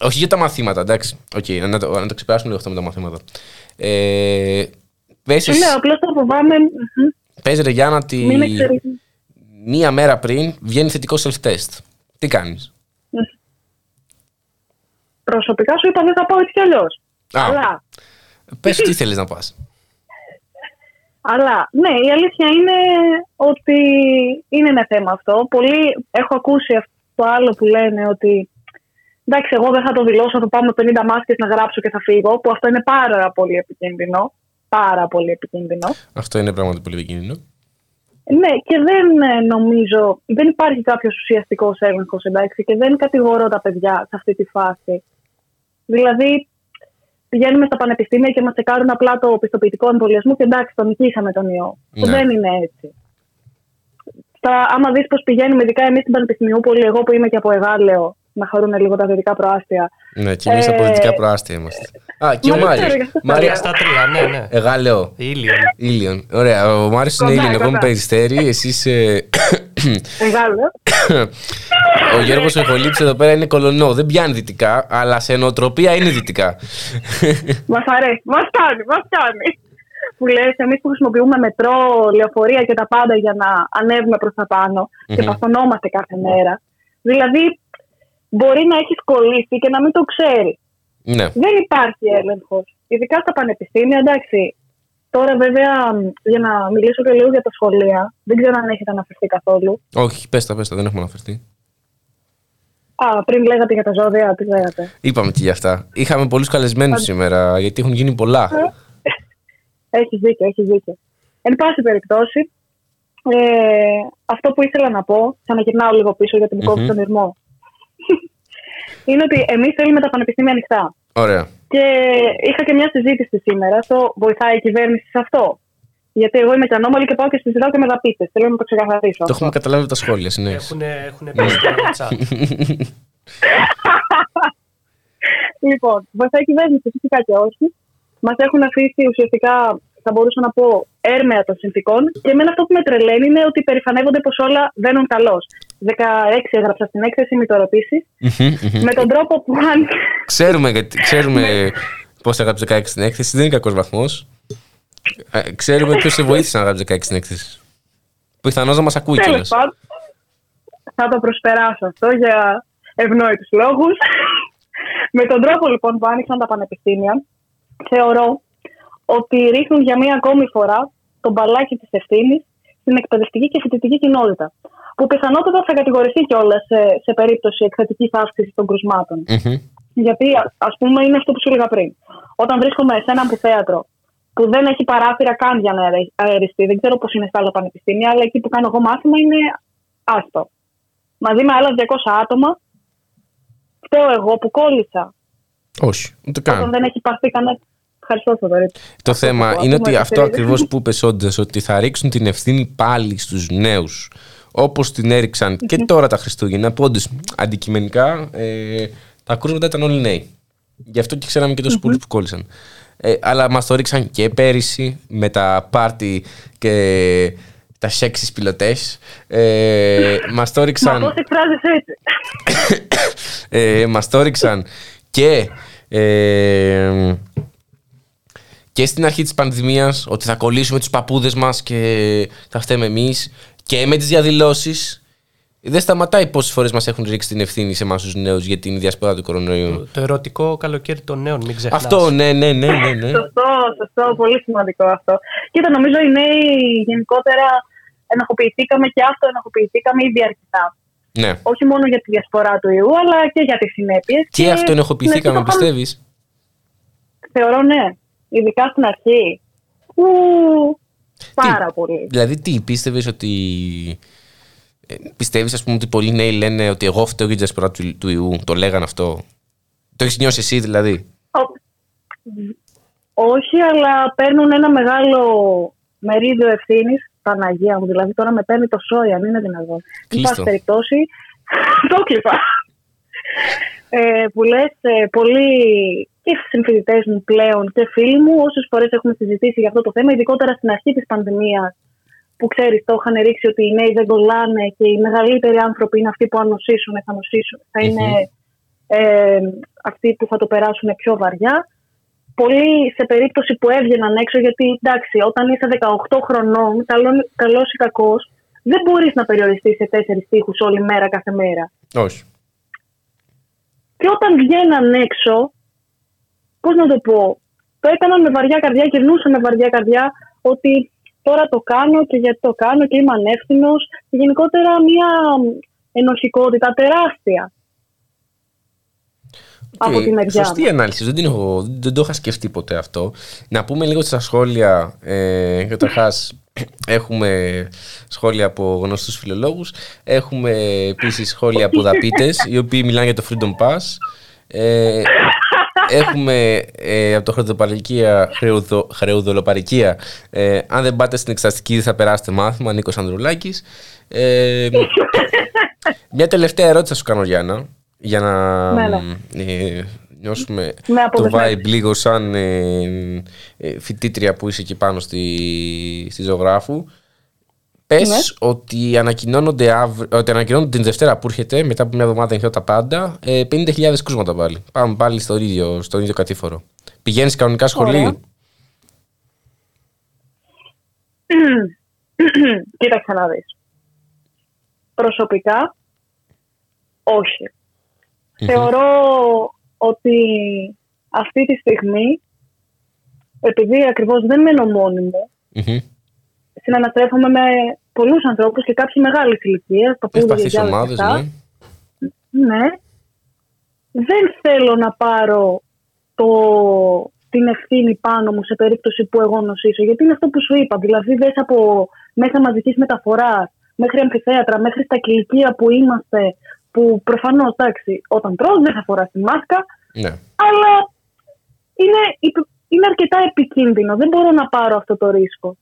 Όχι για τα μαθήματα, εντάξει. Οκ, να, το, να το ξεπεράσουμε λίγο αυτό με τα μαθήματα. Ε, πες, Σου λέω, απλώς το φοβάμαι. Μμμ, πες ρε Γιάννα ότι Μην εξαιρετικά. μία μέρα πριν βγαίνει θετικό self-test. Τι κάνεις; Προσωπικά σου είπα δεν θα πάω έτσι κι αλλιώς. Α. Αλλά, Πες τι θέλεις να πας. αλλά, ναι, η αλήθεια είναι ότι είναι ένα θέμα αυτό. Πολλοί έχω ακούσει αυτό άλλο που λένε ότι εντάξει, εγώ δεν θα το δηλώσω, θα πάω με 50 μάσκες να γράψω και θα φύγω, που αυτό είναι πάρα πολύ επικίνδυνο. Πάρα πολύ επικίνδυνο. Αυτό είναι πράγματι πολύ επικίνδυνο. Ναι, και δεν ε, νομίζω, δεν υπάρχει κάποιος ουσιαστικός έλεγχο, εντάξει, και δεν κατηγορώ τα παιδιά σε αυτή τη φάση. Δηλαδή, πηγαίνουμε στα πανεπιστήμια και μας τσεκάρουν απλά το πιστοποιητικό εμβολιασμού και εντάξει, τον νικήσαμε τον ιό. Ναι. Δεν είναι έτσι. Στα, άμα δεις πώς πηγαίνουμε, ειδικά εμείς στην Πανεπιστημιούπολη, εγώ που είμαι και από Εγάλεο, να χαρούν λίγο τα δυτικά προάστια. Ναι, και εμείς Ε, από δυτικά προάστια είμαστε. Α, και Μα ο δεν Μάριος. ξέρω, γι' αυτό Μάρια- Στα τρία, ναι, ναι. Εγάλεο. Ήλιον. Ήλιον. Ωραία. Ο Μάριος είναι Κοντά, Ήλιον. Εγώ είμαι κοντά. Περιστέρη. Εσύ είσαι. Εγάλεο. Ο Γιώργος Εχολήψης εδώ πέρα είναι κολονό. Δεν πιάνει δυτικά, αλλά σε νοοτροπία είναι δυτικά. Μας αρέσει. Μας κάνει, μας κάνει. που λες εμείς που χρησιμοποιούμε μετρό, λεωφορεία και τα πάντα για να ανέβουμε προς τα πάνω και Μμμ. παθωνόμαστε κάθε μέρα. Δηλαδή μπορεί να έχεις κολλήσει και να μην το ξέρεις. Ναι. Δεν υπάρχει έλεγχος. Ειδικά στα πανεπιστήμια, εντάξει. Τώρα, βέβαια, μ, για να μιλήσω και λίγο για τα σχολεία, δεν ξέρω αν έχετε αναφερθεί καθόλου. Όχι, πες τα, πες τα, δεν έχουμε αναφερθεί. Α, πριν λέγατε για τα ζώδια, τι λέγατε. Είπαμε και για αυτά. Είχαμε πολλούς καλεσμένους σήμερα, γιατί έχουν γίνει πολλά. Έχεις δίκιο, έχεις δίκιο. Εν πάση περιπτώσει, ε, αυτό που ήθελα να πω, ξαναγυρνάω λίγο πίσω γιατί μου Μμμ. κόβει τον ήρμό, είναι ότι εμείς θέλουμε τα πανεπιστήμια ανοιχτά. Ωραία. Και είχα και μια συζήτηση σήμερα στο βοηθάει η κυβέρνηση σε αυτό. Γιατί εγώ είμαι και ανώμαλη και πάω και συζητάω και με δαπίτες. Θέλω να το ξεκαθαρίσω. Το έχουμε καταλάβει από τα σχόλια, συνέχισε. Έχουν, έχουν πει στο chat. Λοιπόν, βοηθάει η κυβέρνηση φυσικά και όχι. Μας έχουν αφήσει ουσιαστικά, θα μπορούσα να πω, έρμεα των συνθήκων. Και εμένα αυτό που με τρελαίνει είναι ότι περηφανεύονται πως όλα βαίνουν καλώς. 16 έγραψα στην έκθεση, μην το ρωτήσεις. Μμμ, μμμ. με τον τρόπο που αν. Ξέρουμε, γιατί- ξέρουμε πώς έγραψε 16 στην έκθεση, δεν είναι κακός βαθμός. ξέρουμε ποιος σε βοήθησε να γράψει 16 στην έκθεση. Πιθανώς να μας ακούει Τέλος κιόλας. πάντων, θα το προσπεράσω αυτό για ευνόητους λόγους. με τον τρόπο λοιπόν που άνοιξαν τα πανεπιστήμια, θεωρώ ότι ρίχνουν για μία ακόμη φορά τον μπαλάκι της ευθύνης στην εκπαιδευτική και φοιτητική κοινότητα. Που πιθανότατα θα κατηγορηθεί κιόλας σε, σε περίπτωση εκθετικής αύξησης των κρουσμάτων. Γιατί, ας πούμε, είναι αυτό που σου έλεγα πριν. Όταν βρίσκομαι σε ένα αμφιθέατρο που δεν έχει παράθυρα καν για να αερε- αεριστεί, δεν ξέρω πώς είναι στα άλλα πανεπιστήμια, αλλά εκεί που κάνω εγώ μάθημα είναι άστο. Μαζί με άλλα 200 άτομα, φταίω εγώ που κόλλησα. Όχι, ούτε Όταν καν. δεν έχει πάρθει κανένα. Ευχαριστώ, Θοδωρή. Το θέμα πω, είναι αυτό ότι μου αυτό ενδιαφέρει. ακριβώς που είπες όντα, ότι θα ρίξουν την ευθύνη πάλι στους νέους. Όπως την έριξαν και τώρα τα Χριστούγεννα, που όντως αντικειμενικά ε, τα κρούσματα ήταν όλοι νέοι. Γι' αυτό και ξέραμε και τόσους πολλού που κόλλησαν. Ε, αλλά μας το ρίξαν και πέρυσι με τα πάρτι και τα σεξι πιλωτές. Ε, μας το Μα ρίξαν. πώς εκφράζει έτσι; ε, μας το έριξαν και ε, και στην αρχή της πανδημίας ότι θα κολλήσουμε τους παππούδες μας και θα φταίμε εμείς και με τις διαδηλώσεις δεν σταματάει πόσες φορές μας έχουν ρίξει την ευθύνη σε εμάς τους νέους για την διασπορά του κορονοϊού. Το ερωτικό καλοκαίρι των νέων, μην ξεχνάς. Αυτό, ναι, ναι, ναι, ναι, ναι. Σωστό, σωστό, πολύ σημαντικό αυτό. Κοίτα, νομίζω οι νέοι γενικότερα ενοχοποιηθήκαμε και αυτοενοχοποιηθήκαμε ήδη αρκετά. ναι. Όχι μόνο για τη διασπορά του ιού, αλλά και για τις συνέπειες. Και αυτό ενοχοποιηθήκαμε, πιστεύεις; Θεωρώ ναι. Ειδικά στην αρχή. Ου, πάρα πολύ. Δηλαδή τι, πίστευες ότι... Ε, πιστεύεις ας πούμε ότι πολλοί νέοι λένε ότι εγώ φταίω για τη διασπορά του, του ιού. Το λέγαν αυτό. Το έχεις νιώσει εσύ δηλαδή; Ο- Όχι, αλλά παίρνουν ένα μεγάλο μερίδιο ευθύνης. Παναγία μου, δηλαδή τώρα με παίρνει το σόι, αν είναι δυνατόν. Εν Κλείστο. πάση περιπτώσει, το κλείπα. Ε, που λες, πολλοί και συμφιλητέ μου πλέον και φίλοι μου, όσες φορές έχουμε συζητήσει για αυτό το θέμα, ειδικότερα στην αρχή της πανδημίας, που ξέρεις, το είχαν ρίξει ότι οι νέοι δεν κολλάνε και οι μεγαλύτεροι άνθρωποι είναι αυτοί που αν νοσήσουν, θα νοσήσουν, θα είναι ε, αυτοί που θα το περάσουν πιο βαριά. Πολλοί σε περίπτωση που έβγαιναν έξω, γιατί εντάξει, όταν είσαι 18 χρονών, καλός ή κακός, δεν μπορείς να περιοριστείς σε τέσσερις τείχου όλη μέρα κάθε μέρα. Όχι. Και όταν βγαίναν έξω, πώς να το πω, το έκαναν με βαριά καρδιά, γυρνούσαν με βαριά καρδιά ότι τώρα το κάνω και γιατί το κάνω και είμαι ανεύθυνος. Και γενικότερα μια ενωσικότητα τεράστια. Από τη μεριά Σωστή μου. ανάλυση. Δεν, την έχω, δεν το είχα σκεφτεί ποτέ αυτό. Να πούμε λίγο στα σχόλια. Ε, Καταρχάς, έχουμε σχόλια από γνωστούς φιλολόγους. Έχουμε επίσης σχόλια από δαπίτες, οι οποίοι μιλάνε για το Freedom Pass. Ε, έχουμε ε, από το χρεοδοπαρικία, χρεοδο, χρεοδολοπαρικία. Ε, αν δεν πάτε στην εξεταστική, δεν θα περάσετε μάθημα. Νίκος Ανδρουλάκης. Ε, μια τελευταία ερώτηση θα σου κάνω, Γιάννα, για να Ναι, ναι. ε, νιώσουμε Με το αποδεσμεύεις. vibe λίγο σαν ε, ε, φοιτήτρια που είσαι εκεί πάνω στη, στη ζωγράφου. Πες Ναι. ότι, ανακοινώνονται αύριο, ότι ανακοινώνονται την Δευτέρα που έρχεται, μετά από μια εβδομάδα εγχειρώ τα πάντα, ε, 50.000 κρούσματα πάλι. Πάμε πάλι στο ίδιο, στον ίδιο κατήφορο. Πηγαίνεις κανονικά σχολείο; Ωραία. Κοίταξε να δεις. Προσωπικά, όχι. Θεωρώ ότι αυτή τη στιγμή, επειδή ακριβώς δεν μένω μόνη μου, συναναστρέφομαι με πολλούς ανθρώπους και κάποιοι μεγάλης ηλικίας, παππούδες, Ευπαθείς γιαγιάδες και ομάδες, αυτά. ναι. Ναι. Δεν θέλω να πάρω το, την ευθύνη πάνω μου σε περίπτωση που εγώ νοσήσω. Γιατί είναι αυτό που σου είπα. Δηλαδή, δες από μέσα μαζικής μεταφοράς μέχρι αμφιθέατρα, μέχρι στα κηλικία που είμαστε, που προφανώς εντάξει, όταν τρως δεν θα φοράς τη μάσκα, Ναι. αλλά είναι, υπ- είναι αρκετά επικίνδυνο. Δεν μπορώ να πάρω αυτό το ρίσκο.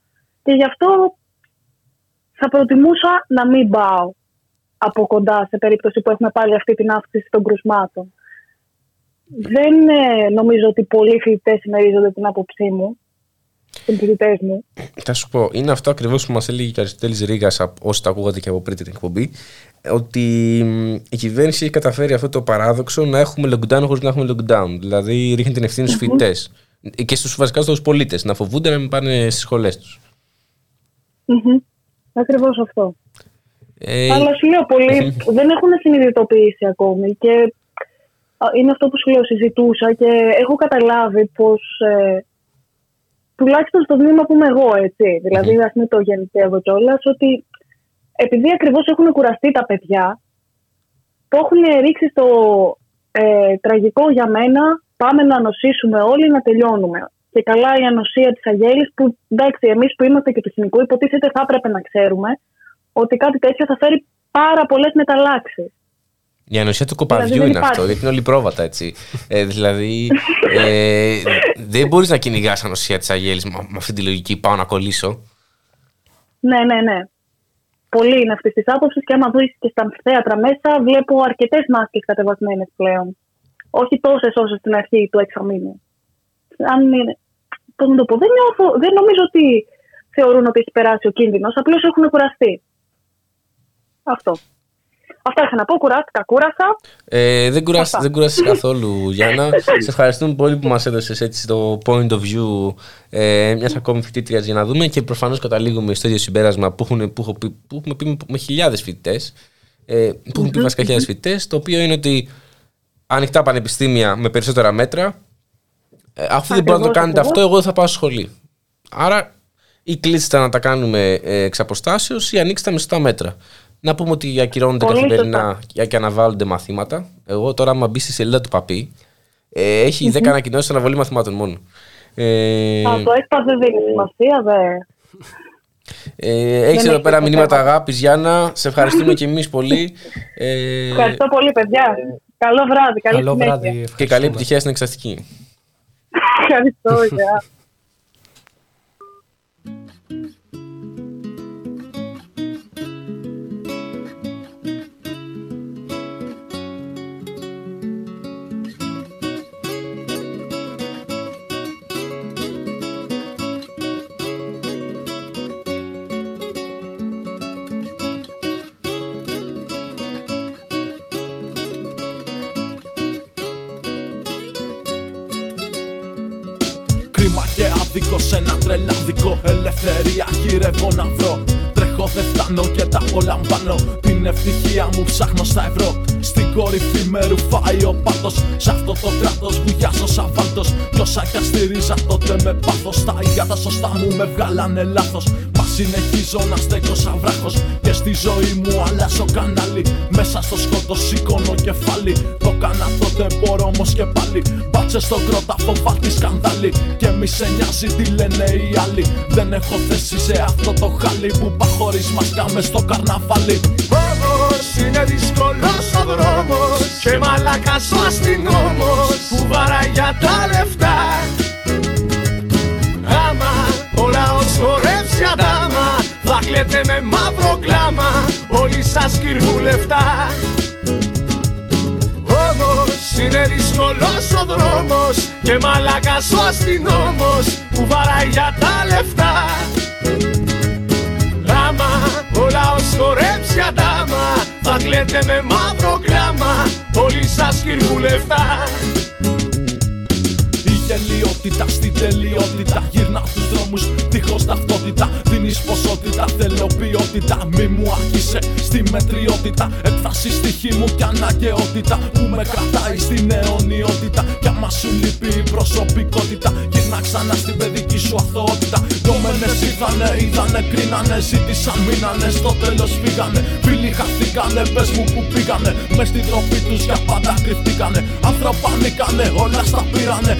Και γι' αυτό θα προτιμούσα να μην πάω από κοντά σε περίπτωση που έχουμε πάλι αυτή την αύξηση των κρουσμάτων. Δεν ε, νομίζω ότι πολλοί φοιτητές συμμερίζονται την άποψή μου, των φοιτητές μου. Θα σου πω, είναι αυτό ακριβώς που μας έλεγε και ο Αριστοτέλης Ρίγα, όσοι το ακούγατε και από πριν την εκπομπή, ότι μ, η κυβέρνηση έχει καταφέρει αυτό το παράδοξο να έχουμε lockdown χωρίς να έχουμε lockdown. Δηλαδή ρίχνει την ευθύνη στους Μμμ. φοιτητές και στους βασικά στους πολίτες να φοβούνται να μην πάνε στις σχολές τους. Ακριβώς αυτό. Ε, Αλλά σου λέω, πολλοί δεν έχουν συνειδητοποιήσει ακόμη και α, είναι αυτό που σου λέω, συζητούσα και έχω καταλάβει πως ε, τουλάχιστον στο βήμα που είμαι εγώ, έτσι, δηλαδή ας μην το γενικεύω κιόλας, ότι επειδή ακριβώς έχουν κουραστεί τα παιδιά, το έχουν ρίξει στο ε, τραγικό για μένα, πάμε να νοσήσουμε όλοι, να τελειώνουμε. Και καλά η ανοσία της Αγέλης που εντάξει εμείς που είμαστε και του χημικού υποτίθεται θα έπρεπε να ξέρουμε ότι κάτι τέτοιο θα φέρει πάρα πολλές μεταλλάξεις. Η ανοσία του κοπαδιού Δηλαδή δεν είναι αυτό, υπάρχει. γιατί είναι όλοι πρόβατα έτσι. Ε, δηλαδή, ε, δεν μπορείς να κυνηγάς ανοσία της Αγέλης με αυτή τη λογική. Πάω να κολλήσω. Ναι, ναι, ναι. Πολύ είναι αυτής της άποψης και άμα δεις και στα θέατρα μέσα, βλέπω αρκετές μάσκες κατεβασμένες πλέον. Όχι τόσες όσο στην αρχή του εξαμήνου. Αν είναι. Πώς να το πω, δεν, νιώθω, δεν νομίζω ότι θεωρούν ότι έχει περάσει ο κίνδυνος, απλώς έχουν κουραστεί. Αυτό. Αυτά είχα να πω, κουράστηκα, κούρασα. Ε, δεν κουράσαι Αυτά. δεν κουράσες καθόλου, Γιάννα. Σε ευχαριστούμε πολύ που μας έδωσες έτσι το point of view ε, μιας ακόμη φοιτήτριας για να δούμε και προφανώς καταλήγουμε στο ίδιο συμπέρασμα που, έχουν, που, έχω πει, που έχουμε πει με χιλιάδες φοιτητές. Ε, που έχουν πει βασικά χιλιάδες φοιτητές, το οποίο είναι ότι ανοιχτά πανεπιστήμια με περισσότερα μέτρα. Ε, αφού δεν μπορείτε να το Ακριβώς, κάνετε ακριβώς. αυτό, εγώ δεν θα πάω σχολή. Άρα, ή κλείστε να τα κάνουμε ε, εξ αποστάσεως ή ανοίξτε με σωστά μέτρα. Να πούμε ότι ακυρώνονται Πολύ καθημερινά και και αναβάλλονται μαθήματα. Εγώ τώρα, άμα μπει στη σελίδα του Παπί, ε, έχει 10 ανακοινώσεις αναβολή μαθημάτων μόνο. Ε, Α, το ΕΚΠΑ δεν δίνεις σημασία, δε. ε, έχεις Δεν εδώ έχεις πέρα τέτοιο μηνύματα θέμα. αγάπης, Γιάννα. Σε ευχαριστούμε και εμείς πολύ. Ε, Ευχαριστώ πολύ, παιδιά. Καλό βράδυ, καλή Καλό συνέχεια. βράδυ. και καλή επιτυχία στην εξαστική. Ευχαριστώ, γεια. Κρίμα και άδικο σε ένα τρελάδικο Ελευθερία γυρεύω να βρω. Τρέχω δεν φτάνω και τα απολαμβάνω. Την ευτυχία μου ψάχνω στα ευρώ. Στην κορυφή με ρουφάει ο πάτος Σ' αυτό το κράτος βουλιάζω σαν βάλτος Κι όσα κι αν στηρίζα τότε με πάθος. Τα ίδια τα σωστά μου με βγάλανε λάθος. Μα συνεχίζω να στέκω σαν βράχος Και στη ζωή μου αλλάζω κανάλι. Μέσα στο σκότο σηκώνω κεφάλι. Το κάνα τότε μπορώ όμως και πάλι. Μπάτσε στον κρόταφο βάλτι σκανδάλι. Και μη σε νοιάζει τι λένε οι άλλοι. Δεν έχω θέση σε αυτό το χάλι Που πά χωρίς μάσκα μες στο καρναβάλι. Όμως είναι δύσκολος ο δρόμος. Και μαλάκας ο αστυνόμος Που βαράει για τα λεφτά Θα κλαίτε με μαύρο κλάμα Όλοι σας κυρβούν λεφτά. Όμως είναι δύσκολος ο δρόμος Και μαλάκας ο αστυνόμος Που βαράει για τα λεφτά. Άμα ο λαός χορέψει αντάμα Θα κλαίτε με μαύρο κλάμα Όλοι σας κυρβούν λεφτά Η γελιότητα ποιότητα στην τελειότητα. Γυρνά του δρόμους δίχως ταυτότητα. Δίνεις ποσότητα, θέλω ποιότητα. Μη μου άρχισε στη μετριότητα. Έκφραση στοιχή μου κι αναγκαιότητα που με κρατάει στην αιωνιότητα. Κι άμα σου λείπει η προσωπικότητα, γυρνά ξανά στην παιδική σου αθωότητα. Δόμενες ήρθανε, είδανε, κρίνανε, ζήτησαν, μείνανε, στο τέλος φύγανε. Φίλοι χαθήκανε, πες μου που πήγανε. Μες στην τροπή τους για πάντα κρυφτήκανε. Άνθρωπα νίκανε, όλα στα πήρανε.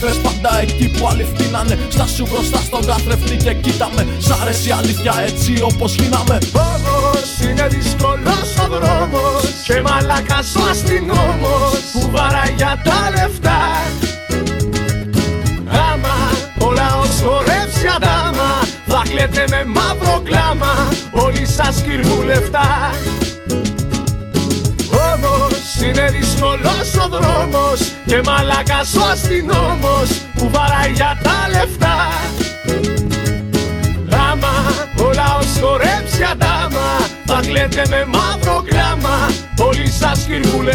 Εγλυφές πάντα εκεί που άλλοι φτύνανε. Στα σου μπροστά στον καθρεφτή και κοίταμε. Σ' αρέσει η αλήθεια έτσι όπως γίναμε. Όμως είναι δύσκολος ο δρόμος Και μαλάκας ο αστυνόμος Που βαράει για τα λεφτά Άμα ο λαός χορεύσει αντάμα Θα κλαίτε με μαύρο κλάμα Όλοι σας κυρβούν λεφτά Όμως είναι δύσκολος ο δρόμος Και μαλάκας ο αστυνόμος Που βαράει για τα λεφτά. Άμα ο λαός χορέψει αντάμα Θα κλαίτε με μαύρο κλάμα Όλοι σας κυρβούν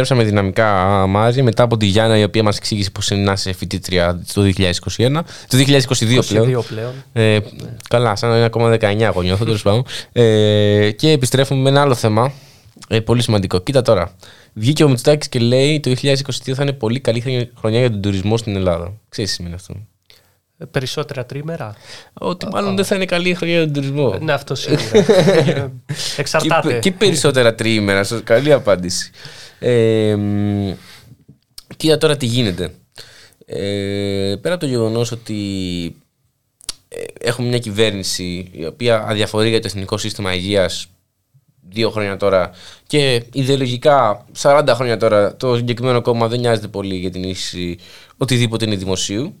επιστρέψαμε δυναμικά μαζί μετά από τη Γιάννα η οποία μας εξήγησε πώς είναι να είσαι φοιτήτρια το 2021. Το 2022 πλέον. 22 πλέον. Ε, Καλά, σαν να είναι ακόμα 19 εγώ νιώθω τέλος πάντων. Ε, και επιστρέφουμε με ένα άλλο θέμα. Ε, πολύ σημαντικό. Κοίτα τώρα. Βγήκε ο Μητσοτάκης και λέει το 2022 θα είναι πολύ καλή χρονιά για τον τουρισμό στην Ελλάδα. Ξέρεις τι σημαίνει αυτό. Ε, Περισσότερα τρίμερα; Ότι μάλλον δεν θα είναι καλή χρονιά για τον τουρισμό. Ναι, αυτό σίγουρα. Εξαρτάται. Και, και περισσότερα τριήμερα. σω- Καλή απάντηση. Ε, μ, κοίτα τώρα τι γίνεται. Ε, πέρα από το γεγονός ότι ε, έχουμε μια κυβέρνηση η οποία αδιαφορεί για το εθνικό σύστημα υγείας δύο χρόνια τώρα και ιδεολογικά 40 χρόνια τώρα το συγκεκριμένο κόμμα δεν νοιάζεται πολύ για την ίση οτιδήποτε είναι δημοσίου.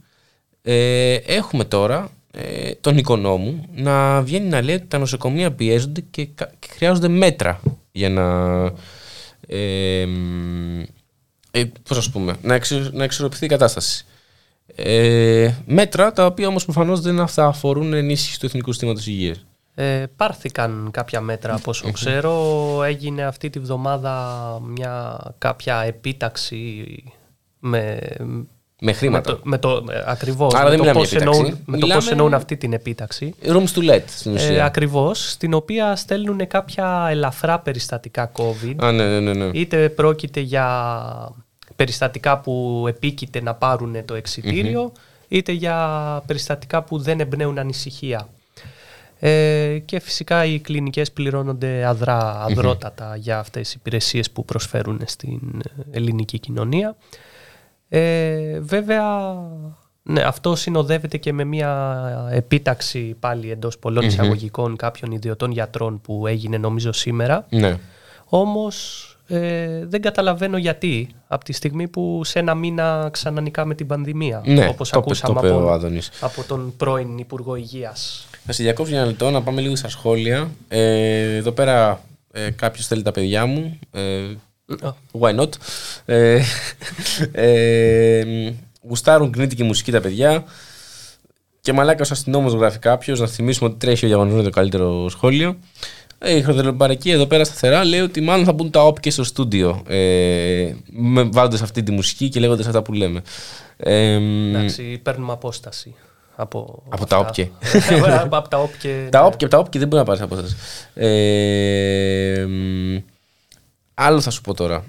Ε, έχουμε τώρα ε, τον οικονόμου να βγαίνει να λέει ότι τα νοσοκομεία πιέζονται και, κα- και χρειάζονται μέτρα για να ε, μ, ε, πώς ας πούμε, να, εξε, να εξορροπηθεί η κατάσταση. Ε, μέτρα τα οποία όμως προφανώς δεν θα αφορούν ενίσχυση του Εθνικού Συστήματος Υγείας. Ε, πάρθηκαν κάποια μέτρα από όσο ξέρω. Έγινε αυτή τη βδομάδα μια κάποια επίταξη με, Με χρήματα. Με το, με το, με- ακριβώς. Άρα με δεν το μιλάμε πώς για επίταξη. εννοούν, με το Μιλάμε- πώς εννοούν αυτή την επίταξη. Rooms to let στην ουσία. Ε, ακριβώς, στην οποία στέλνουν κάποια ελαφρά περιστατικά COVID. Α, ναι, ναι, ναι, ναι. Είτε πρόκειται για περιστατικά που επίκειται να πάρουν το εξιτηριο είτε για περιστατικά που δεν εμπνέουν ανησυχία. Ε, και φυσικά οι κλινικές πληρώνονται αδρά, αδρότατα για αυτές τις υπηρεσίες που προσφέρουν στην ελληνική κοινωνία. Ε, βέβαια, ναι, αυτό συνοδεύεται και με μια επίταξη πάλι εντός πολλών Μμμ. εισαγωγικών κάποιων ιδιωτών γιατρών που έγινε νομίζω σήμερα. Ναι. Όμως ε, δεν καταλαβαίνω γιατί από τη στιγμή που σε ένα μήνα ξανανικάμε την πανδημία. Ναι, όπως το είπε- ακούσαμε το είπε από, ο Άδωνης. από τον πρώην Υπουργό Υγείας. Θα σε διακόψω για ένα λεπτό να πάμε λίγο στα σχόλια. Ε, εδώ πέρα ε, κάποιος θέλει τα παιδιά μου. Ε, why not; Ε, ε, γουστάρουν κρίνητικη μουσική τα παιδιά. Και μαλάκα ο αστυνόμος γράφει κάποιο. Να θυμίσουμε ότι τρέχει ο διαγωνισμός το καλύτερο σχόλιο. Ε, η χρονομπαρακή εδώ πέρα σταθερά λέει ότι μάλλον θα μπουν τα όπ στο στούντιο. Ε, Βάζοντα αυτή τη μουσική και λέγοντας αυτά που λέμε. Ε, Εντάξει, παίρνουμε απόσταση. Από, από τα όπκε. από τα όπκε. τα όπκε, τα όπκε δεν μπορεί να πάρεις απόσταση. Ε, μ, άλλο θα σου πω τώρα.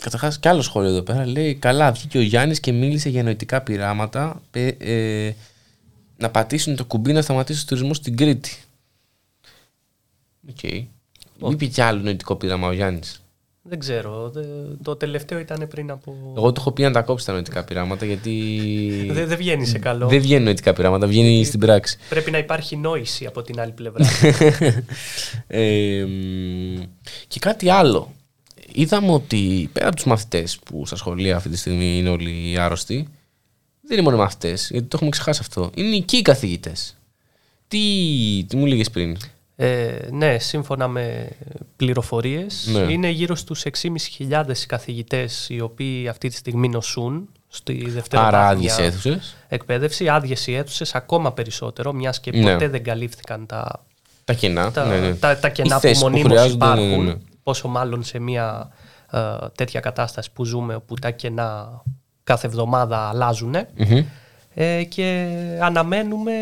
Καταρχάς, και άλλο σχόλιο εδώ πέρα λέει: Καλά, βγήκε ο Γιάννης και μίλησε για νοητικά πειράματα. Ε, ε, να πατήσουν το κουμπί να σταματήσει ο τουρισμός στην Κρήτη. OK. Okay. Είπε κι άλλο νοητικό πείραμα ο Γιάννης. Δεν ξέρω. δε- Το τελευταίο ήταν πριν από. Εγώ του έχω πει να τα κόψει τα νοητικά πειράματα γιατί. Δεν δεν βγαίνει σε καλό. Δεν βγαίνουν νοητικά πειράματα, βγαίνει στην πράξη. Πρέπει να υπάρχει νόηση από την άλλη πλευρά. Ε, μ, και κάτι άλλο. Είδαμε ότι πέρα από τους μαθητές που στα σχολεία αυτή τη στιγμή είναι όλοι άρρωστοι, δεν είναι μόνο οι μαθητές, γιατί το έχουμε ξεχάσει αυτό. Είναι και οι καθηγητές. Τι, τι μου λέγες πριν; Ε, ναι, σύμφωνα με πληροφορίες, Ναι. είναι γύρω στους 6.500 καθηγητές οι οποίοι αυτή τη στιγμή νοσούν στη δεύτερη Άρα άδειες αίθουσες. εκπαίδευση, άδειες οι αίθουσες, ακόμα περισσότερο, μιας και Ναι. ποτέ δεν καλύφθηκαν τα, Τα κενά. τα, ναι, ναι. τα, τα Οι κενά που θέσεις που μονίμως χρειάζονται, υπάρχουν, ναι, ναι, ναι. Πόσο μάλλον σε μια ε, τέτοια κατάσταση που ζούμε, όπου τα κενά κάθε εβδομάδα αλλάζουν. Μμμ. Ε, και αναμένουμε,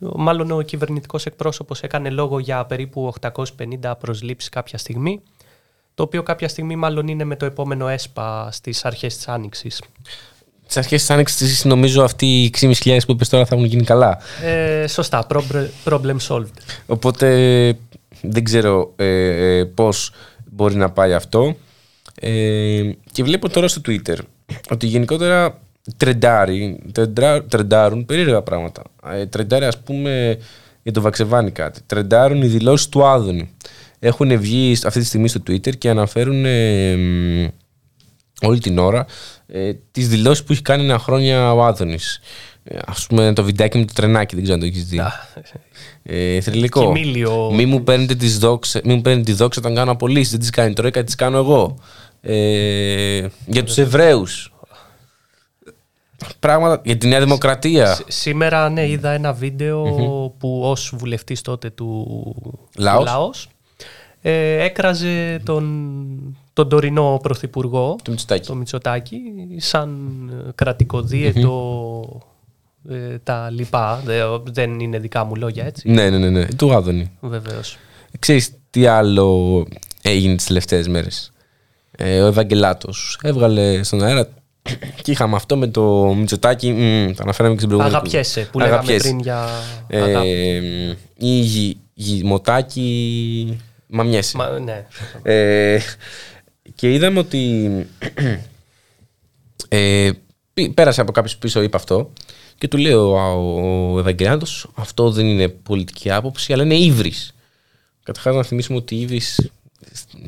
μάλλον ο κυβερνητικός εκπρόσωπος έκανε λόγο για περίπου 850 προσλήψεις κάποια στιγμή, το οποίο κάποια στιγμή μάλλον είναι με το επόμενο ΕΣΠΑ στις αρχές της Άνοιξης. Στις αρχές της άνοιξης, νομίζω αυτοί οι 6.500 που είπες τώρα θα έχουν γίνει καλά. Ε, σωστά, prob- problem solved. Οπότε δεν ξέρω ε, ε, πώς μπορεί να πάει αυτό. Ε, και βλέπω τώρα στο Twitter ότι γενικότερα τρεντάρει, τρεντρά, τρεντάρουν περίεργα πράγματα. Ε, τρεντάρει ας πούμε για το Βαξεβάνι κάτι. Τρεντάρουν οι δηλώσεις του Άδωνη. Έχουν βγει αυτή τη στιγμή στο Twitter και αναφέρουν ε, μ, όλη την ώρα ε, τις δηλώσεις που έχει κάνει ένα χρόνια ο Άδωνης. Ε, ας πούμε το βιντεάκι με το τρενάκι, δεν ξέρω αν το έχεις δει. Ε, θρηλυκό. Κοιμήλιο. Μη μου παίρνετε, τις δόξα, μη μου παίρνετε τη δόξα όταν κάνω απολύσεις. Δεν τις κάνει η Τρόικα, τις κάνω εγώ. Ε, για τους Εβραίους. Πράγματα για τη Νέα Δημοκρατία. Σ- Σήμερα ναι, είδα ένα βίντεο που ως βουλευτής τότε του Λάος. του Λάος ε, έκραζε τον, τον τωρινό πρωθυπουργό, το Μητσοτάκη, το Μητσοτάκη σαν ε, κρατικοδίαιτο ε, τα λοιπά. Δε- δεν είναι δικά μου λόγια έτσι. Ναι, ναι, ναι, ναι. Του Άδωνη. Βεβαίως. Ξέρεις τι άλλο έγινε τις τελευταίες μέρες; Ε, ο Ευαγγελάτος έβγαλε στον αέρα και είχαμε αυτό με το Μητσοτάκι. μ, το αναφέραμε και στην προηγούμενη. Αγαπιέσαι, που λέγαμε Αγαπιέσαι. πριν για Ε, αγάπη. ή γη, γη, μαμιέσαι. Μα, ναι. Ε, και είδαμε ότι ε, πή- πέρασε από κάποιο πίσω, είπε αυτό και του λέει ο, ο Ευαγγελάτος αυτό δεν είναι πολιτική άποψη αλλά είναι ύβρις. Καταρχάς να θυμίσουμε ότι η ύβρις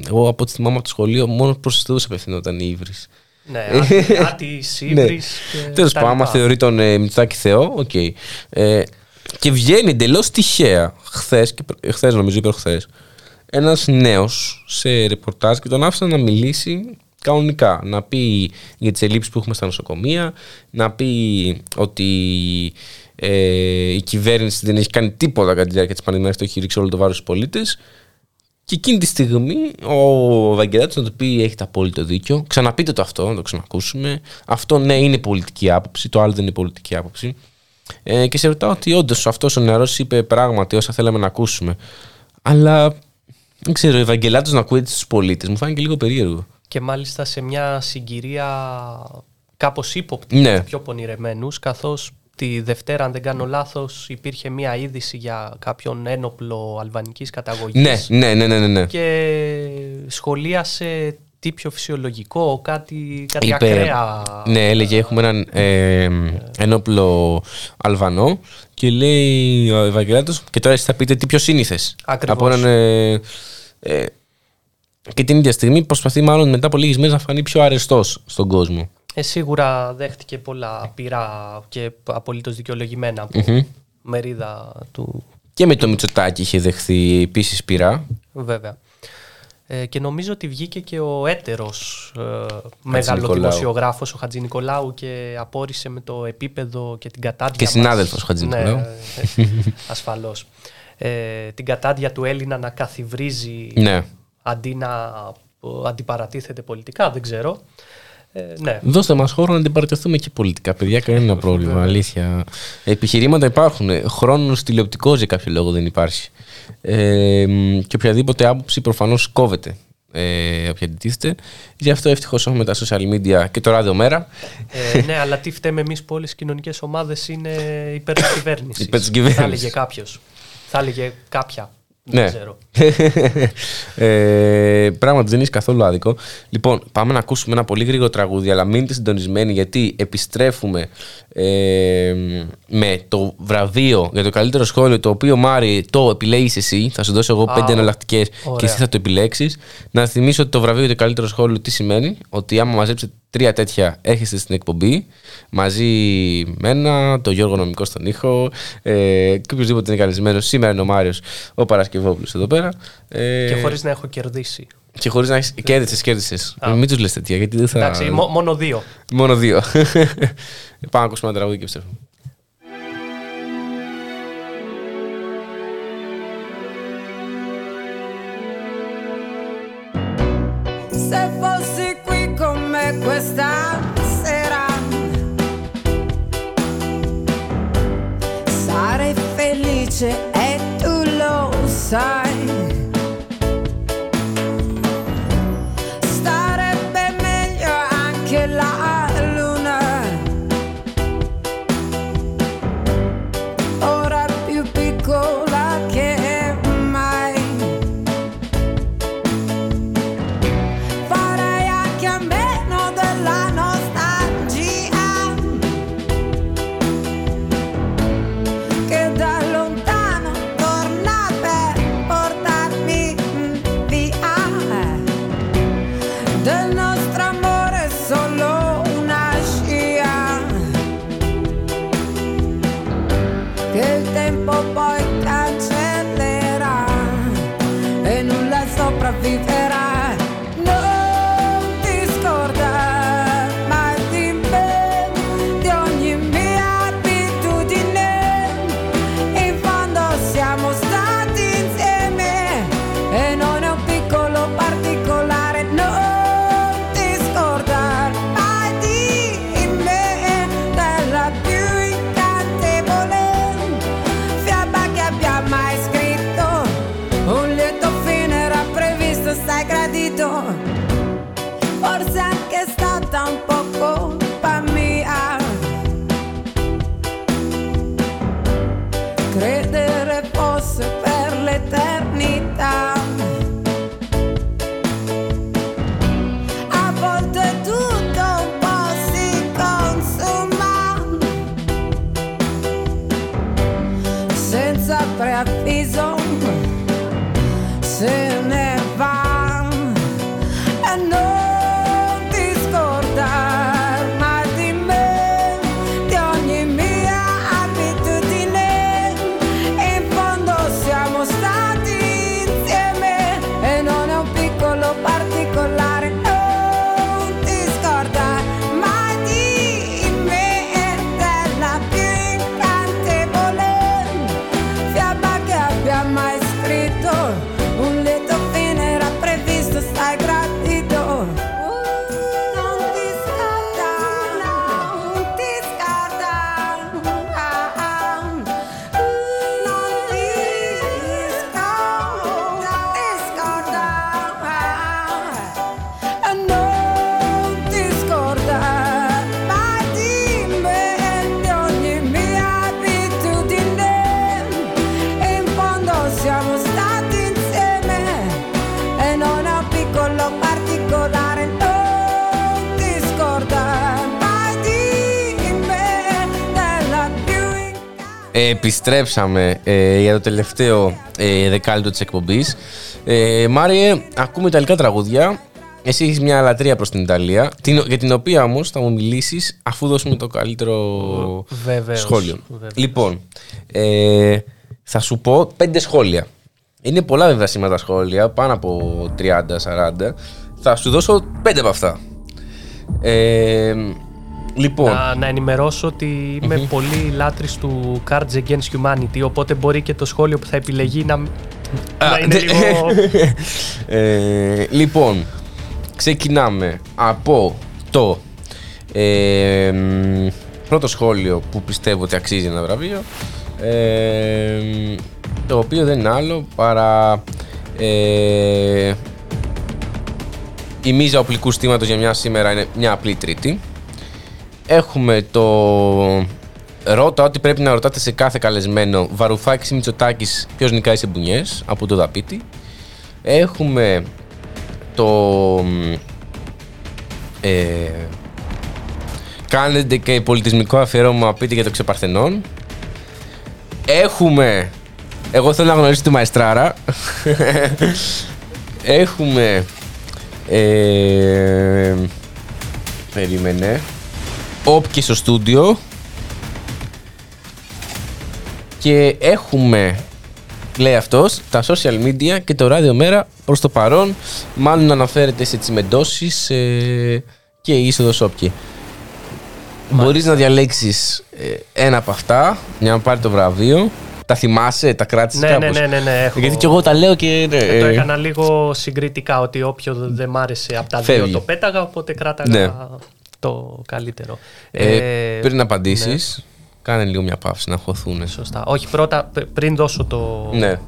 εγώ από ό,τι θυμάμαι από το σχολείο μόνο προς τους Θεούς απευθυνόταν η ύβρις. Ναι, άτι- άτις, ύβρις και Τέλος τα πάντων, άμα λοιπά. θεωρεί τον ε, Μητσοτάκη Θεό, οκ. Ε, και βγαίνει εντελώς τυχαία, χθες, χθες νομίζω, είπε χθε, ένας νέος σε ρεπορτάζ και τον άφησαν να μιλήσει κανονικά. Να πει για τις ελλείψεις που έχουμε στα νοσοκομεία, να πει ότι ε, η κυβέρνηση δεν έχει κάνει τίποτα κατά τη διάρκεια της πανδημίας, το έχει ρίξει όλο το βάρος στους πολίτες. Και εκείνη τη στιγμή ο Βαγγελάτης να του πει έχετε απόλυτο δίκιο. Ξαναπείτε το αυτό, να το ξανακούσουμε. Αυτό ναι είναι πολιτική άποψη, το άλλο δεν είναι πολιτική άποψη. Ε, και σε ρωτάω ότι όντως αυτός ο νεαρός είπε πράγματι όσα θέλαμε να ακούσουμε. Αλλά δεν ξέρω, ο Ευαγγελάτος να ακούει στου πολίτες μου φάνηκε λίγο περίεργο. Και μάλιστα σε μια συγκυρία κάπως ύποπτη Ναι. για τους πιο πονηρεμένους, καθώς τη Δευτέρα, αν δεν κάνω λάθος, υπήρχε μια είδηση για κάποιον ένοπλο αλβανικής καταγωγής. Ναι, ναι, ναι, ναι, ναι, ναι. Και σχολίασε τι πιο φυσιολογικό, κάτι, κάτι Είπε- ακραία. Ναι, έλεγε έχουμε έναν ε, ένοπλο Αλβανό και λέει ο Ευαγγελάτος και τώρα εσείς θα πείτε τι πιο σύνηθες. Ακριβώς. Από έναν, ε, ε, και την ίδια στιγμή προσπαθεί μάλλον μετά από λίγες μέρες να φανεί πιο αρεστός στον κόσμο. Ε, σίγουρα δέχτηκε πολλά πειρά και απολύτως δικαιολογημένα από Μμμ. μερίδα του Και με το Μητσοτάκι είχε δεχθεί επίσης πειρά. Βέβαια. Ε, και νομίζω ότι βγήκε και ο έτερος ε, μεγάλο Χατζηνικολάου. δημοσιογράφος, ο Χατζη Νικολάου και απόρρισε με το επίπεδο και την κατάδια Και μας. συνάδελφος Χατζηνικολάου. Ναι, ε, ασφαλώς. ε, την κατάντια του Έλληνα να καθιβρίζει Ναι. Αντί να ε, αντιπαρατίθεται πολιτικά, δεν ξέρω. Ε, ναι. Δώστε μας χώρο να αντιπαρατηθούμε και πολιτικά, παιδιά. Κανένα πρόβλημα. Αλήθεια. Επιχειρήματα υπάρχουν. Χρόνος τηλεοπτικός για κάποιο λόγο δεν υπάρχει. Ε, μ, και οποιαδήποτε άποψη προφανώς κόβεται. Ε, όποια αντιτίθεται. Γι' αυτό ευτυχώς έχουμε τα social media και το ράδιο μέρα. Ε, ναι, αλλά τι φταίμε εμείς που όλες οι κοινωνικές ομάδες είναι υπέρ της κυβέρνηση. Υπέρ της κυβέρνησης. Θα έλεγε κάποιος. Θα έλεγε κάποια. Ναι. Δεν ξέρω. ε, πράγματι δεν είσαι καθόλου άδικο. Λοιπόν, πάμε να ακούσουμε ένα πολύ γρήγορο τραγούδι, αλλά μείνετε συντονισμένοι γιατί επιστρέφουμε ε, με το βραβείο για το καλύτερο σχόλιο, το οποίο Μάρι το επιλέγεις εσύ. Θα σου δώσω εγώ Α, πέντε εναλλακτικές και ωραία. εσύ θα το επιλέξεις. Να θυμίσω ότι το βραβείο για το καλύτερο σχόλιο τι σημαίνει. Ότι άμα μαζέψετε τρία τέτοια, έχετε στην εκπομπή μαζί με ένα, το Γιώργο Νομικό στον ήχο ε, και οποιοδήποτε είναι καλεσμένος. Σήμερα είναι ο Μάριος ο Παρασκευόπουλος εδώ πέρα. Ε, Και χωρίς να έχω κερδίσει. και χωρίς να έχεις. Κέρδισες, κέρδισες. Μην τους λες τέτοια, γιατί δεν θα. Εντάξει, μο- μόνο δύο. Μόνο δύο. Πάμε να ακούσουμε ένα τραγούδι και επιστρέφουμε. Felice e tu lo sai. Επιστρέψαμε ε, για το τελευταίο ε, δεκάλυτο της εκπομπής. Ε, Μάριε, ακούμε ιταλικά τραγούδια. Εσύ έχεις μια λατρεία προς την Ιταλία, την, για την οποία όμως θα μου μιλήσεις αφού δώσουμε το καλύτερο Βεβαίως, σχόλιο. βεβαίως. Λοιπόν, ε, θα σου πω πέντε σχόλια. Είναι πολλά βέβαια σήμερα τα σχόλια, πάνω από 30-40. Θα σου δώσω πέντε από αυτά. Ε, Λοιπόν. Να, να ενημερώσω ότι είμαι πολύ λάτρης του Cards Against Humanity, οπότε μπορεί και το σχόλιο που θα επιλεγεί να, να είναι δε- λίγο... Ε, λοιπόν, ξεκινάμε από το ε, μ, πρώτο σχόλιο που πιστεύω ότι αξίζει ένα βραβείο ε, μ, το οποίο δεν είναι άλλο παρά ε, η μίζα οπλικού στήματος για μια σήμερα είναι μια απλή τρίτη έχουμε το Ρώτα ό,τι πρέπει να ρωτάτε σε κάθε καλεσμένο Βαρουφάκης ή Μητσοτάκης ποιος νικάει σε μπουνιές από το Δαπίτη Έχουμε το. μ, Ε, κάνετε και πολιτισμικό αφιέρωμα πείτε για το ξεπαρθενών. Έχουμε. Εγώ θέλω να γνωρίσω τη Μαεστράρα. Έχουμε. Ε, περίμενε. Όπ στο στούντιο. Και έχουμε λέει αυτός, τα social media και το ράδιο μέρα προς το παρόν. Μάλλον αναφέρεται σε τσιμεντώσεις ε, και είσοδος όποιοι. Μπορείς να διαλέξεις ένα από αυτά για να πάρει το βραβείο. Τα θυμάσαι, τα κράτησες Ναι, ναι, κάπως; ναι, ναι, ναι, έχω. Γιατί και εγώ τα λέω και. ναι, Ε, το ε, έκανα λίγο συγκριτικά ότι όποιο δεν μ' άρεσε από τα Φεύγει. δύο το πέταγα, οπότε κράταγα Ναι. Το καλύτερο. ε, Ε, πριν απαντήσεις, ναι. κάνε λίγο μια παύση να χωθούν. Σωστά. Όχι, πρώτα, π- πριν δώσω το, Ναι.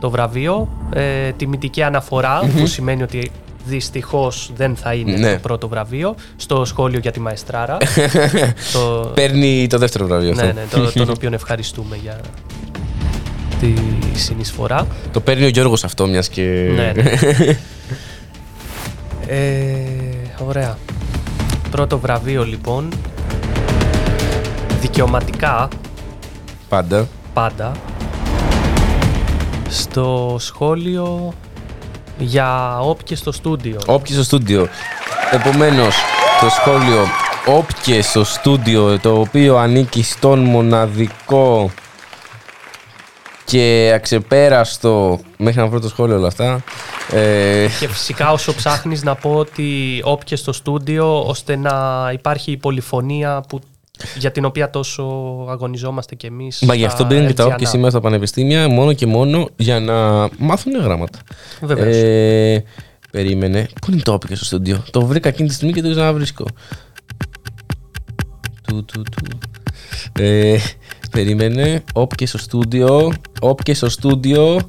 το βραβείο, ε, τιμητική αναφορά, Μμμ. που σημαίνει ότι δυστυχώς δεν θα είναι Ναι. το πρώτο βραβείο, στο σχόλιο για τη Μαεστράρα. το, Παίρνει το δεύτερο βραβείο ναι, αυτό. ναι, το, τον οποίο ευχαριστούμε για τη συνεισφορά. Το παίρνει ο Γιώργος αυτό, μιας και. Ναι, ναι. Ε, ωραία. Πρώτο βραβείο λοιπόν. Δικαιωματικά Πάντα. πάντα στο σχόλιο για όποιες στο στούντιο. Όποιες στο στούντιο. Επομένως, το σχόλιο όποιες στο στούντιο το οποίο ανήκει στον μοναδικό και αξεπέραστο μέχρι να βρω το σχόλιο όλα αυτά ε, Και φυσικά όσο ψάχνεις να πω ότι όποιες στο στούντιο ώστε να υπάρχει η πολυφωνία που, για την οποία τόσο αγωνιζόμαστε κι εμείς. Μα γι' αυτό στα μπαίνουν και τα LGNA. όποιε σήμερα στα πανεπιστήμια μόνο και μόνο για να μάθουν γράμματα. Βεβαίως. Ε, περίμενε. Πού είναι το όποιες στο στούντιο; Το βρήκα εκείνη τη στιγμή και δεν το ξαναβρίσκω. Του, του, του. Ε, περίμενε. Όποιε στο στούντιο. Όποιε στο στούντιο.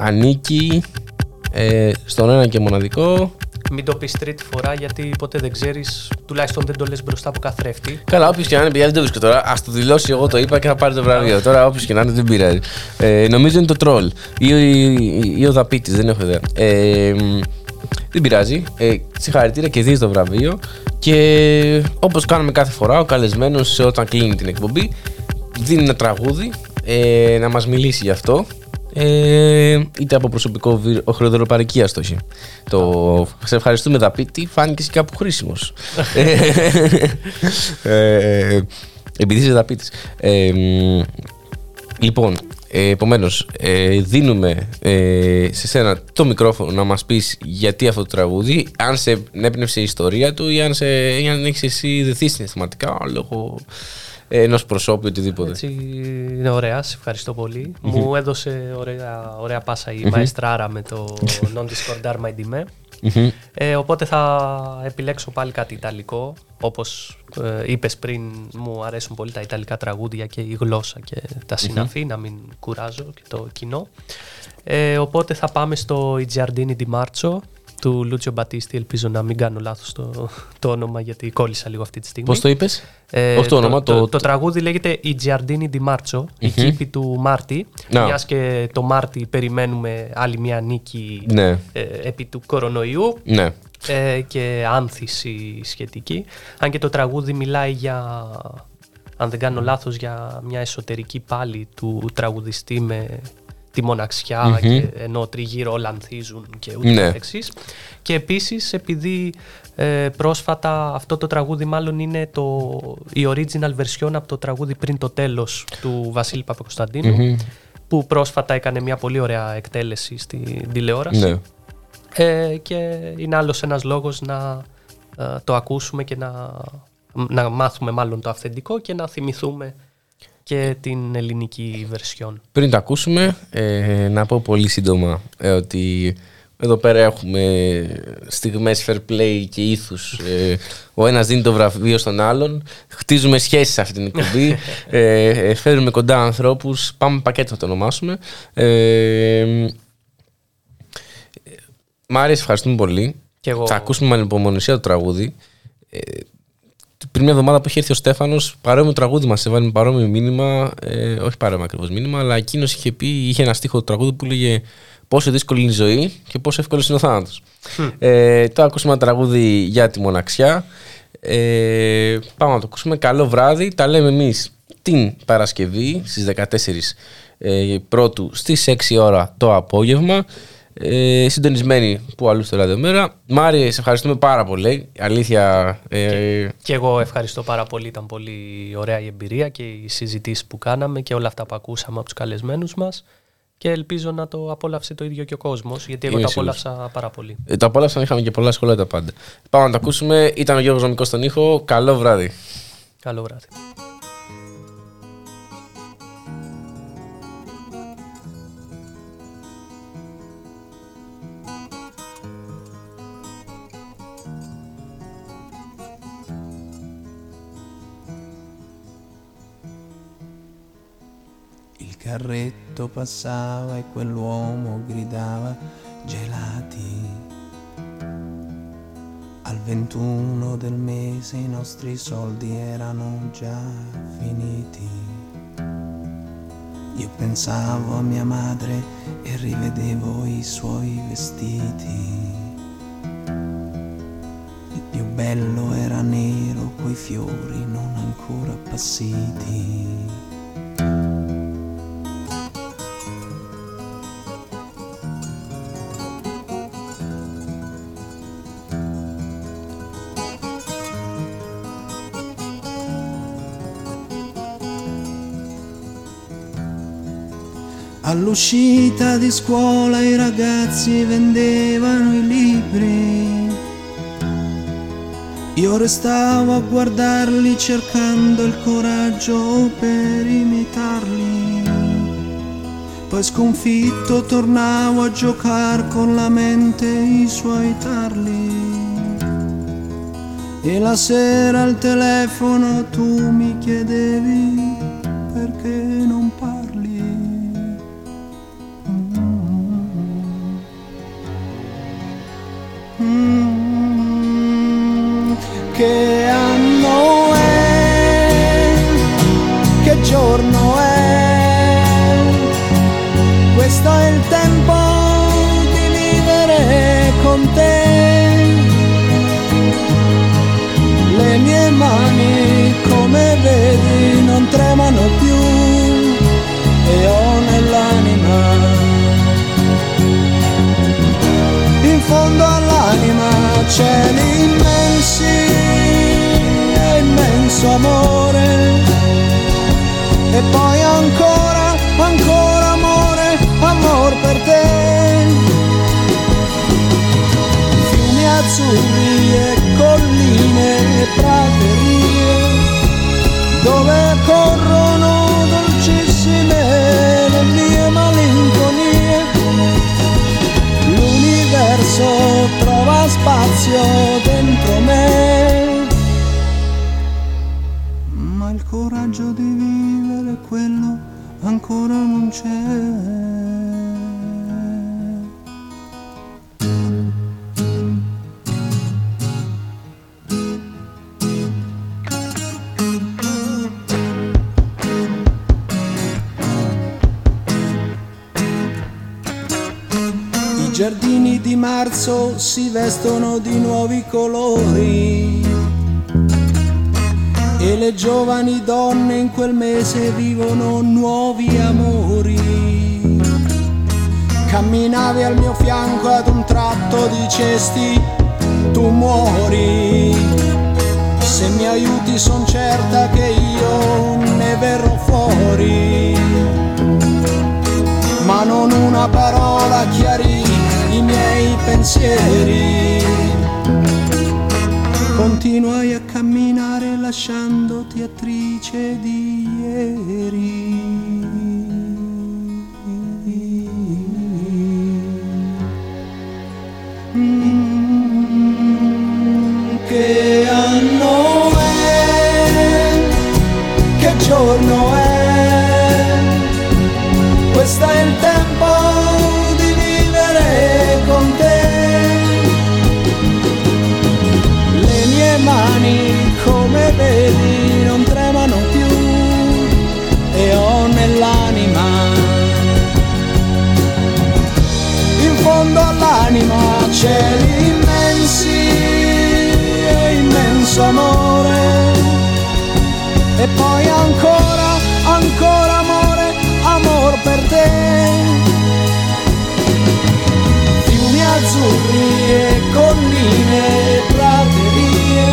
Ανήκει ε, στον ένα και μοναδικό. Μην το πεις τρίτη φορά γιατί ποτέ δεν ξέρεις, τουλάχιστον δεν το λες μπροστά από καθρέφτη. Καλά, όποιος και να είναι, παιδιά, δεν το βρίσκω τώρα. Α το δηλώσει, εγώ το είπα και θα πάρει το βραβείο. Τώρα, όποιος και να είναι, δεν πειράζει. Ε, νομίζω είναι το τρόλ ή, ή, ή ο δαπίτης, δεν έχω ιδέα. Ε, μ, δεν πειράζει. Ε, συγχαρητήρια και δει το βραβείο. Και όπως κάνουμε κάθε φορά, ο καλεσμένος όταν κλείνει την εκπομπή δίνει ένα τραγούδι ε, να μας μιλήσει γι' αυτό. Ε, είτε από προσωπικό χρεοδροπαρική αστοχή. Το σε ευχαριστούμε Δαπίτη, φάνηκε κάπου χρήσιμος. ε, επειδή είσαι Δαπίτης. Ε, μ, λοιπόν, ε, επομένως, ε, δίνουμε ε, σε σένα το μικρόφωνο να μας πεις γιατί αυτό το τραγούδι, αν σε έπνευσε η ιστορία του ή αν, σε, ή αν έχεις εσύ δεθεί συναισθηματικά λόγω ενός προσώπου ή οτιδήποτε. Έτσι, είναι ωραία, σε ευχαριστώ πολύ. Μμμ. Μου έδωσε ωραία, ωραία πάσα η Μμμ. Μαεστράρα με το Non Discordar My Dime. Μμμ. Ε, οπότε θα επιλέξω πάλι κάτι ιταλικό. Όπως ε, είπες πριν, μου αρέσουν πολύ τα ιταλικά τραγούδια και η γλώσσα και τα συναφή, να μην κουράζω και το κοινό. Ε, οπότε θα πάμε στο I Giardini di Marzo του Λούτσιο Μπατίστη. Ελπίζω να μην κάνω λάθος το, το όνομα γιατί κόλλησα λίγο αυτή τη στιγμή. Πώς το είπες; Ε, Όχι το όνομα, το, το- το τραγούδι λέγεται I Giardini di Marzo, η Μμμ. κήπη του Μάρτη. Να. Μιας και το Μάρτι περιμένουμε άλλη μια νίκη Ναι. ε, επί του κορονοϊού Ναι. Ε, και άνθηση σχετική. Αν και το τραγούδι μιλάει για, αν δεν κάνω λάθος, για μια εσωτερική πάλι του τραγουδιστή με τη μοναξιά Μμμ. και ενώ τριγύρω όλα ανθίζουν και ούτω Ναι. καθεξής. Και επίσης επειδή ε, πρόσφατα αυτό το τραγούδι μάλλον είναι το, η original version από το τραγούδι πριν το τέλος του Βασίλη Παπακοσταντίνου Μμμ. που πρόσφατα έκανε μια πολύ ωραία εκτέλεση στην τηλεόραση. Ναι. Ε, και είναι άλλος ένας λόγος να ε, το ακούσουμε και να, να μάθουμε μάλλον το αυθεντικό και να θυμηθούμε και την ελληνική βερσιόν. Πριν το ακούσουμε, ε, να πω πολύ σύντομα ε, ότι εδώ πέρα έχουμε στιγμές fair play και ήθους. Ε, ο ένας δίνει το βραβείο στον άλλον. Χτίζουμε σχέσεις σε αυτή την εκπομπή. ε, ε, φέρνουμε κοντά ανθρώπους. Πάμε πακέτο θα το ονομάσουμε. Ε, Μάρια, σε ευχαριστούμε πολύ. Και εγώ. Θα ακούσουμε με ανυπομονησία το τραγούδι. Ε, πριν μια εβδομάδα που είχε έρθει ο Στέφανος, παρόμοιο τραγούδι μας έβαλε με παρόμοιο μήνυμα. Ε, όχι παρόμοιο ακριβώς μήνυμα, αλλά εκείνος είχε πει, είχε ένα στίχο του τραγούδι που λέγε Πόσο δύσκολη είναι η ζωή και πόσο εύκολος είναι ο θάνατος. Ε, τώρα ακούσουμε ένα τραγούδι για τη μοναξιά. Ε, πάμε να το ακούσουμε. Καλό βράδυ. Τα λέμε εμείς την Παρασκευή στις 14 ε, πρώτου στις 6 ώρα το απόγευμα. Ε, συντονισμένοι που αλλού στο ραδιομέρα. Μάρια, σε ευχαριστούμε πάρα πολύ. Αλήθεια. Ε, Και εγώ ευχαριστώ πάρα πολύ. Ήταν πολύ ωραία η εμπειρία και οι συζητήσεις που κάναμε και όλα αυτά που ακούσαμε από τους καλεσμένους μας. Και ελπίζω να το απόλαυσε το ίδιο και ο κόσμος, γιατί εγώ Είμαι το σίγουρος. απόλαυσα πάρα πολύ. ε, το απόλαυσαν, είχαμε και πολλά σχόλια τα πάντα. Πάμε να το ακούσουμε. Ήταν ο Γιώργος Νομικός στον ήχο. Καλό βράδυ. Καλό βράδυ. Carretto passava e quell'uomo gridava gelati. Al 21 del mese i nostri soldi erano già finiti. Io pensavo a mia madre e rivedevo i suoi vestiti. Il più bello era nero coi fiori non ancora appassiti. All'uscita di scuola i ragazzi vendevano i libri. Io restavo a guardarli cercando il coraggio per imitarli. Poi sconfitto tornavo a giocare con la mente i suoi tarli. E la sera al telefono tu mi chiedevi perché non che anno è? Che giorno è? Questo è il tempo di vivere con te. Le mie mani, come vedi, non tremano più e ho nell'anima in fondo all'anima cieli immensi e immenso amore. E poi ancora, ancora amore, amor per te. Fiumi azzurri e colline e praterie dove corrono dolcissime le mie malinconie. L'universo trova spazio dentro me. Vestono di nuovi colori e le giovani donne in quel mese vivono nuovi amori. Camminavi al mio fianco ad un tratto dicesti tu muori. Se mi aiuti son certa che io ne verrò fuori ma non una parola chiarì i miei pensieri. Continuai a camminare lasciandoti attrice di ieri. È? Che giorno è? Questo è fondo all'anima cieli immensi e immenso amore. E poi ancora, ancora amore, amor per te. Fiumi azzurri e colline e praterie,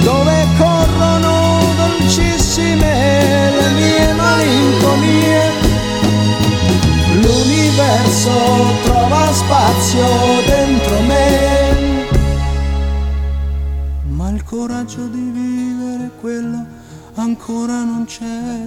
dove corrono dolcissime le mie malinconie. L'universo trova spazio dentro me, ma il coraggio di vivere quello ancora non c'è.